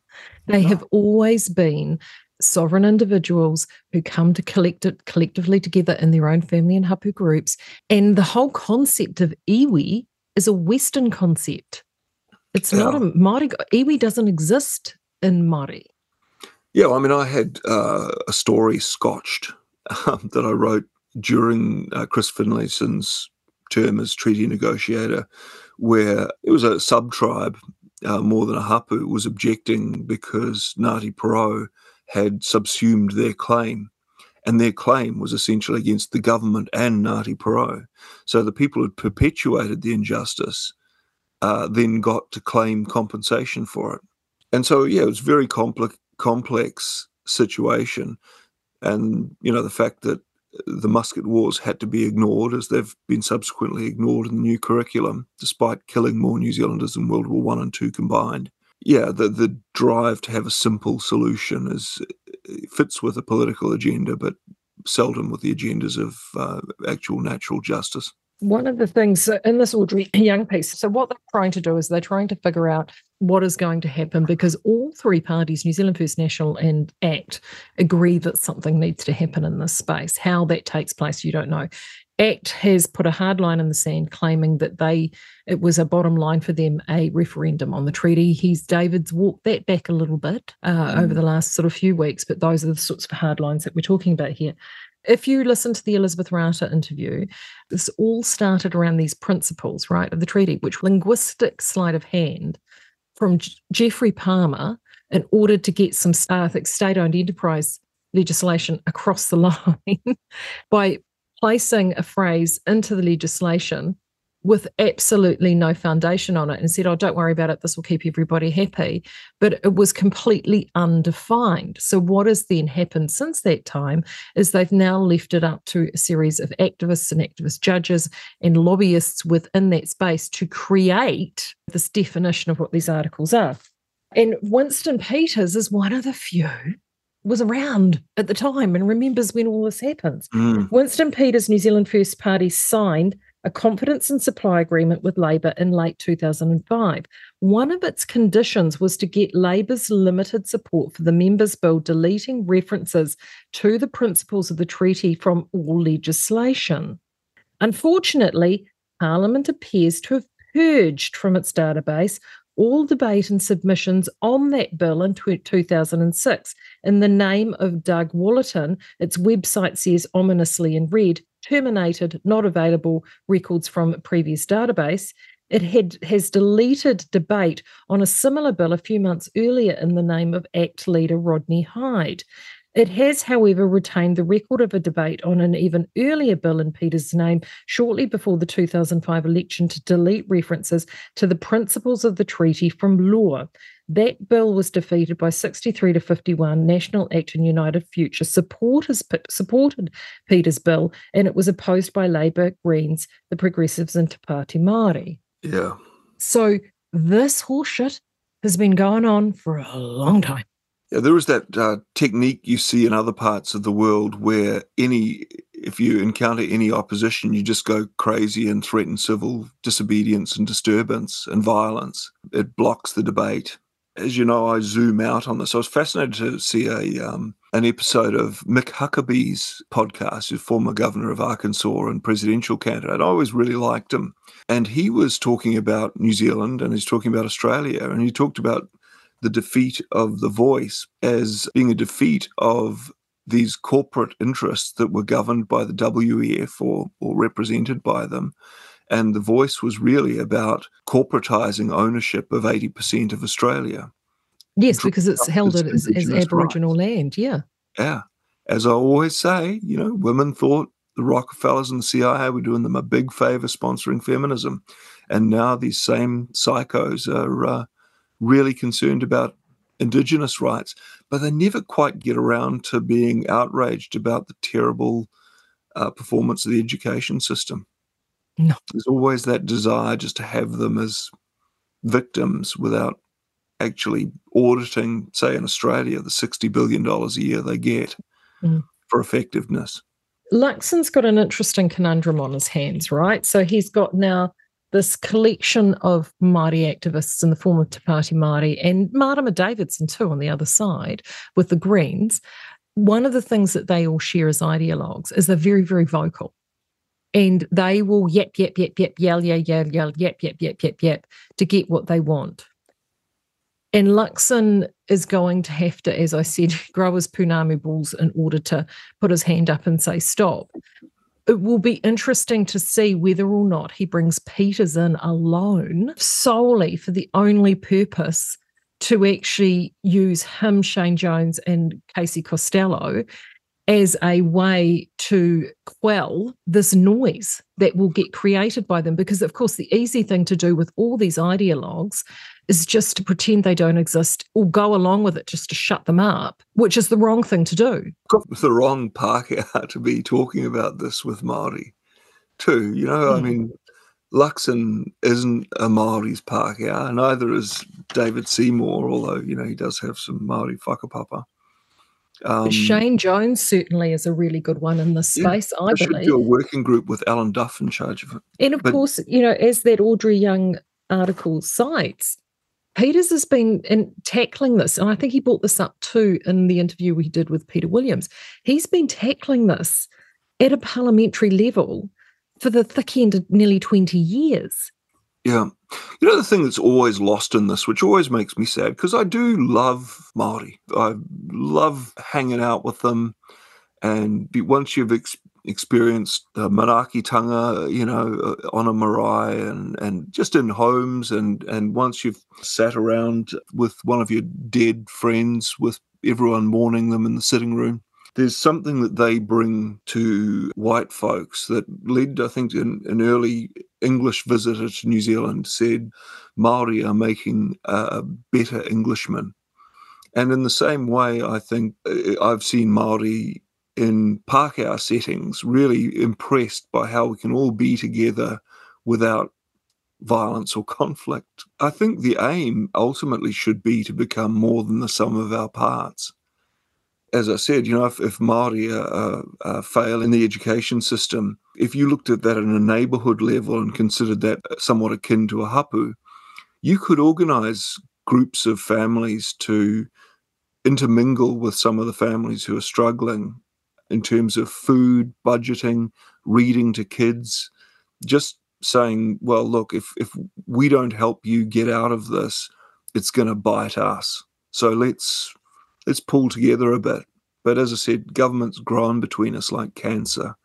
They have always been sovereign individuals who come to collect it collectively together in their own family and hapu groups. And the whole concept of iwi is a Western concept. It's not a Māori. Iwi doesn't exist in Māori. Yeah, I mean, I had uh, a story scotched um, that I wrote during uh, Chris Finlayson's term as treaty negotiator, where it was a sub tribe, uh, more than a hapu, was objecting because Ngāti Porou had subsumed their claim. And their claim was essentially against the government and Ngāti Porou. So the people who perpetuated the injustice uh, then got to claim compensation for it. And so, yeah, it was very complex, complex situation. And, you know, the fact that the musket wars had to be ignored, as they've been subsequently ignored in the new curriculum, despite killing more New Zealanders in World War One and Two combined. Yeah, the the drive to have a simple solution is fits with a political agenda, but seldom with the agendas of uh, actual natural justice. One of the things in this Audrey Young piece, so what they're trying to do is they're trying to figure out what is going to happen because all three parties, New Zealand First National and ACT, agree that something needs to happen in this space. How that takes place, you don't know. ACT has put a hard line in the sand, claiming that they it was a bottom line for them a referendum on the treaty. He's David's walked that back a little bit uh, mm. over the last sort of few weeks, but those are the sorts of hard lines that we're talking about here. If you listen to the Elizabeth Rata interview, this all started around these principles, right, of the treaty, which linguistic sleight of hand from J- Geoffrey Palmer in order to get some uh, state-owned enterprise legislation across the (laughs) line by placing a phrase into the legislation with absolutely no foundation on it and said, Oh, don't worry about it. This will keep everybody happy. But it was completely undefined. So, what has then happened since that time is they've now left it up to a series of activists and activist judges and lobbyists within that space to create this definition of what these articles are. And Winston Peters is one of the few was around at the time and remembers when all this happens. Mm. Winston Peters, New Zealand First Party, signed a confidence and supply agreement with Labor in late 2005. One of its conditions was to get Labor's limited support for the members' bill deleting references to the principles of the treaty from all legislation. Unfortunately, Parliament appears to have purged from its database all debate and submissions on that bill in 2006 in the name of Doug Woolerton. Its website says ominously in red terminated, not available records from previous database. It had has deleted debate on a similar bill a few months earlier in the name of ACT leader Rodney Hide. It has, however, retained the record of a debate on an even earlier bill in Peter's name shortly before the 2005 election to delete references to the principles of the treaty from law. That bill was defeated by 63 to 51. National Action United Future supporters supported Peter's bill, and it was opposed by Labour, Greens, the Progressives, and Te Pāti Māori. Yeah. So this horseshit has been going on for a long time. Yeah, there is that uh, technique you see in other parts of the world where any, if you encounter any opposition, you just go crazy and threaten civil disobedience and disturbance and violence. It blocks the debate as you know, I zoom out on this. I was fascinated to see a um, an episode of Mike Huckabee's podcast, who's former governor of Arkansas and presidential candidate. I always really liked him, and he was talking about New Zealand and he's talking about Australia, and he talked about the defeat of the voice as being a defeat of these corporate interests that were governed by the WEF or, or represented by them and the voice was really about corporatizing ownership of 80% of Australia. Yes, because it's held it as, as Aboriginal rights. land. Yeah. Yeah. As I always say, you know, women thought the Rockefellers and the CIA were doing them a big favor sponsoring feminism. And now these same psychos are uh, really concerned about Indigenous rights, but they never quite get around to being outraged about the terrible uh, performance of the education system. No. There's always that desire just to have them as victims without actually auditing, say, in Australia, the $60 billion a year they get mm. for effectiveness. Luxon's got an interesting conundrum on his hands, right? So he's got now this collection of Māori activists in the form of Te Pāti Māori and Marama Davidson too on the other side with the Greens. One of the things that they all share as ideologues is they're very, very vocal and they will yap, yap, yap, yap, yell, yell, yell, yell, yap, yap, yap, yap, yap to get what they want. And Luxon is going to have to, as I said, (laughs) grow his Pounamu balls in order to put his hand up and say stop. It will be interesting to see whether or not he brings Peters in alone solely for the only purpose to actually use him, Shane Jones, and Casey Costello as a way to quell this noise that will get created by them. Because, of course, the easy thing to do with all these ideologues is just to pretend they don't exist or go along with it just to shut them up, which is the wrong thing to do. Got the wrong Pākehā (laughs) to be talking about this with Māori, too. You know, mm. I mean, Luxon isn't a Maori's Pākehā, neither is David Seymour, although, you know, he does have some Maori whakapapa. Um, Shane Jones certainly is a really good one in this space, yeah, I, I believe. Should do a working group with Alan Duff in charge of it. And of but, course, you know, as that Audrey Young article cites, Peters has been in tackling this, and I think he brought this up too in the interview we did with Peter Williams. He's been tackling this at a parliamentary level for the thick end of nearly 20 years. Yeah. You know, the thing that's always lost in this, which always makes me sad, because I do love Māori. I love hanging out with them. And once you've ex- experienced uh, manaakitanga, you know, uh, on a marae and, and just in homes, and, and once you've sat around with one of your dead friends, with everyone mourning them in the sitting room, there's something that they bring to white folks that led, I think, an, an early English visitor to New Zealand said Maori are making a better Englishman. And in the same way, I think uh, I've seen Maori in Pākehā settings really impressed by how we can all be together without violence or conflict. I think the aim ultimately should be to become more than the sum of our parts as I said, you know, if, if Māori uh, uh, fail in the education system, if you looked at that at a neighbourhood level and considered that somewhat akin to a hapu, you could organise groups of families to intermingle with some of the families who are struggling in terms of food, budgeting, reading to kids, just saying, well, look, if, if we don't help you get out of this, it's going to bite us. So let's let's pull together a bit. But as I said, governments grown between us like cancer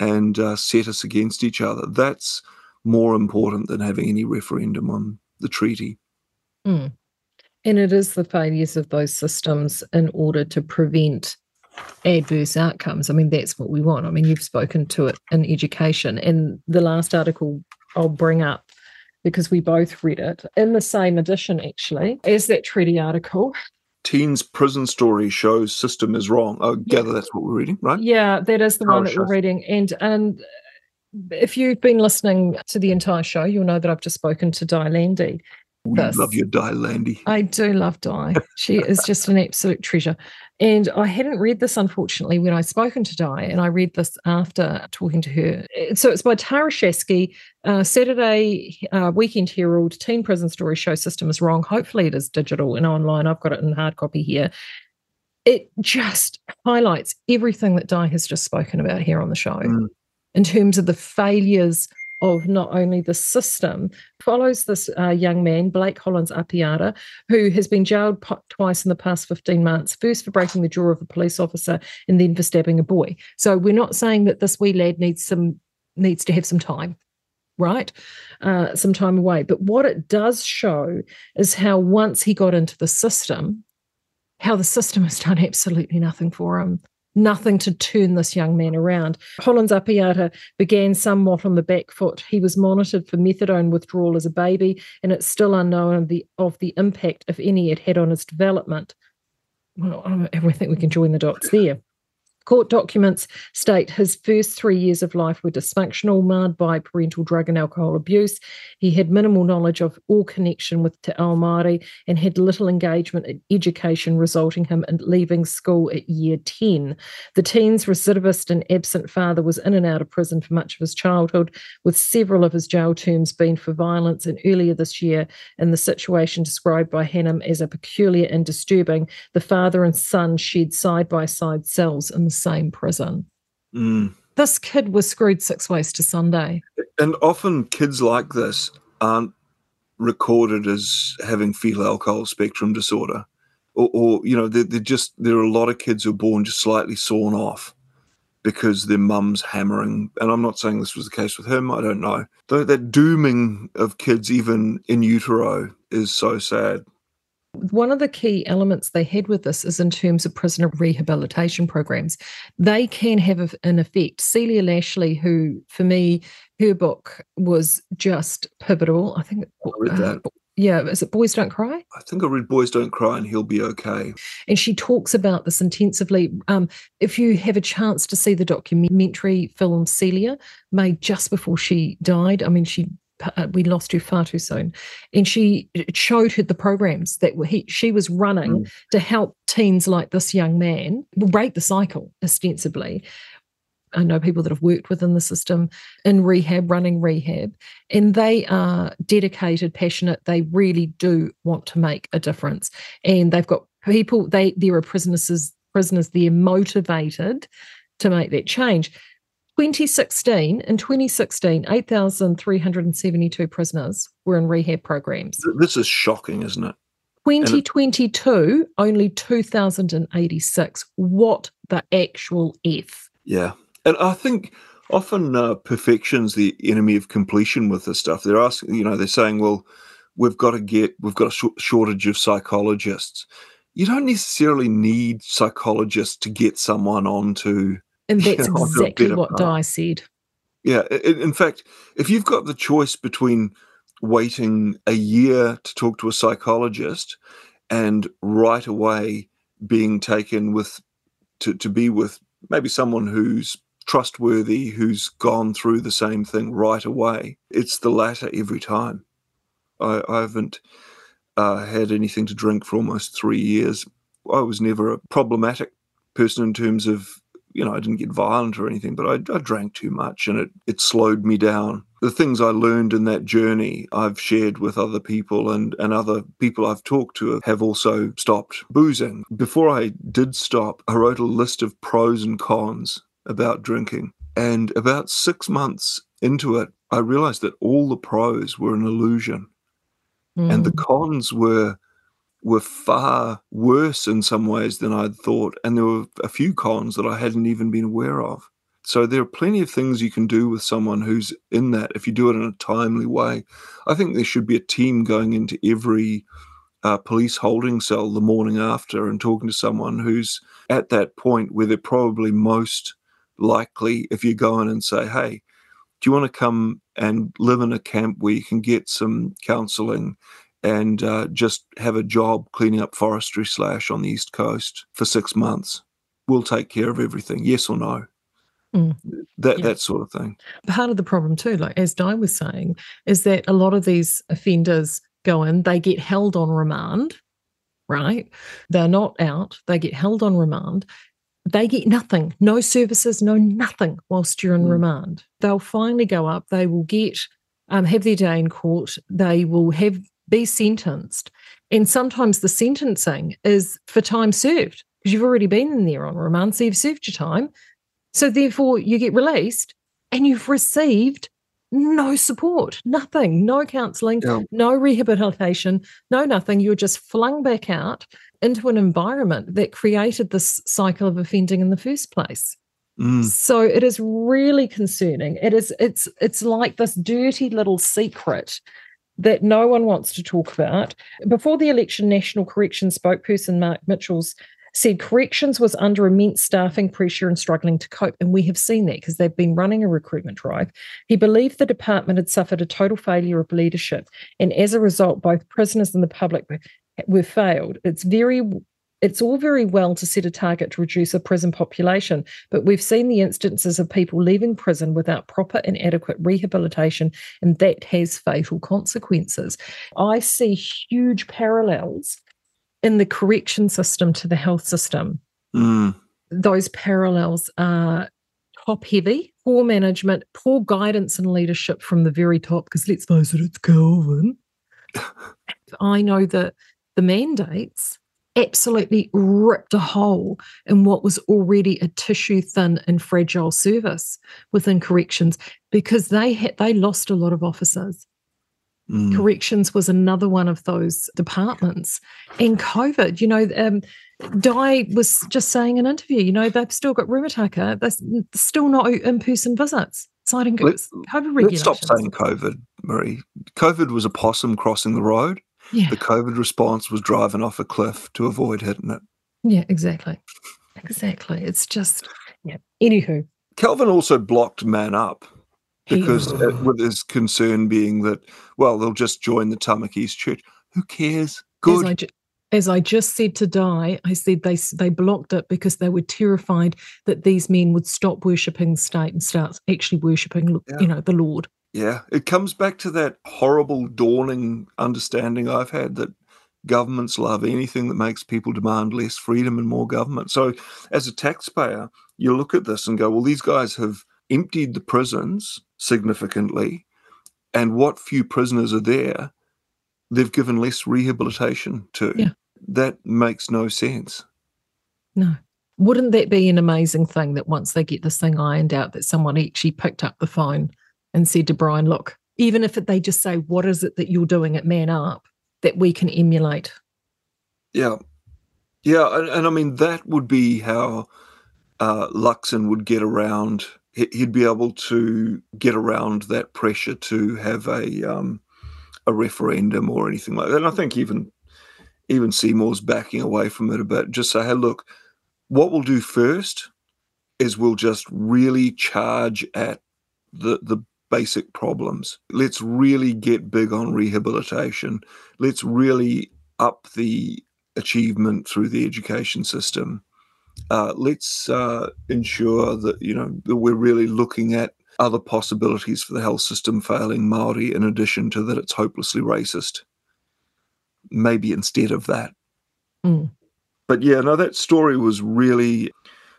and uh, set us against each other. That's more important than having any referendum on the treaty. Mm. And it is the failures of those systems in order to prevent adverse outcomes. I mean, that's what we want. I mean, you've spoken to it in education. And the last article I'll bring up because we both read it in the same edition, actually, as that treaty article teens prison story shows system is wrong. Oh, I gather yeah. that's what we're reading, right? Yeah, that is the one that we're reading. And and if you've been listening to the entire show, you'll know that I've just spoken to Dai Landy we love your Dai Landy. I do love Dai. She is just an absolute treasure. And I hadn't read this, unfortunately, when I'd spoken to Dai, and I read this after talking to her. So it's by Tara Shaskey, uh, Saturday uh, Weekend Herald, Teen Prison Story Show System is Wrong. Hopefully it is digital and online. I've got it in hard copy here. It just highlights everything that Dai has just spoken about here on the show mm. in terms of the failures – of not only the system follows this uh, young man, Blake Hollins Apiata, who has been jailed twice in the past 15 months, first for breaking the jaw of a police officer and then for stabbing a boy. So we're not saying that this wee lad needs some needs to have some time right? Uh, some time away. But what it does show is how once he got into the system, how the system has done absolutely nothing for him nothing to turn this young man around. Hollins Apiata began somewhat on the back foot. He was monitored for methadone withdrawal as a baby, and it's still unknown of the, of the impact, if any, it had on his development. Well, I think we can join the dots there. Court documents state his first three years of life were dysfunctional, marred by parental drug and alcohol abuse. He had minimal knowledge of or connection with Te Ao Māori and had little engagement in education, resulting him in leaving school at year 10. The teen's recidivist and absent father was in and out of prison for much of his childhood, with several of his jail terms being for violence. And earlier this year, in the situation described by Hannam as a peculiar and disturbing, the father and son shared side by side cells in the same prison. Mm. This kid was screwed six ways to Sunday. And often kids like this aren't recorded as having fetal alcohol spectrum disorder. Or, or you know, they're, they're, just, there are a lot of kids who are born just slightly sawn off because their mum's hammering. And I'm not saying this was the case with him, I don't know. Though that dooming of kids, even in utero, is so sad. One of the key elements they had with this is in terms of prisoner rehabilitation programs. They can have an effect. Celia Lashlie, who for me, her book was just pivotal. I think. I read that. Uh, yeah, is it Boys Don't Cry? I think I read Boys Don't Cry and He'll Be Okay. And she talks about this intensively. Um, if you have a chance to see the documentary film Celia, made just before she died, I mean, she we lost her far too soon. And she showed her the programs that he, she was running mm. to help teens like this young man break the cycle, ostensibly. I know people that have worked within the system in rehab, running rehab, and they are dedicated, passionate. They really do want to make a difference. And they've got people, they there are prisoners, prisoners, they're motivated to make that change. 2016, in 2016, 8,372 prisoners were in rehab programs. This is shocking, isn't it? 2022, only 2,086. What the actual F? Yeah. And I think often uh, perfection's the enemy of completion with this stuff. They're asking, you know, they're saying, well, we've got to get, we've got a sh- shortage of psychologists. You don't necessarily need psychologists to get someone onto and that's you know, exactly what Dai said. Yeah. In fact, if you've got the choice between waiting a year to talk to a psychologist and right away being taken with to, to be with maybe someone who's trustworthy, who's gone through the same thing right away, it's the latter every time. I, I haven't uh, had anything to drink for almost three years. I was never a problematic person in terms of you know, I didn't get violent or anything, but I, I, drank too much and it, it slowed me down. The things I learned in that journey, I've shared with other people, and, and other people I've talked to have also stopped boozing. Before I did stop, I wrote a list of pros and cons about drinking. And about six months into it, I realized that all the pros were an illusion. Mm. And the hmm. cons were were far worse in some ways than I'd thought. And there were a few cons that I hadn't even been aware of. So there are plenty of things you can do with someone who's in that if you do it in a timely way. I think there should be a team going into every uh, police holding cell the morning after and talking to someone who's at that point where they're probably most likely if you go in and say, hey, do you want to come and live in a camp where you can get some counseling and uh, just have a job cleaning up forestry slash on the east coast for six months. We'll take care of everything. Yes or no. Mm. That yeah. that sort of thing. Part of the problem too, like as Dai was saying, is that a lot of these offenders go in, they get held on remand, right? They're not out, they get held on remand. They get nothing, no services, no nothing whilst you're in mm. remand. They'll finally go up, they will get um, have their day in court, they will have be sentenced. And sometimes the sentencing is for time served because you've already been in there on remand, so you've served your time. So therefore, you get released and you've received no support, nothing, no counselling, yeah. no rehabilitation, no nothing. You're just flung back out into an environment that created this cycle of offending in the first place. Mm. So it is really concerning. It is it's it's like this dirty little secret that no one wants to talk about. Before the election, National Corrections spokesperson Mark Mitchells said corrections was under immense staffing pressure and struggling to cope. And we have seen that because they've been running a recruitment drive. He believed the department had suffered a total failure of leadership. And as a result, both prisoners and the public were, were failed. It's very it's all very well to set a target to reduce a prison population, but we've seen the instances of people leaving prison without proper and adequate rehabilitation, and that has fatal consequences. I see huge parallels in the correction system to the health system. Mm. Those parallels are top heavy, poor management, poor guidance and leadership from the very top, because let's face it, it's Kelvin. (laughs) I know that the mandates absolutely ripped a hole in what was already a tissue thin and fragile service within corrections because they had they lost a lot of officers. Mm. Corrections was another one of those departments. And COVID, you know, um, Dai was just saying in an interview, you know, they've still got Remutaka, they're still not in-person visits. Citing Let, COVID regulations. Let's stop saying COVID, Marie. COVID was a possum crossing the road Yeah. The COVID response was driving off a cliff to avoid hitting it. Yeah, exactly. Exactly. It's just, yeah. Anywho. Kelvin also blocked Man Up because, uh, with his concern being that, well, they'll just join the Tamaki's church. Who cares? Good. As I, ju- as I just said to Dai, I said they they blocked it because they were terrified that these men would stop worshipping state and start actually worshipping, Yeah. you know, the Lord. Yeah, it comes back to that horrible dawning understanding I've had that governments love anything that makes people demand less freedom and more government. So, as a taxpayer, you look at this and go, well, these guys have emptied the prisons significantly, and what few prisoners are there, they've given less rehabilitation to. Yeah. That makes no sense. No. Wouldn't that be an amazing thing that once they get this thing ironed out, that someone actually picked up the phone and said to Brian, look, even if they just say, what is it that you're doing at Man Up that we can emulate? Yeah. Yeah. And, and I mean, that would be how uh, Luxon would get around. he- He'd be able to get around that pressure to have a um, a referendum or anything like that. And I think even even Seymour's backing away from it a bit. Just say, hey, look, what we'll do first is we'll just really charge at the the basic problems. Let's really get big on rehabilitation. Let's really up the achievement through the education system. Uh, let's uh, ensure that you know that we're really looking at other possibilities for the health system failing Maori, in addition to that it's hopelessly racist. Maybe instead of that. Mm. But yeah, no, that story was really,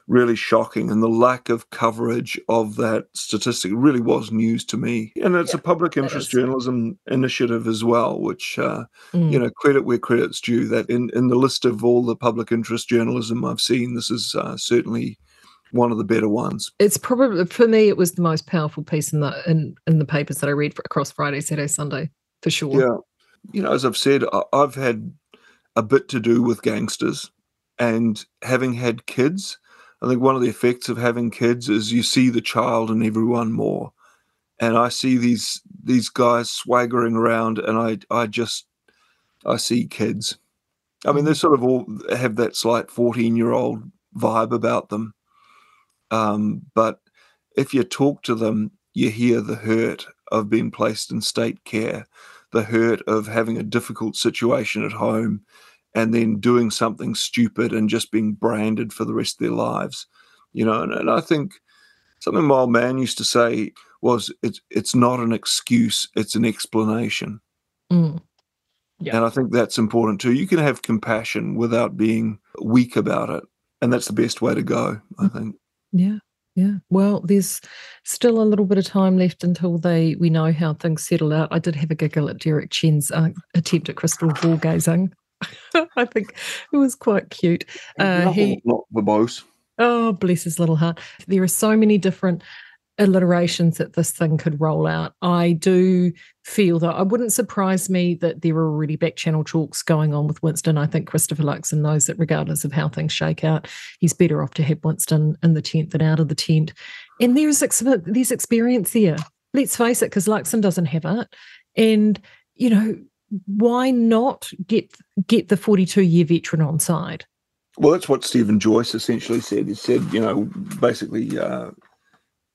really shocking, and the lack of coverage of that statistic really was news to me. And it's a public interest journalism initiative as well, which uh, Mm. you know credit where credit's due. That in in the list of all the public interest journalism I've seen, this is uh, certainly one of the better ones. It's probably for me. It was the most powerful piece in the in in the papers that I read for, across Friday, Saturday, Sunday, for sure. Yeah. You know, as I've said, I- I've had a bit to do with gangsters and having had kids. I think one of the effects of having kids is you see the child in everyone more. And I see these these guys swaggering around and I I just I see kids. I mean, they sort of all have that slight 14 year old vibe about them. Um, but if you talk to them, you hear the hurt of being placed in state care, the hurt of having a difficult situation at home and then doing something stupid and just being branded for the rest of their lives. You know, and, and I think something my old man used to say was it's it's not an excuse, it's an explanation. Mm. Yeah. And I think that's important too. You can have compassion without being weak about it. And that's the best way to go, I think. Yeah. Yeah. Well, there's still a little bit of time left until they we know how things settle out. I did have a giggle at Derek Cheng's uh, attempt at crystal ball gazing. (laughs) I think it was quite cute. Uh, Not- he not verbose. Oh, bless his little heart. There are so many different alliterations that this thing could roll out. I do feel that I wouldn't surprise me that there are already back channel talks going on with Winston. I think Christopher Luxon knows that regardless of how things shake out, he's better off to have Winston in the tent than out of the tent. And there's ex- there's experience there. Let's face it, because Luxon doesn't have it. And, you know, why not get get the 42 year veteran on side? Well, that's what Steven Joyce essentially said. He said, you know, basically, uh,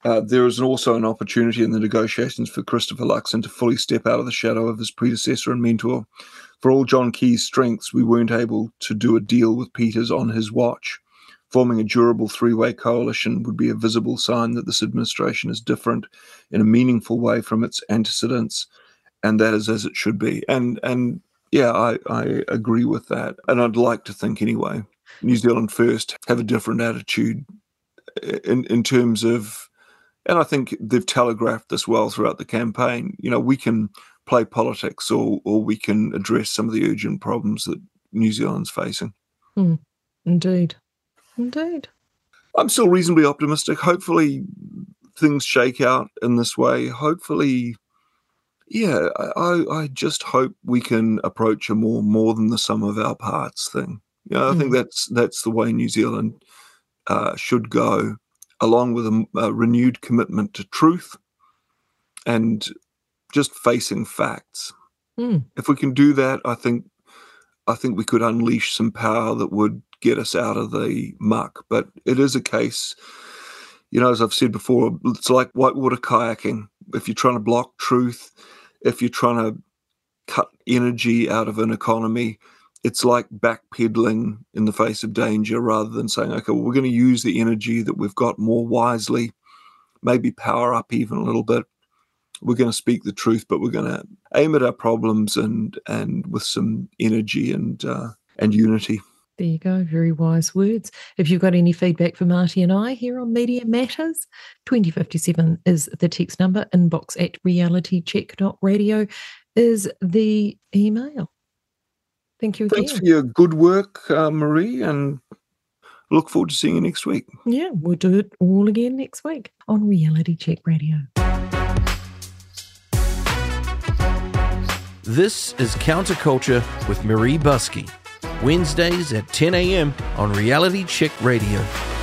uh, there is also an opportunity in the negotiations for Christopher Luxon to fully step out of the shadow of his predecessor and mentor. For all John Key's strengths, we weren't able to do a deal with Peters on his watch. Forming a durable three way coalition would be a visible sign that this administration is different in a meaningful way from its antecedents, and that is as it should be. And and yeah, I, I agree with that. And I'd like to think anyway. New Zealand first have a different attitude in in terms of and I think they've telegraphed this well throughout the campaign. You know, we can play politics or or we can address some of the urgent problems that New Zealand's facing. Mm, indeed. Indeed. I'm still reasonably optimistic. Hopefully things shake out in this way. Hopefully yeah, I, I just hope we can approach a more more than the sum of our parts thing. You know, I think that's that's the way New Zealand uh, should go, along with a, a renewed commitment to truth and just facing facts. Mm. If we can do that, I think I think we could unleash some power that would get us out of the muck. But it is a case, you know, as I've said before, it's like whitewater kayaking. If you're trying to block truth, if you're trying to cut energy out of an economy, it's like backpedaling in the face of danger rather than saying, okay, well, we're going to use the energy that we've got more wisely, maybe power up even a little bit. We're going to speak the truth, but we're going to aim at our problems and and with some energy and uh, and unity. There you go. Very wise words. If you've got any feedback for Marty and I here on Media Matters, 2057 is the text number. Inbox at realitycheck.radio is the email. Thank you again. Thanks for your good work, uh, Marie, and look forward to seeing you next week. Yeah, we'll do it all again next week on Reality Check Radio. This is Counterculture with Marie Busky. Wednesdays at 10 a.m. on Reality Check Radio.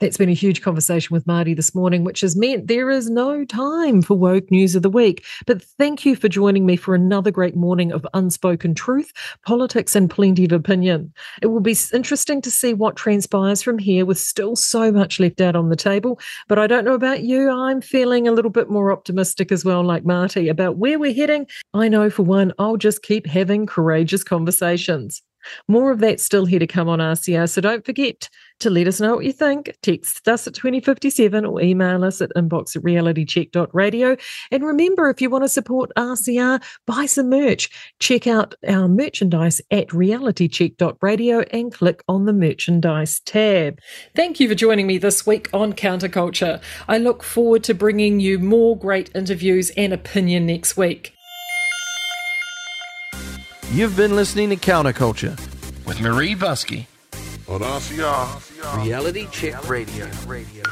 That's been a huge conversation with Marty this morning, which has meant there is no time for woke news of the week. But thank you for joining me for another great morning of unspoken truth, politics, and plenty of opinion. It will be interesting to see what transpires from here with still so much left out on the table. But I don't know about you, I'm feeling a little bit more optimistic as well, like Marty, about where we're heading. I know for one, I'll just keep having courageous conversations. More of that still here to come on RCR, so don't forget to let us know what you think. Text us at 2057 or email us at inbox at realitycheck.radio. And remember, if you want to support RCR, buy some merch. Check out our merchandise at realitycheck.radio and click on the merchandise tab. Thank you for joining me this week on Counterculture. I look forward to bringing you more great interviews and opinion next week. You've been listening to Counterculture with Marie Busky on RCR. Reality Check Radio. Radio.